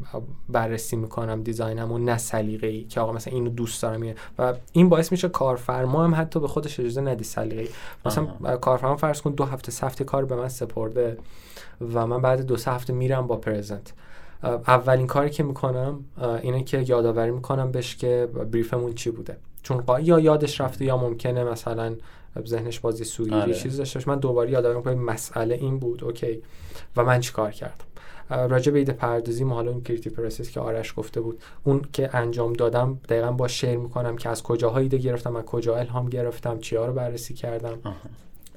بررسی می‌کنم دیزاینم و نه سلیقه‌ای که آقا مثلا اینو دوست دارم اینه. و این باعث میشه کارفرما هم حتی به خودش اجازه ندی سلیقه‌ای. مثلا کارفرما فرض کن دو هفته سفت کار به من سپرده. و من بعد دو سه هفته میرم با پرزنت. اولین کاری که می‌کنم اینه که یادآوری می‌کنم بهش که brief مون چی بوده. چون قا- یا یادش رفته یا ممکنه مثلا ذهنش بازی سوگیری آره. چیز داشته. من دوباره یادآوری می‌کنم مسئله این بود OK. و من چی کار کردم؟ راجع به ایده پردازی ما حالا اون creative process که آرش گفته بود اون که انجام دادم دقیقا با share می‌کنم که از کجاها ایده گرفتم از کجا الهام گرفتم چیا رو بررسی کردم.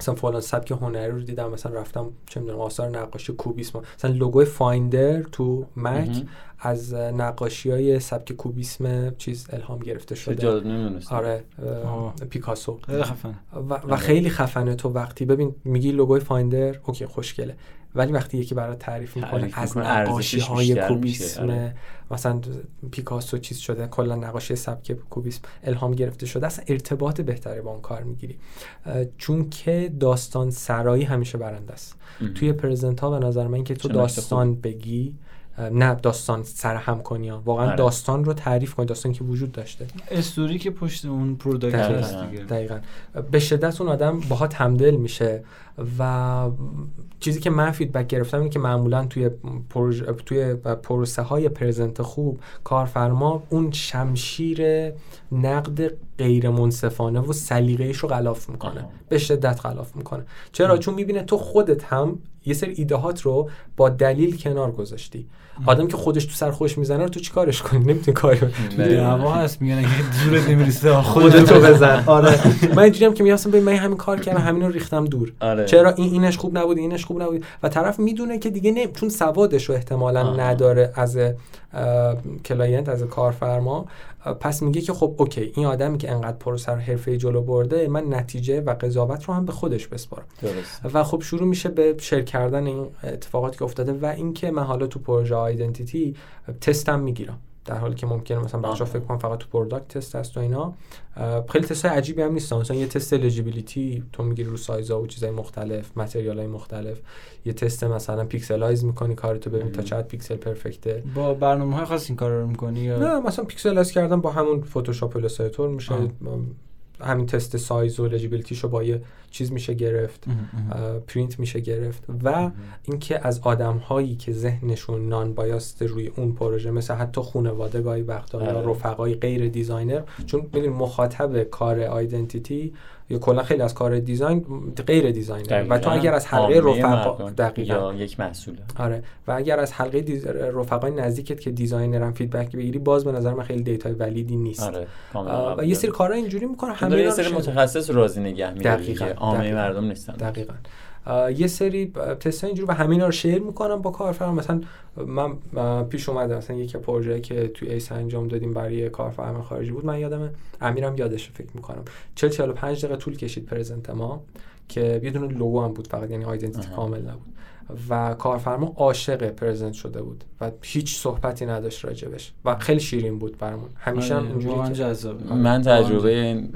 مثلا فلان سبک هنری رو دیدم مثلا رفتم چه می‌دونم آثار نقاشی کوبیسم. مثلا لوگوی Finder تو مک مهم. از نقاشی های سبک کوبیسم چیز الهام گرفته شده. آره. پیکاسو. خیلی خفن و, و خیلی خفنه تو وقتی. ببین میگی لوگوی فایندر اوکی خوشگله. ولی وقتی یکی برات تعریف می‌کنه از نقاشی های. کوبیسم آره. مثلا پیکاسو چیز شده کلا نقاشی سبک کوبیسم الهام گرفته شده اصلا ارتباط بهتری با اون کار می‌گیری چون که داستان سرایی همیشه برنده است. توی present ها به نظر من که تو داستان بگی نه داستان سرهم کنی ها. واقعا آره. داستان رو تعریف کنی داستانی که وجود داشته استوری که پشت اون product. هست دیگه دقیقا به شدت اون آدم باهات همدل میشه و چیزی که من feedback گرفتم اینه که معمولا توی پروژ... توی پروسه های present خوب کارفرما اون شمشیر نقد غیر منصفانه و سلیقه‌ایش رو غلاف می‌کنه آها. به شدت غلاف می‌کنه چرا چون می‌بینه تو خودت هم یه سری ایدهات رو با دلیل کنار گذاشتی آدم که خودش تو سر خودش می‌زنه رو تو چیکارش کنی؟ نمی‌تونی کاری کنی. دعوا هست میگن اگه زورت نمی‌رسه خودتو بزن. آره. من اینجوریم که میگم ببین من همین کار کردم همین رو ریختم دور. آره. چرا؟ این اینش خوب نبود اینش خوب نبود. و طرف می‌دونه که دیگه نه چون سوادش رو احتمالا. نداره از client از کارفرما پس میگه که خب OK این آدمی که انقدر پروسه رو حرفه‌ای جلو برده من نتیجه و قضاوت رو هم به خودش بسپارم. و خب شروع میشه به share کردن این اتفاقاتی که افتاده و اینکه من حالا تو پروژه identity تستم می‌گیرم. در حالی که ممکنه مثلا آها. فکر کنم فقط تو product تست هست و اینا خیلی تست عجیبی هم نیستن. مثلا یه تست legibility تو می‌گیری رو سایزها و چیزای مختلف متریال های مختلف. یه تست مثلا pixelize می‌کنی کارتو ببین تا چقدر pixel perfect ه با برنامه های خاص این کار رو می‌کنی یا؟ نه مثلا pixelize کردن با همون Photoshop Illustrator میشه. همین تست سایز و legibility ش رو با یه چیز میشه گرفت پرینت میشه گرفت و اینکه از آدم هایی که ذهنشون non-biased است روی اون پروژه مثل حتی خانواده گاهی وقتا یا آره. رفقای غیر designer چون می‌دونی مخاطب کار identity یا کلا خیلی از کار design غیر designer و تو. اگر از حلقه رفقا دقیقا. یا یک محصول آره. و اگر از حلقه des... رفقای نزدیکت که designer ن feedback بگیری باز به نظر من خیلی data ی valid ی نیست. آره و یه سری. کارا اینجوری می‌کنه همه یه سری. متخصص راضی نگه می‌داره دقیقاً، عامه. مردم نیستن. دقیقا. یه سری تست اینجوری و همینا رو share می‌کنم با کارفرما. مثلا من پیش اومده مثلا یکی پروژه که توی ایس انجام دادیم برای کارفرما خارجی بود من یادم امیرم یادش فکر می‌کنم. 40 45 دقیقه طول کشید present ما که یه دونه لوگو هم بود فقط یعنی identity. کامل نبود. و کارفرما عاشق present شده بود و هیچ صحبتی نداشت راجبش و خیلی شیرین بود برامون. همیشه هم آره، اینجوری من تجربه این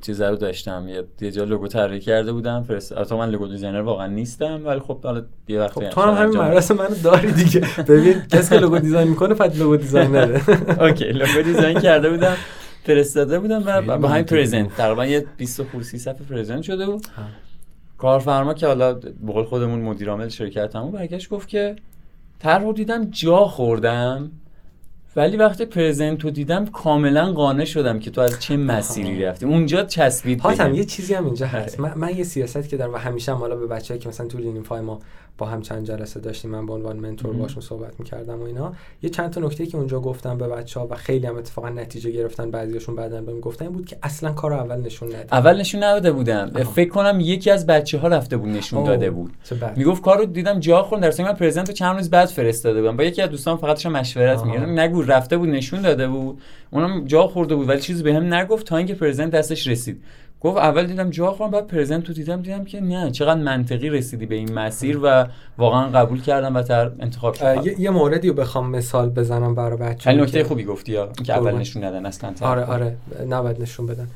چیز رو داشتم. یه یه جا لوگو طراحی کرده بودم فرست من logo designer واقعا نیستم ولی خب حالا یه وقتی خب تو هم همین مسئله منو داری دیگه. ببین کسی که logo design می‌کنه فقط logo designer ه. OK logo design کرده بودم فرستاده بودم و با همین present. تقریبا یه 20 خورده صفحه present شده بود. کارفرما که حالا به قول خودمون مدیر عامل شرکتمون برگشت گفت که طرح رو دیدم جا خوردم ولی وقتی present رو دیدم کاملا قانع شدم که تو از چه مسیری رفتی اونجا چسبید حاتم. یه چیزی هم اینجا هست آره. من, من یه سیاست که دارم و همیشه هم حالا به بچه‌ای که مثلا تو لینیفای ما با هم چند جلسه داشتیم من به عنوان mentor. باشون صحبت می‌کردم و اینا. یه چند تا نکته که اونجا گفتم به بچه ها و خیلی هم اتفاقا نتیجه گرفتن بعضیاشون بعدا بهم گفتن این بود که اصلا کارو اول نشون ندید اول نشون نداده بودم آها. فکر کنم یکی از بچه ها رفته بود نشون داده بود. می‌گفت کارو دیدم جا خورد در من present رو چند روز بعد فرستاده بودم. با یکی از دوستان فقط داشتم مشورت. می‌کردم نگو رفته بود نشون داده بود. اونم جا خورده بود ولی چیزی بهم نگفت تا اینکه present دستش رسید. گفت اول دیدم جا خوردم بعد present رو دیدم دیدم که نه. چقدر منطقی رسیدی به این مسیر و واقعا قبول کردم و طرح انتخاب کردم یه, یه موردی رو بخوام مثال بزنم برای بچه خیلی نکته خوبی گفتی یا که اول. نشون ندن اصلا آره آره. نباید نشون بدن.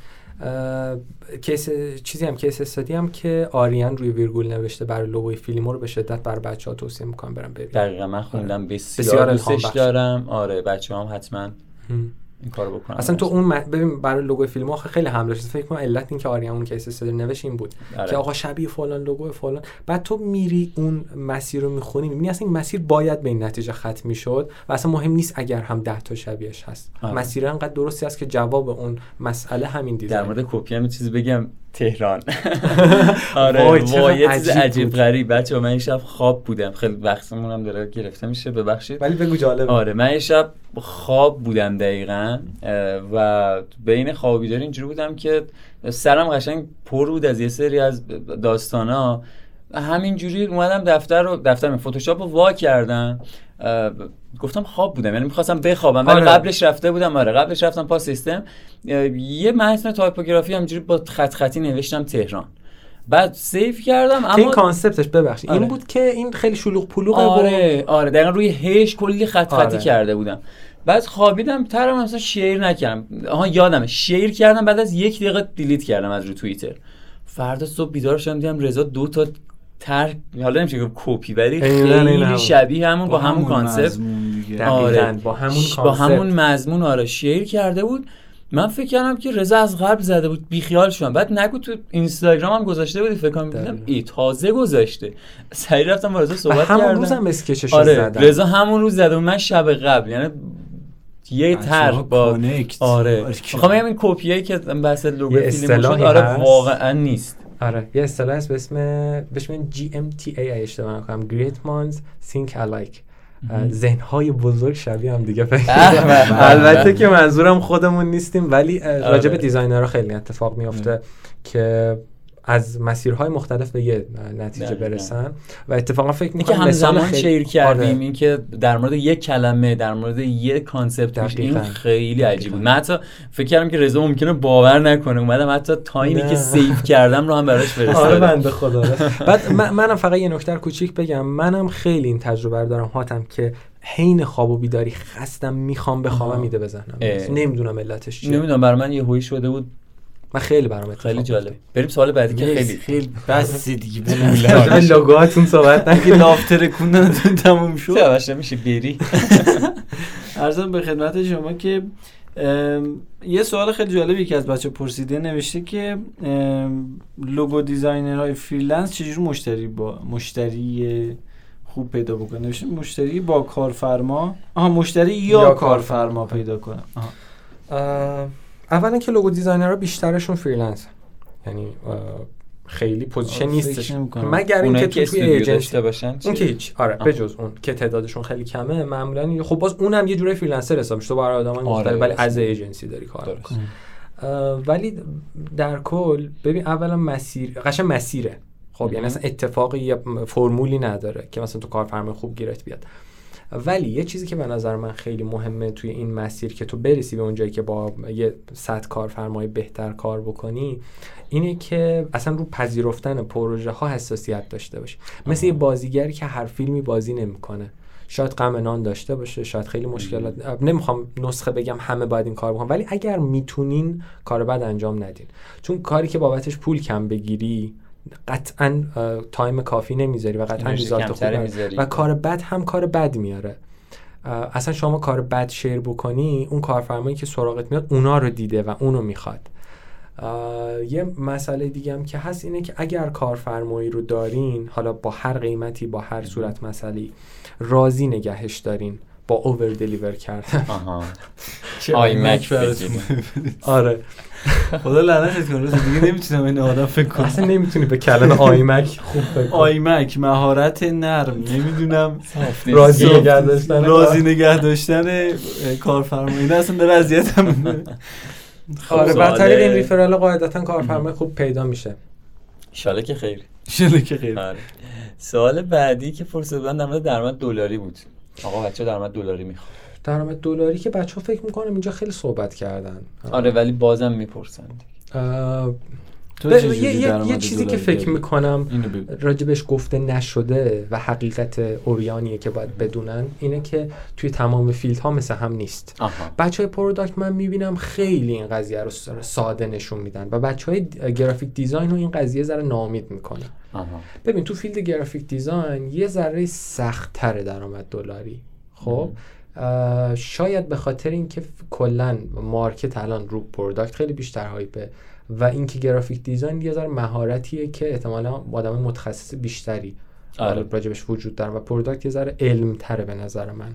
کیس چیزی هم case study هم که آریان روی ویرگول نوشته برای لوگوی فیلیمو رو به شدت برای بچه ها توصیه می‌کنم برن ببینن دقیقا من خوندم. بسیار, بسیار دوستش بخش. دارم. آره بچه هم حتما. هم. این کارو بکنم. اصلا تو اون م... ببین برای لوگو فیلیمو آخه خیلی حمله شد فکر کنم علت این که آریان اون case study نوشت این بود. آره. که آقا شبیه فلان لوگو فلان. بعد تو میری اون مسیر رو می‌خونی می‌بینی اصلا این مسیر باید به این نتیجه ختم می‌شد و اصلا مهم نیست اگر هم ده تا شبیهش هست. آره. مسیر انقدر درستی است که جواب اون مسئله همین در design مورد کپی هم چیزی بگم. تهران. آره وای، وای یه چیز عجیب بود. غریب. بچه من این شب خواب بودم. خیلی وقتمون هم داره گرفته میشه ببخشید. ولی بگو جالب. آره من یه شب خواب بودم دقیقا و بین خواب و بیداری اینجوری بودم که سرم قشنگ پر بود از یه سری از داستانا. همینجوری اومدم دفتر رو دفتر فتوشاپ رو وا کردم. گفتم خواب بودم یعنی می‌خواستم بخوابم ولی آره. قبلش رفته بودم آره قبلش رفتم پاس سیستم. یه متن تایپوگرافی همینجوری با خط خطی نوشتم تهران. بعد سیف کردم که این اما کانسپتش ببخشید. این آره. بود که این خیلی شلوغ پلوغه آره آره دقیقا روی هش کلی خط خطی آره. کرده بودم. بعد خوابیدم ترم مثلا شیر نکردم. آها یادمه. شیر کردم بعد از یک دقیقه دیلیت کردم از رو توییتر. فردا صبح بیدار شدم دیدم رضا دو تا تر حالا نمیشه گفت کپی ولی خیلی همون. شبیه همون با, همون کانسپت. آره. دقیقاً با همون با همون مضمون آره شیر کرده بود من فکر کردم که رضا از قبل زده بود بیخیال شدم بعد نگو تو اینستاگرام هم گذاشته بودی فکر کنم دیدم. ای تازه گذاشته سریع رفتم با رضا صحبت همون کردم روز هم اسکچش آره زدم رضا همون روز زده بود من شب قبل یعنی یه طرح با کانکت. آره. می‌خوام بگم این کپیایی که بحث لوگو فیلم شد آره. واقعا نیست آره یه اصطلاح هست به اسم بهش میگن GMTA اگه اشتباه نکنم Great Minds Think Alike ذهن های بزرگ شبیه هم دیگه فکر به می‌کنن. به. البته که منظورم خودمون نیستیم ولی راجع به آره. designer ها خیلی اتفاق میفته که از مسیرهای مختلف به یه نتیجه. برسن و اتفاقا فکر می‌کنم مثال همزمان share کردیم آره. اینکه در مورد یک کلمه در مورد یک concept این. خیلی عجیب بود دقیقاً. من حتی فکر کردم که رضا ممکنه باور نکنه اومدم حتی time ی. که save کردم رو هم براش آره فرستادم بنده خدا بعد من- منم فقط یه نکته کوچیک بگم منم خیلی این تجربه رو دارم هاتم که حین خواب و بیداری خستم می‌خوام بخوابم. میده اه. نمی‌دونم علتش چیه نمی‌دونم برای من یه هوی شده بود من خیلی برام اتفاق خیلی. جالب. بریم سوال بعدی که خیلی خیلی. بس دیگه به لوگوهاتون صحبت نکنید لافتر کندنتون تموم شد. سیاوش میشه بری ارزم به خدمت شما که یه سوال خیلی جالبی که از بچه پرسیده نوشته که logo designer های freelance چجور مشتری با مشتری خوب پیدا بکنه؟ نوشته مشتری با کارفرما. آها مشتری یا, یا کارفرما پیدا کنه. آها. اولا که logo designer ها بیشترشون freelance یعنی خیلی position نیستش. مگر اینکه که تو توی ایجنسی داشته باشن اون؟ که هیچ آره آه. بجز اون که تعدادشون خیلی کمه معمولا خب باز اونم یه جوری freelancer حساب میشه تو برای آدمای آره، مختلف ولی. از ایجنسی داری کار درست. می‌کنی ولی در کل ببین اولا مسیر قشنگ مسیره خب یعنی. اصلا اتفاقی یا فرمولی نداره که مثلا تو کارفرمای خوب گیرت بیاد ولی یه چیزی که به نظر من خیلی مهمه توی این مسیر که تو برسی به اونجایی که با یه صد کارفرمای بهتر کار بکنی اینه که اصلا رو پذیرفتن پروژه ها حساسیت داشته باشی مثل یه بازیگری که هر فیلمی بازی نمی‌کنه. شاید غم نان داشته باشه شاید خیلی مشکلات نمی‌خوام نسخه بگم همه باید این کار بکنن ولی اگر می‌تونین کار بد انجام ندین. چون کاری که بابتش پول کم بگیری قطعا time کافی نمی‌ذاری و قطعا result خوب. و کار بد هم کار بد میاره. اصلا شما کار بد share بکنی اون کارفرمایی که سراغت میاد اونا رو دیده و اونو می‌خواد. یه مسئله دیگه هم که هست اینه که اگر کارفرمایی رو دارین حالا با هر قیمتی با هر صورت مسئله راضی نگهش دارین. با over deliver کردن. آها. آی مک براتون آره. خدا لعنتت کنه روز دیگه نمی‌تونم این آدم فکر کنم. اصلا نمی‌تونی به کلمه آیمک خوب فکر کنی. آیمک مهارت نرم نمی‌دونم. راضی نگه داشتن. راضی نگه داشتن اه، کارفرما این اصلا داره اذیتم. آره خب، طریق سوال- این ریفرال قاعدتا کارفرمای خوب پیدا میشه. ایشالا که خیر انشالله که خیر آره. سوال بعدی که پرسیده بودن در مورد درآمد دلاری بود. آقا بچه درآمد دلاری می‌خواد. درآمد دلاری که بچه ها فکر می‌کنم اینجا خیلی صحبت کردن. آره ولی بازم می‌پرسند یه, یه, یه چیزی که فکر؟ می‌کنم راجبش گفته نشده و حقیقت عریانیه که باید بدونن اینه که توی تمام field ها مثل هم نیست. آها. بچه های product من می‌بینم خیلی این قضیه رو ساده نشون میدن و بچه های graphic design رو این قضیه ذره ناامید می‌کنه. ببین تو field graphic design یه ذره سخت تره درآمد دلاری. خب؟ شاید به خاطر اینکه کلا market الان رو product خیلی بیشتر hype ه و اینکه graphic design یه ذره مهارتیه که احتمالا آدم متخصص بیشتری آره. آره. راجبش وجود داره و product یه ذره علم تره به نظر من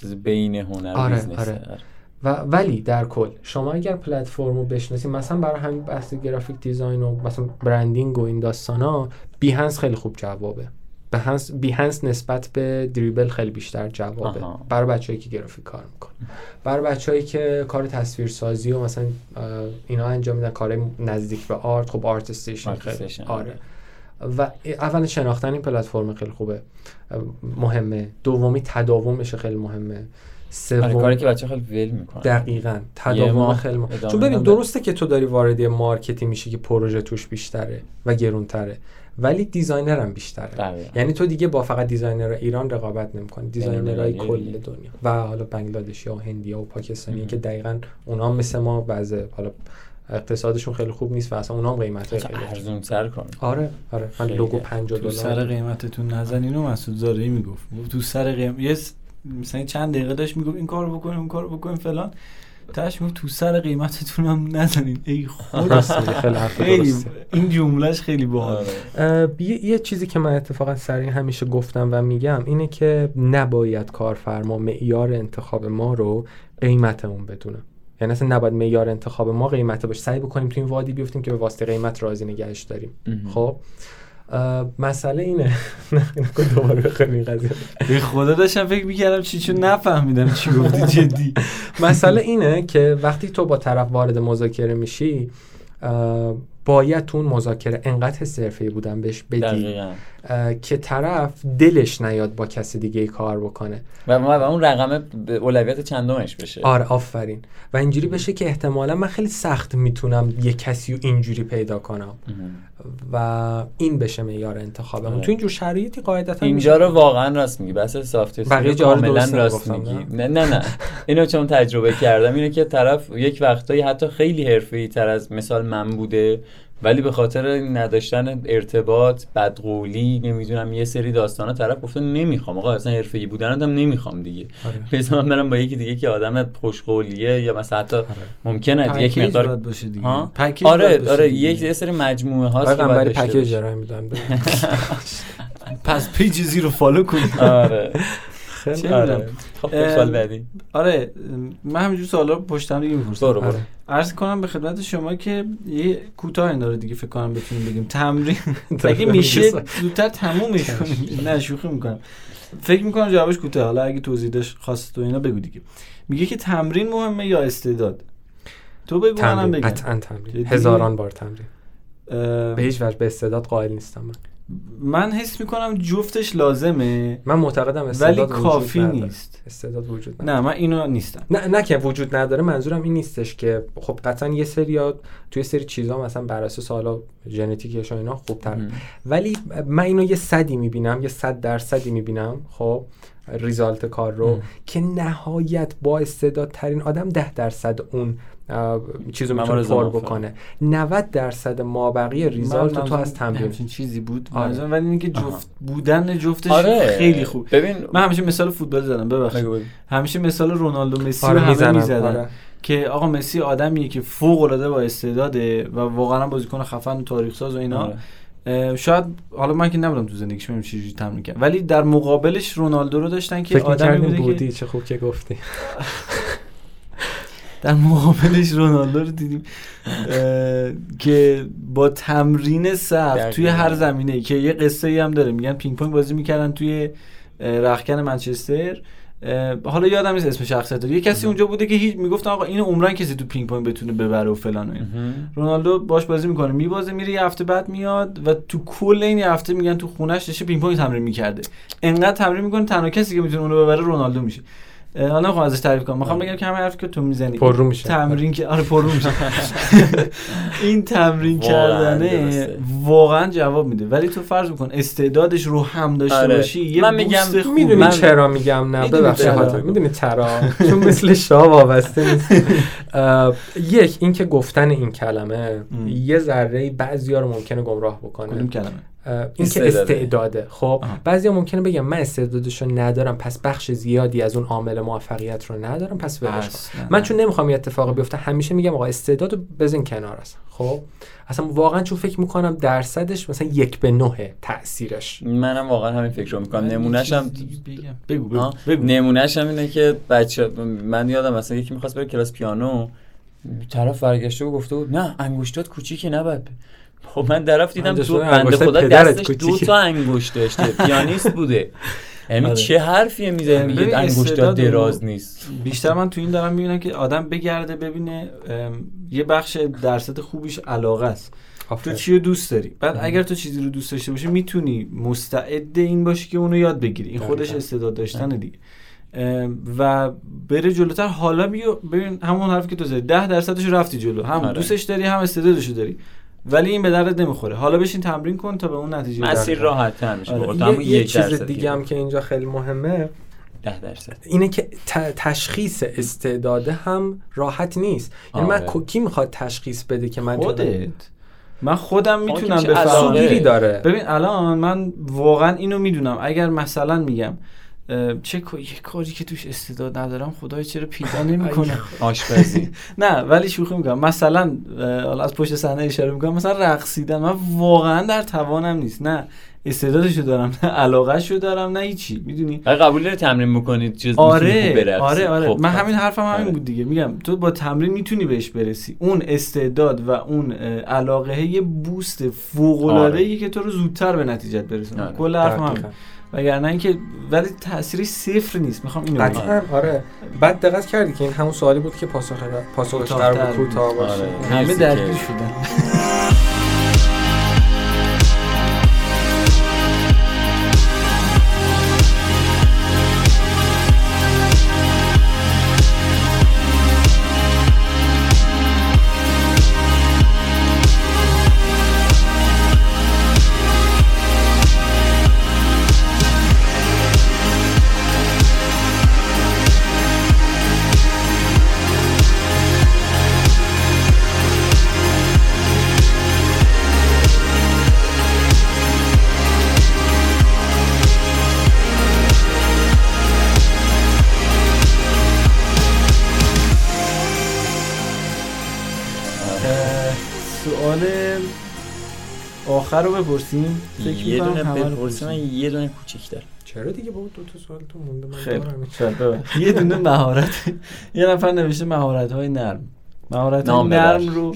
چیز بین هنر آره، business ه. آره. و ولی در کل شما اگر پلتفرم رو بشناسید مثلا برای همین بحث graphic design و مثلا branding و این داستانا Behance خیلی خوب جوابه Behance Behance نسبت به Dribbble خیلی بیشتر جوابه. آها. برای بچه‌ای که گرافیک کار می‌کنن. برای بچه‌ای که کار تصویرسازی و مثلا اینا انجام میدن کار نزدیک به art خب ArtStation خیلی. Station، آره. و اولا شناختن این پلتفرم خیلی خوبه. مهمه. دومی تداومش خیلی مهمه. آره سوم کاری که بچه خیلی ول می‌کنن. دقیقا. تداوم خیلی مهم. ادامه چون ببین. درسته که تو داری وارد market ی میشی که پروژه توش بیشتره و گرونتره. ولی designer هم بیشتره. دقیقاً. یعنی تو دیگه با فقط designer ایران رقابت نمی‌کنی. designer های بین‌المللی کل. دنیا. و حالا بنگلادشی و هندی و پاکستانی. که دقیقا اونا مثل ما بعض حالا اقتصادشون خیلی خوب نیست و اصلا اونها هم قیمت خیلی ارزون تر کن آره آره. من. لوگو 50 تو سر دلار قیمتتون نزنین و مسعود زارعی می‌گفت. گفت تو سر قیمت یه مثلا چند دقیقه داشت می‌گفت این کارو بکنیم اون کارو بکنیم فلان. تاش تو سر قیمتتون هم نزنین. ای خدا خیلی. این جملهش خیلی باحال. آره. یه, یه چیزی که من اتفاقا سر این همیشه گفتم و میگم اینه که نباید کارفرما معیار انتخاب ما رو قیمتمون بدونه. یعنی اصلا نباید معیار انتخاب ما قیمت باشه. سعی بکنیم تو این وادی بیفتیم که به واسطه قیمت راضی نگهش داریم. خب؟ مسئله اینه. نه نکن دوباره بخویم این قضیه به خدا داشتم فکر می‌کردم چی چون نفهمیدم چی گفتی جدی. مسئله اینه که وقتی تو با طرف وارد مذاکره میشی باید تو اون مذاکره انقدر حس حرفه‌ای بودن بهش بدی. که طرف دلش نیاد با کسی دیگه کار بکنه. و, ما- و اون رقم اولویت چندمش بشه. آره آفرین. و اینجوری بشه که احتمالا من خیلی سخت می‌تونم یه کسی رو اینجوری پیدا کنم. و این بشه معیار انتخابمون آره. تو اینجور شرایطی قاعدتا اینجا رو واقعا راست میگی. بحث سافت بقیه جا راست میگی. نه نه نه. اینو چون تجربه کردم اینه که طرف یک وقتایی حتی خیلی حرفه‌ای تر از مثال من بوده. ولی به خاطر نداشتن ارتباط بدقولی نمی‌دونم یه سری داستانا طرف گفته نمی‌خوام آقا اصلا حرفه‌ای بودن هم نمی‌خوام دیگه آره. بذار من برم با یکی دیگه که آدم خوشقولیه یا مثلا حتی ممکنه یک مقدار باید باشه دیگه ها؟ package آره باشه آره دیگه. یک یه سری مجموعه هاست آقای که داشته package. ارائه میدم پس page زیر رو فالو کنید آره چه آره. خب سوال بعدی. آره من همینجور سوالا رو پشت هم دیگه می‌پرسم. برو برو. آره. عرض کنم به خدمت شما که یه کوتاه این داره دیگه فکر کنم بتونیم بگیم. تمرین. اگه میشه. زودتر تمومش کنیم نه شوخی می‌کنم. فکر می‌کنم جوابش کوتاه. حالا اگه توضیح خواست تو اینا بگو دیگه. میگه که تمرین مهمه یا استعداد؟ تو بگو منم بگم. قطعا تمرین؟ هزاران بار تمرین. به هیچ وجه به استعداد قائل نیستم من. من حس می‌کنم جفتش لازمه من معتقدم ولی وجود کافی نداره. نیست استعداد وجود نداره نه من اینو نیستم نه نه که وجود نداره منظورم این نیستش که خب قطعا یه سری توی سری چیزا مثلا بر اساس حالا ژنتیکش و اینا خوبتر مهم. ولی من اینو یه صدی می‌بینم یه صد درصدی می‌بینم خب ریزالت کار رو ام. که نهایت با استعدادترین آدم ده درصد اون چیزو می‌تونه پر موافقم. بکنه 90 درصد مابقی ریزالت تو از تمرین همچین چیزی بود آره. ولی اینکه. جفت بودن جفتش آره خیلی خوب ببین من همیشه مثال فوتبال زدم ببخشید. همیشه مثال رونالدو مسی رو آره همه می‌زنم می‌زدن آره. که آقا مسی آدمیه که فوق العاده با استعداده و واقعا بازیکن خفن و تاریخ ساز و اینا آره. شاید حالا من که نبودم تو زندگیش ببینم چجوری تمرین کرد ولی در مقابلش رونالدو رو داشتن که آدمی بوده بودی که چه خوب که گفتی در مقابلش رونالدو رو دیدیم که با تمرین سخت. توی هر زمینه که یه قصه ای هم داره. میگن پینگ پونگ بازی می‌کردن توی اه، رختکن منچستر. حالا یادم نیست اسم شخصیت رو. یه کسی اونجا بوده که هیچ می‌گفت آقا اینو عمراً کسی تو پینگ پونگ بتونه ببره و فلان و. رونالدو باش بازی می‌کنه. میبازه میره یه هفته بعد میاد و تو کل این هفته میگن تو خونش داشته پینگ پونگ تمرین می‌کرده. انقدر تمرین می‌کنه تنها کسی که می‌تونه اونو ببره رونالدو میشه. حالا نمی‌خوام ازش تعریف کنم. می‌خوام بگم که همه حرفی که تو می‌زنی. پررو میشه. تمرین که آره پررو میشه. این تمرین کردنه. واقعا جواب میده. ولی تو فرض بکن استعدادش رو هم داشته آره. باشی یه من میگم- بوست خوب می‌دونی چرا میگم؟ نه می‌دونی ببخشید می‌دونی چرا؟ چون مثل شاه وابسته نیست. یک اینکه گفتن این کلمه. یه ذره بعضیا رو ممکنه گمراه بکنه. کدوم کلمه؟ این که استعداده. خب. بعضیا ممکنه بگم من استعدادشو ندارم پس بخش زیادی از اون عامل موفقیت رو ندارم پس ولش کن من. چون نمی‌خوام یه اتفاقی بیفته همیشه میگم آقا استعدادو بزن کنار اصلا خب اصلا واقعا چون فکر می‌کنم درصدش مثلا یک به نه تاثیرش منم واقعا همین فکر رو می‌کنم نمونهش هم. بگو بگو, ها؟ بگو. نمونهش هم اینه که بچه من یادم مثلا یکی می‌خواست بره کلاس پیانو طرف برگشته و گفته بود نه انگشتات کوچیکه نباید ب-" خب من طرف دیدم تو بنده خدا دستش دو. تا انگشت داشته. پیانیست بوده. یعنی آره. چه حرفیه ببین، میگه رو- دراز نیست. بیشتر من تو این دارم می‌بینم که آدم بگرده ببینه ام، یه بخش درصد خوبیش علاقه است. تو. چی رو دوست داری؟ بعد اگر تو چیزی رو دوست داشته باشی می‌تونی مستعد این باشی که اونو یاد بگیری. این خودش. استعداد داشتن دیگه. ام، و بره جلوتر. حالا بیو ببین همون حرفی که تو زدی. 10 درصدش رفتی جلو. هم آره. دوستش داری هم استعدادش داری. ولی این به دردت نمی‌خوره. حالا بشین تمرین کن تا به اون نتیجه مسیر برسی. راحت تر میشه. آره. یه, همون یه چیز دیگه هم که اینجا خیلی مهمه ده درصد. اینه که تشخیص استعداده هم راحت نیست. یعنی من آره. کو- کی می‌خواد تشخیص بده که من خودت. من خودم می‌تونم بفهمم. داره. ببین الان من واقعا اینو می‌دونم. اگر مثلا میگم چه یه کاری که توش استعداد ندارم خدای چرا پیدا نمی‌کنه؟ آشپزی. نه ولی شوخی می‌کنم. مثلا حالا از پشت صحنه اشاره می‌کنم مثلا رقصیدن. من واقعا در توانم نیست. نه استعدادشو دارم نه علاقهشو دارم نه هیچی. می‌دونی؟ اگه قبول داری تمرین بکنید چیز آره. آره آره. خب، من پس. همین حرفم همین آره. بود دیگه. میگم تو با تمرین می‌تونی بهش برسی. اون استعداد و اون علاقه یه بوست فوق العاده ای که تو رو زودتر به نتیجه برسونه. آره. کل حرفم همین. وگرنه اینکه ولی تاثیرش صفر نیست. می‌خوام اینو بگم. قطعا آره. بعد دقت کردی که این همون سوالی بود که پاسخ پاسخش قرار بود کوتاه باشه. آره. همه درگیر شدن. آخر رو بپرسیم. یه دونه همه رو بپرسی من. یه دونه کوچیک‌تر چرا دیگه با دو تا سوال تو مونده؟ من ببخش. یه دونه مهارت. یه نفر نوشته مهارت های نرم مهارت نرم. رو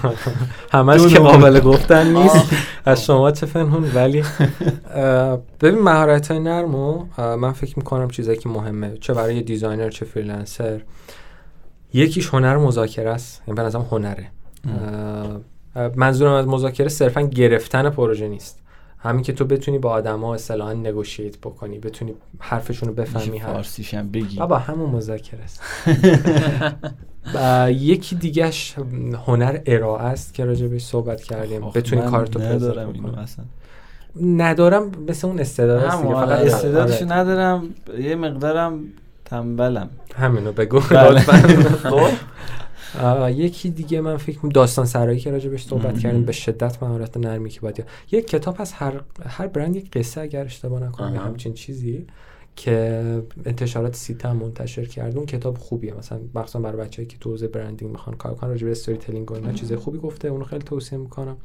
همش که. قابل گفتن نیست. از شما چه پنهون ولی ببین مهارت های نرمو اه، من فکر می‌کنم چیزایی که مهمه. چه برای designer چه freelancer. یکیش هنر مذاکره است. این به نظرم هنره. منظورم از مذاکره صرفا گرفتن پروژه نیست. همین که تو بتونی با آدما اصطلاحا نگوشیت بکنی بتونی حرفشون رو بفهمی حرف. فارسیشم بگی. بابا همون مذاکره است. و یکی دیگهش هنر ارائه است که راجع بهش صحبت کردیم. بتونی کارتو پرزنت ندارم اینو. اصلا. ندارم مثل اون استعداد است دیگه هم فقط استعدادشو آره. ندارم یه مقدارم تنبلم. همینو بگو. یکی دیگه من فکر می‌کنم داستان سرایی که راجع بهش صحبت. کردیم به شدت مهارت نرمی که باید یک کتاب هست هر هر برند یک قصه اگر اشتباه نکنم. همچین چیزی که انتشارات سیتا منتشر کرده اون کتاب خوبیه. مثلا مخصوصا برای بچه‌ای که تو حوزه برندینگ می‌خوان کار کنن راجع به استوری تلینگ و اینا چیز خوبی گفته. اونو خیلی توصیه می‌کنم.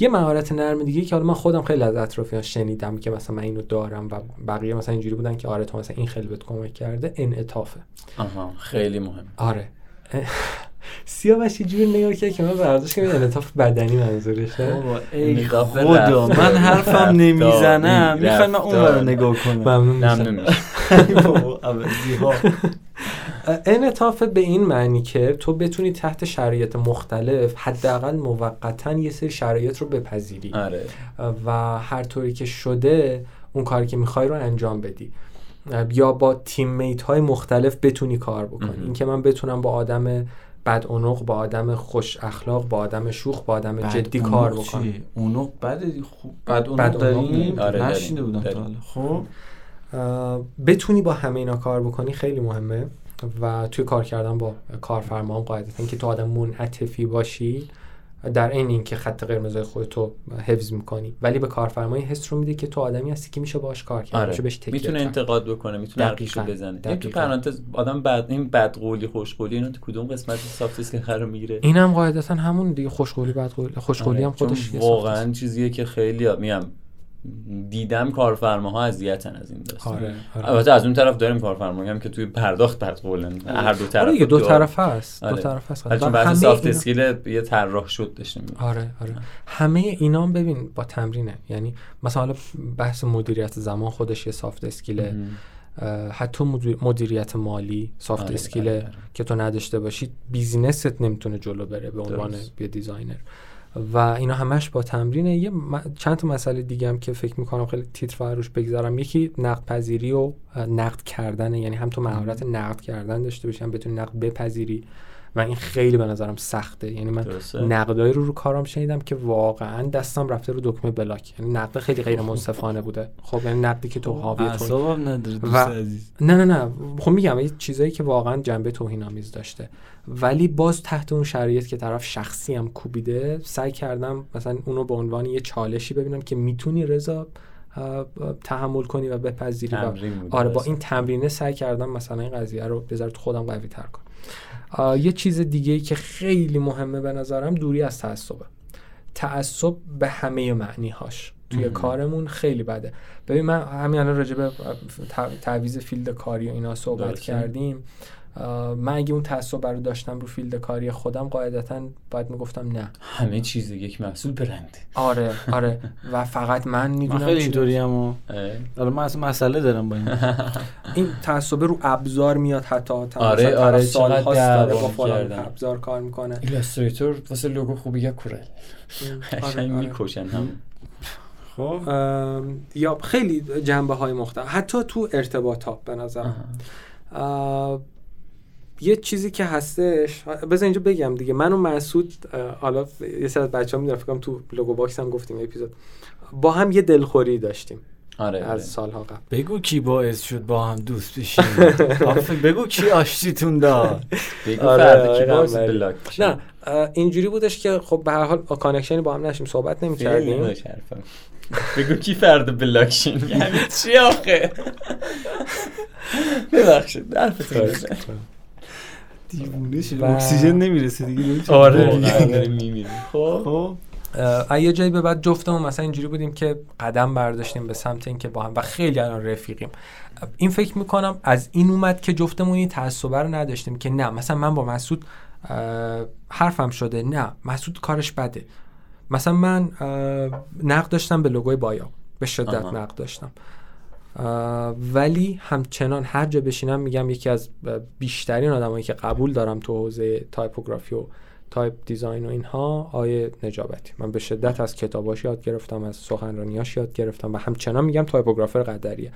یه مهارت نرم دیگه که حالا من خودم خیلی از اطرافیان شنیدم که مثلا من اینو دارم و بقیه مثلا اینجوری بودن که آره تو مثلا این خیلی بهت کمک کرده. انعطافه. آها خیلی مهم. آره. سیاوش یه جوری نگاه کرد که من برداشت که انعطاف بدنی منظورشه ای خدا. من حرفم. نمی‌زنم می‌خوای من اون. رو نگاه کنم ممنون. انعطاف به این معنی که تو بتونی تحت شرایط مختلف حداقل موقتا یه سری شرایط رو بپذیری آره و هر طوری که شده اون کاری که می‌خوای رو انجام بدی یا با تیم میت های مختلف بتونی کار بکنی. اینکه من بتونم با آدم بد اونق با آدم خوش اخلاق با آدم شوخ با آدم جدی کار؟ بکنم. اونق بده خوب بعد بد اونق داریم؟ آره،. نشینده بودم خب بتونی با همه اینا کار بکنی خیلی مهمه. و توی کار کردن با کارفرما هم قاعدتا اینکه تو آدم منعطفی باشی در این اینکه خط قرمزای خودتو حفظ می‌کنی ولی به کارفرمای حس رو میده که تو آدمی هستی که میشه باهاش کار کرد آره میشه بهش می‌تونه. انتقاد بکنه می‌تونه حرفشو. بزنه تو. پرانتز آدم بعد این بدقولی خوشقولی اینو تو کدوم قسمت soft skill قرار می‌گیره اینم قاعدتا همون دیگه خوشقولی بدقولی خوشقولی هم آره، چون خودش یه واقعا چیزیه که خیلی میگم دیدم کارفرماها اذیتن از این داستان. آره، آره. البته از اون طرف داریم کارفرمایی هم که توی پرداخت بدقولن هر دو طرف آره دو طرف هست دو آره. طرف هست. چون بحث soft اینا- skill یه طراح شد داشتیم. آره آره. همه اینا هم ببین با تمرینه. یعنی مثلا حالا بحث مدیریت زمان خودش یه soft skill ه حتی مدیر- مدیریت مالی soft آره، skill ه آره، آره. که تو نداشته باشی business ت نمی‌تونه جلو بره به عنوان. یه designer و اینا همش با تمرینه. یه م- چند تا مسئله دیگه هم که فکر می‌کنم خیلی تیتر فروش بگذارم. یکی نقد پذیری و نقد کردن یعنی هم تو مهارت نقد کردن داشته باشی هم بتونی نقد بپذیری. و این خیلی به نظرم سخته. یعنی من. نقدایی رو رو کارام شنیدم که واقعا دستم رفته رو دکمه بلاک. یعنی نقد خیلی غیر منصفانه بوده. خب یعنی نقدی که تو حاوی تو اعصابم نداره دوست و- عزیز. نه نه نه. خب میگم یه چیزایی که واقعا جنبه توهین آمیز داشته. ولی باز تحت اون شرایط که طرف شخصی هم کوبیده سعی کردم مثلا اونو به عنوان یه چالشی ببینم که می‌تونی رضا تحمل کنی و بپذیری و آره با. این تمرینه سعی کردم مثلا این قضیه رو بذار تو خودم قوی تر کنم. یه چیز دیگه ای که خیلی مهمه به نظرم دوری از تعصبه. تعصب به همه معنی هاش توی کارمون خیلی بده. ببین من همین الان راجع به تعویض field کاری و اینا صحبت درسته. کردیم. من اگه اون تعصب رو داشتم رو field کاری خودم قاعدتا باید می‌گفتم نه. همه چیز یک محصول برنده آره آره. و فقط من من می‌دونم خیلی اینطوری هم. حالا من اصلا مسئله دارم با این. این تعصب رو ابزار میاد حتی. آره، مثلا طرف آره، چقدر داره با فلان. ابزار کار می‌کنه. Illustrator واسه لوگو خوبی یک Corel؟ قشنگ می‌کشن هم. خب. یا خیلی جنبه های مختلف. حتی تو ارتباطات به نظر یه چیزی که هستش بذار اینجا بگم دیگه من و مسعود حالا یه سری از بچه‌ها می‌دونم فکر تو Logo Box هم گفتیم یه اپیزود با هم یه دلخوری داشتیم آره آره. از سالها قبل بگو کی باعث شد با هم دوست آفرین، بگو کی آشتیتون داد بگو آره، آره، کی باز قنبری. block. نه اینجوری بودش که خب به هر حال connection ی با هم نشیم صحبت خیلی نمی‌کردیم. بگو کی فردا block شین یعنی چی آخه ببخشید حرفتون بزن. دیوونه شد و- اکسیژن نمی‌رسه دیگه آره. واقعا داریم می‌میریم. خب. خب. یه جایی به بعد جفتمون مثلا اینجوری بودیم که قدم برداشتیم به سمت اینکه با هم و خیلی الان رفیقیم. این فکر می‌کنم از این اومد که جفتمون این تعصبه رو نداشتیم که نه مثلا من با مسعود حرفم شده نه مسعود کارش بده. مثلا من نقد داشتم به لوگوی بایا به شدت. نقد داشتم. ولی همچنان هر جا بشینم میگم یکی از بیشترین آدمایی که قبول دارم تو حوزه تایپوگرافی و type design و اینها آیه نجابتی من به شدت از کتاباش یاد گرفتم از سخنرانیاش یاد گرفتم و همچنان میگم typographer قدریه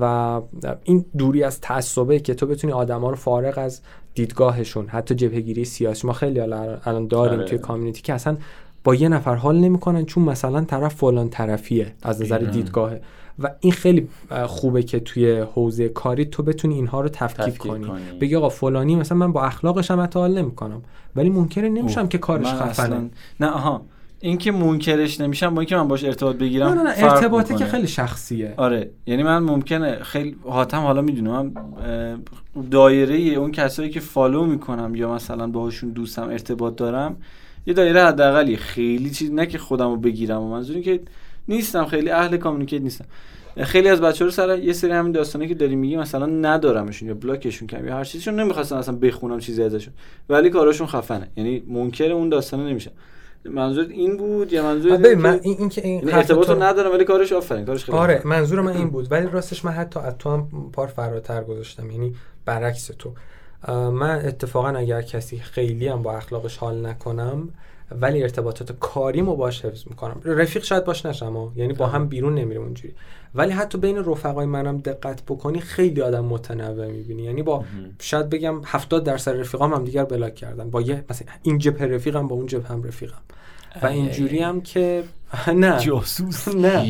و این دوری از تعصبه که تو بتونی آدما رو فارغ از دیدگاهشون حتی جبهگیری سیاسی ما خیلی الان داریم آره. توی community که اصلا با یه نفر حال نمی‌کنن چون مثلا طرف فلان طرفیه از نظر. دیدگاهه و این خیلی خوبه که توی حوزه کاری تو بتونی اینها رو تفکیک, کنی. کنی. بگی آقا فلانی مثلا من با اخلاقش هم حتی حال نمی‌کنم ولی منکر نمیشم اوه، که کارش خفنه اصلاً- نه آها این که منکرش نمیشم با اینکه من باش ارتباط بگیرم نه نه نه ارتباطه که. خیلی شخصیه آره یعنی من ممکنه خیلی حاتم حالا می‌دونم دایره اون کسایی که follow می‌کنم یا مثلا باهاشون دوستم ارتباط دارم یه دایره حداقلی خیلی چیز نه که خودم رو بگیرم و منظور این که نیستم خیلی اهل communicate نیستم. خیلی از بچه رو سر یه سری همین داستانی که داری میگی مثلا ندارمشون یا block شون کردم یا هر چیزشون نمی‌خواستم اصلا بخونم چیزی ازشون. ولی کاراشون خفنه. یعنی منکر اون داستانه نمیشم منظور این بود یا منظور ببین من این, این که این یعنی حرف ارتباط تو- رو ندارم ولی کارش آفرین کارش خیلی آره. منظور من این بود. ولی راستش من حتی از تو هم پار فراتر گذاشتم. یعنی برعکس تو. من اتفاقا اگر کسی خیلی هم با اخلاقش حال نکنم ولی ارتباطات کاریمو باش حفظ می‌کنم. رفیق شاید باش نشم ها. یعنی با هم بیرون نمیریم اونجوری. ولی حتی بین رفقای منم دقت بکنی خیلی آدم متنوع می‌بینی. یعنی با شاید بگم 70 درصد رفیقام هم دیگر بلاک کردن. با یه مثلا این جبهه رفیقم با اون جبهه هم رفیقم. و اینجوری هم که نه. جاسوس. نه.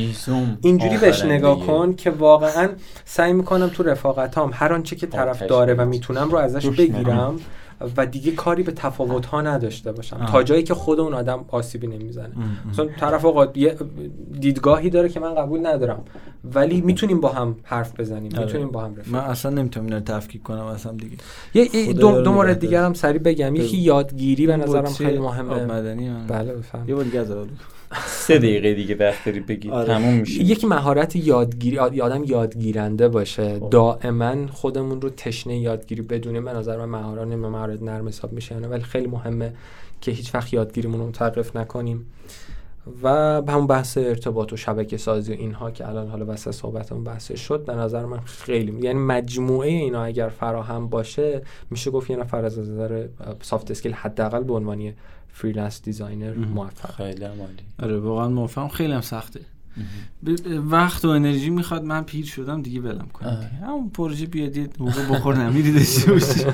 اینجوری بهش. نگاه کن که واقعا سعی می‌کنم تو رفاقتام هر آنچه که طرف داره و. می‌تونم رو ازش بگیرم. و دیگه کاری به تفاوت ها نداشته باشم آه. تا جایی که خود اون آدم آسیبی نمی‌زنه مثلا طرف آقا یه دیدگاهی داره که من قبول ندارم ولی می‌تونیم با هم حرف بزنیم آره. می‌تونیم با هم رفیق من اصلا نمی‌تونم اینا تفکیک کنم اصلا دیگه یه دو, دو مورد. دیگر هم سریع بگم یکی. یادگیری به نظرم خیلی مهمه. بله بفهم یه بار دیگه. سه دقیقه دیگه وقت داری بگی. آره. تموم میشه. یک مهارت یادگیری آد- آدم یادگیرنده باشه. خب. دائما خودمون رو تشنه یادگیری بدونیم. به نظر من مهارت مهارت نرم حساب میشه یا نه ولی خیلی مهمه که هیچ وقت یادگیریمون رو متوقف نکنیم. و به همون بحث ارتباط و شبکه سازی و اینها که الان حالا واسه صحبتمون بحث شد به نظر من خیلی یعنی مجموعه اینا اگر فراهم باشه میشه گفت یه نفر از نظر soft skill حداقل به عنوان freelance designer موفق خیلی هم عالی آره واقعا موافقم خیلی هم سخته وقت و انرژی می‌خواد من پیر شدم دیگه ولم کنم. دیگه. همون پروژه بیاد یه حقوق بخور نمیری داشته باشی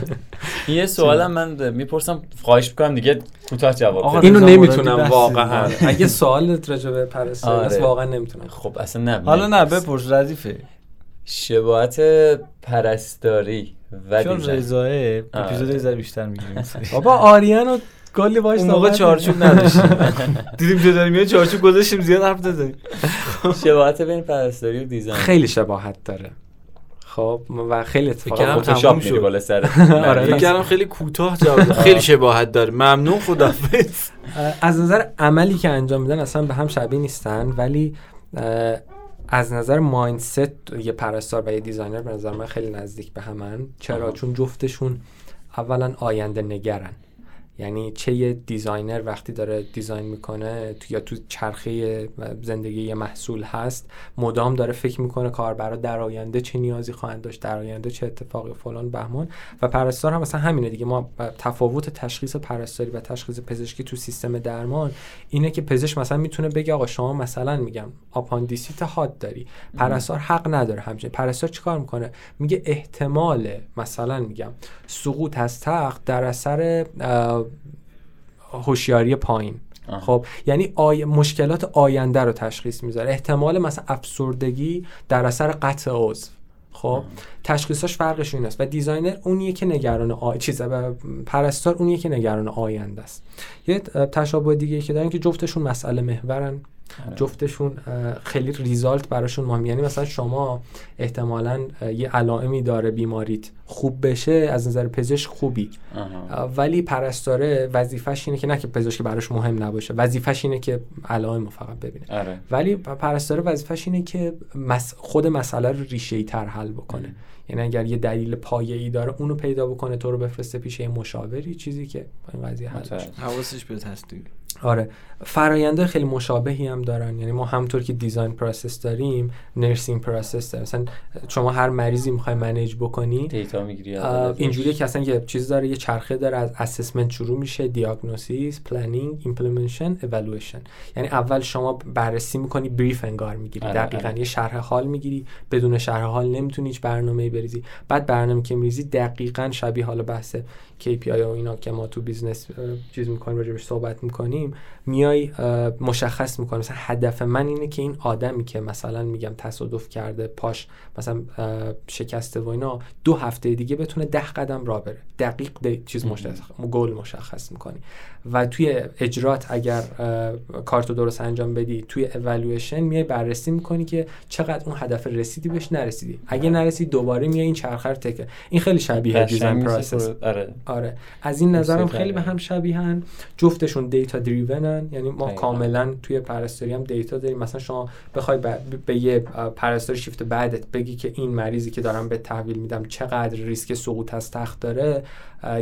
یه سوالم من می‌پرسم خواهش می‌کنم دیگه کوتاه جواب آقا بدید. اینو نمی‌تونم واقعا. اگه سوالت راجع به آره. واقعا نمی‌تونم خب اصلا نه حالا نه بپرس ردیفه شباهت پرستاری و چون. رضاه آره. اپیزود بیشتر می‌گیریم بابا آریان و کلی باش اون موقع چارچوب نداشتیم. دیدیم تو داریم یه چارچوب گذاشتیم زیاد حرف نزنیم شباهت بین پرستاری و دیزاین. خیلی شباهت داره. خب و خیلی اتفاقا فتوشاپ شد. میری بالا سر آره. فکر کردم خیلی کوتاه جواب. خیلی شباهت داره. ممنون خدافظ از نظر عملی که انجام میدن اصلا به هم شبیه نیستن ولی از نظر mindset یه پرستار و یه designer به نظر من خیلی نزدیک به همن. چرا؟ چون جفتشون اولا آینده نگرن. یعنی چه یه designer وقتی داره design می‌کنه تو یا تو چرخه زندگی یه محصول هست مدام داره فکر می‌کنه کاربرا در آینده چه نیازی خواهند داشت در آینده چه اتفاقی فلان بهمان. و پرستار هم مثلا همینه دیگه. ما تفاوت تشخیص پرستاری و تشخیص پزشکی تو سیستم درمان اینه که پزشک مثلا می‌تونه بگه آقا شما مثلا میگم آپاندیسیت حاد داری. پرستار حق نداره همچنین. پرستار چیکار می‌کنه؟ میگه احتمال مثلا میگم سقوط از تخت در اثر هوشیاری پایین. خب یعنی آی... مشکلات آینده رو تشخیص می‌ذاره. احتمال مثلا افسردگی در اثر قطع عضو. خب تشخیصاش فرقش این است. و designer اونیه که نگران آ... چیز و پرستار اونیه که نگران آینده است. یه تشابه دیگه که دارن که جفتشون مسئله محورن. جفتشون خیلی result براشون مهم. یعنی مثلا شما احتمالا یه علائمی داره بیماریت. خوب بشه از نظر پزشک خوبی. اه، ولی پرستاره وظیفش اینه که نه که پزشک براش مهم نباشه. وظیفش اینه که علائم فقط ببینه. آره. ولی پرستاره وظیفش اینه که مس... خود مسئله رو ریشه تر حل بکنه. یعنی اگر یه دلیل پایه ای داره اونو پیدا بکنه تو رو بفرسته پیش یه مشاوری چیزی که این قضیه حل بشه. حواسش به تصدیق. آره. فراینده خیلی مشابهی هم دارن. یعنی ما همطور که design process داریم nursing process داریم. مثلا شما هر مریضی می‌خوای manage بکنی data می‌گیری اه، اینجوریه که اصلا یه چیز داره یه چرخه داره از assessment شروع میشه diagnosis planning implementation evaluation یعنی اول شما بررسی می‌کنی brief انگار می‌گیری. آره، دقیقا آره. یه شرح حال می‌گیری. بدون شرح حال نمی‌تونی هیچ برنامه‌ای بریزی. بعد برنامه که میریزی دقیقا شبیه حالا بحث KPI و اینا که ما تو business چیز می‌کنیم راجبش صحبت می‌کنیم. میای اه، مشخص می‌کنی. مثلا هدف من اینه که این آدمی که مثلا میگم تصادف کرده پاش مثلا شکسته و اینا دو هفته دیگه بتونه ده قدم راه بره. دقیق ده چیز مشخص گل مشخص می‌کنی. و توی اجرات اگر کارتو درست انجام بدی توی اولویشن میای بررسی می‌کنی که چقدر اون هدف رسیدی بهش نرسیدی. اگه نرسیدی دوباره میای این چرخه رو تکه. این خیلی شبیه design process آره. آره. از این نظرم خیلی به. هم شبیهن. جفتشون data driven ن یعنی ما دقیقاً. کاملا توی پرستاری هم data داریم. مثلا شما بخوای به یه اه، پرستاری شیفت بعدت بگی که این مریضی که دارم به تحویل میدم چقدر ریسک سقوط از تخت داره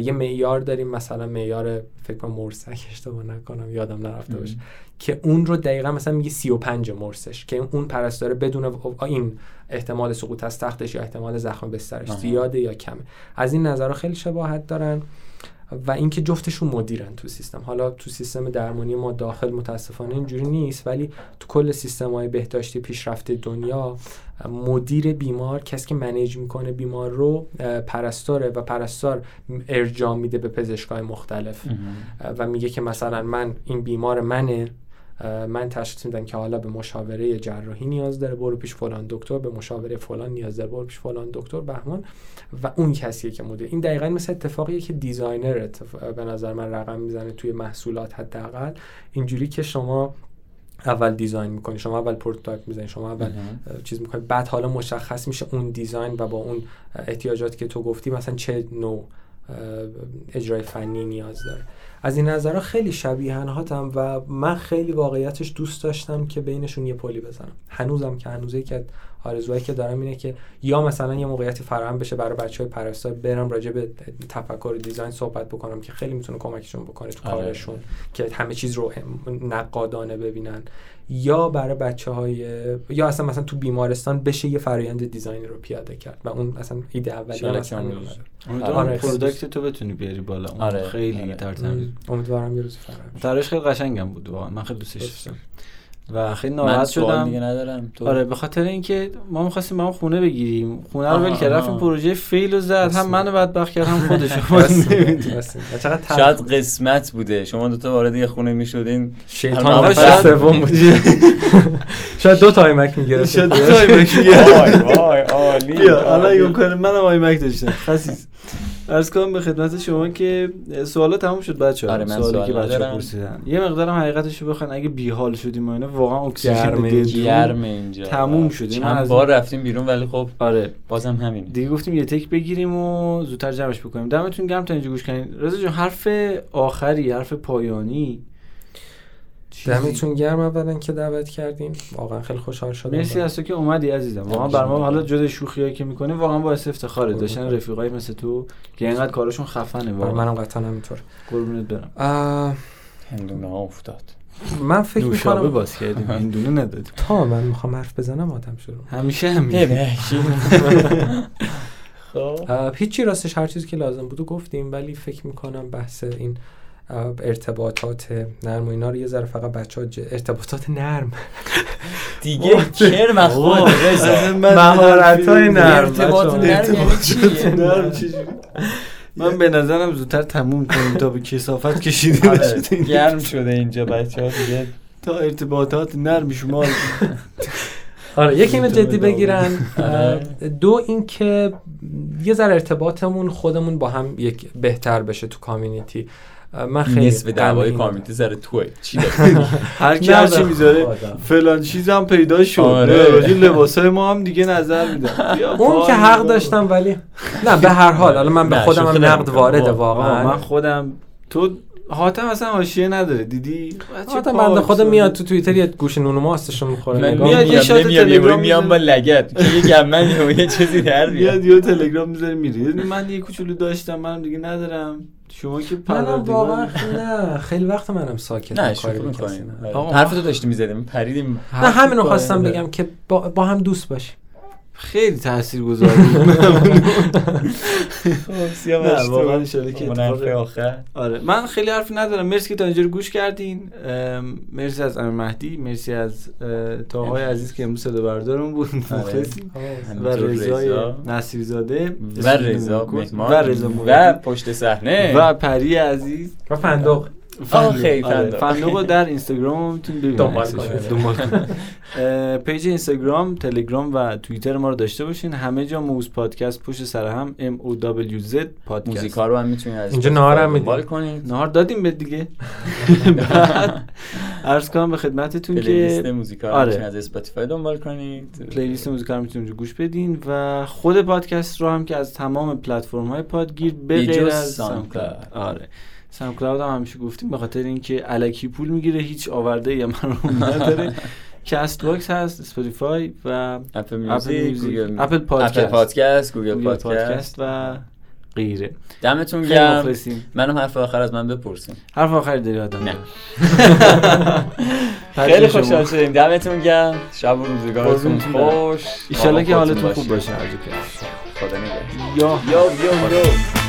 یه معیار داریم. مثلا معیار فکر کنم مرسک اشتباه نکنم یادم نرفته باشه. که اون رو دقیقا مثلا میگه 35 مرسش که اون پرستاره بدون این احتمال سقوط از تختش یا احتمال زخم بسترش. زیاده یا کمه. از این نظرها خیلی شباهت دارن. و اینکه جفتشون مدیرن تو سیستم. حالا تو سیستم درمانی ما داخل متاسفانه اینجوری نیست ولی تو کل سیستم های بهداشتی پیشرفته دنیا مدیر بیمار کسی که manage می‌کنه بیمار رو پرستاره و پرستار ارجاع میده به پزشکای مختلف. و میگه که مثلا من این بیمار منه من تشخیص میدم که حالا به مشاوره جراحی نیاز داره برو پیش فلان دکتر به مشاوره فلان نیاز داره برو پیش فلان دکتر بهمان. و اون کسیه که مدیر. این دقیقا مثل اتفاقیه که designer اتفاق به نظر من رقم می‌زنه توی محصولات حداقل. اینجوری که شما اول design می‌کنی شما اول prototype می‌زنی شما اول چیز می‌کنی بعد حالا مشخص میشه اون design و با اون احتیاجاتی که تو گفتی مثلا چه نوع اجرای فنی نیاز داره. از این نظرها خیلی شبیهن هاتم و من خیلی واقعیتش دوست داشتم که بینشون یه پلی بزنم. هنوزم که هنوزه که آرزوهایی که دارم اینه که یا مثلا یه موقعیتی فراهم بشه برای بچه های پرستار برم راجع به تفکر design صحبت بکنم که خیلی می‌تونه کمکشون بکنه تو آره. کارشون که همه چیز رو نقادانه ببینن. یا برای بچه های یا اصلا مثلا تو بیمارستان بشه یه فرایند design رو پیاده کرد و اون اصلا ایده شاید مثلا. امیدوارم آره، product تو بتونی بیاری بالا. اون آره، خیلی آره. امیدوارم یه روز فرام شه. تراش خیلی قشنگم بود واقعا. من خیلی دوستش دوست داشتم. و خیلی من ناراحت سوال دیگه شدم ندارم. تو آره به خاطر اینکه ما می‌خواستیم با هم خونه بگیریم. خونه رو ول کرد. رفتیم پروژه فیل و زد. هم. منو بدبخت کرد هم خودش شاید. قسمت بوده. شما دوتا وارد یه خونه می‌شدین. شیطان سوم بود. شاید دو تا ایمک می‌گرفت شاید دو تا ایمک می‌گرفت. وای وای عالی عالی. اگه کنه منم آیمک داشتم. خسیس. عرض کنم به خدمت شما که سوالا تموم شد بچه آره، من سوالی سوال که بچه. پرسیدن. یه مقدارم حقیقتش رو بخواین اگه بیحال شدیم و اینا واقعا اکسیژن گرم اینجا. تموم شدیم. من چند از بار رفتیم بیرون ولی خب آره. بازم همینه. دیگه گفتیم یه تک بگیریم و زودتر جمعش بکنیم. دمتون گرم تا اینجا گوش کنین. رضا جان حرف آخری حرف پایانی؟ دمتون گرم اولا که دعوت کردین واقعا خیلی خوشحال شدم. مرسی از تو که اومدی عزیزم. واقعا بر ما حالا جدا شوخیایی که می‌کنیم واقعا باعث افتخاره. داشتن رفیقایی مثل تو که اینقدر کارشون خفنه آره، واقعا منم قطعا همینطور. قربونت برم. هندونه ها افتاد. من فکر می‌کنم باز کردیم. این دونه ندادیم. تا من می‌خوام حرف بزنم آدم شروع. همیشه همین خب. هیچی راستش هر چیزی که لازم بود گفتیم ولی فکر می‌کنم بحث این ارتباطات نرم و اینا رو یه ذره فقط بچه ها ارتباطات نرم. دیگه کرم از خود رضا مهارت‌های نرم ارتباط. نرم یعنی چی؟ نرم چجوری؟ من به نظرم زودتر تموم کنیم تا به کسافت کشیده آره، نشده این. گرم شده اینجا بچه ها دیگه. تا ارتباطات نرم شما. آره یکی اینو جدی بگیرن. آره. دو اینکه یه ذره ارتباطمون خودمون با هم یک بهتر بشه تو کامیونیتی من خیلی نصف دعوای. کامیونیتی سر توه چی؟ هر کی هر چی می‌ذاره خدا. فلان چیز هم پیدا شد. آره. راجع لباسای ما هم دیگه نظر میده. اون که حق داشتم ولی نه به هر حال. حالا من به خودم هم نقد. وارده واقعا. من خودم تو حاتم اصلا حاشیه نداره دیدی؟ پاک، بنده خودم ساده. میاد تو توییتر یه گوشه نون و ماستشو می‌خوره میاد یه میام شات تلگرام میام با لگت. که یه گمن یه چیزی در میاد. یه تلگرام می‌ذاره دونه من یه کوچولو داشتم منم دیگه ندارم. شما که منم واقعا خیلی- نه خیلی وقت منم ساکت نه کاری کسی می‌کنیم. آقا، حرف تو داشتی می‌زدیم پریدیم نه همینو خواستم. بگم که با, با هم دوست باشیم خیلی که اتفاق آخر. آره. من خیلی حرفی ندارم. مرسی که تا اینجا رو گوش کردین. مرسی از امیر مهدی. مرسی از اه، تاهای عزیز که امروز صدا بردارمون بود. آره. و رضا. نصیر زاده و رضا مهمان. و رضا و پشت صحنه. و پری عزیز. و فندق خیلی آره، فندق. فندق رو در اینستاگرام می‌تونید ببینید. دنبال پیج اینستاگرام تلگرام و توییتر ما رو داشته باشین. همه جا موز پادکست پشت سر هم M O W Z پادکست. موزیکا رو هم می‌تونید از اینجا نهار هم دنبال. کنید. نهار دادیم به دیگه. بعد عرض کنم به خدمتتون پلیلیست که موزیکا رو آره. از اسپاتیفای دنبال کنید. پلیلیست موزیکا رو می‌تونید اونجا گوش بدین و خود پادکست رو هم که از تمام پتلم های پادگیر به غیر جز از. آره. ساوندکلاود هم همیشه گفتیم به خاطر اینکه الکی پول می‌گیره هیچ آورده یا من نداره. کست باکس هست اسپاتیفای و اپل میوزیک گوگل اپل پادکست. اپل پادکست گوگل پادکست و غیره. دمتون گرم. منم حرف آخر از من بپرسین. حرف آخری داری آدم. نه. خیلی. خوشحال شدیم. دمتون گرم. شب و روزگارتون. خوش. ایشالله که حالتون خوب. باشه. خدا نگهدار. یا. یو یو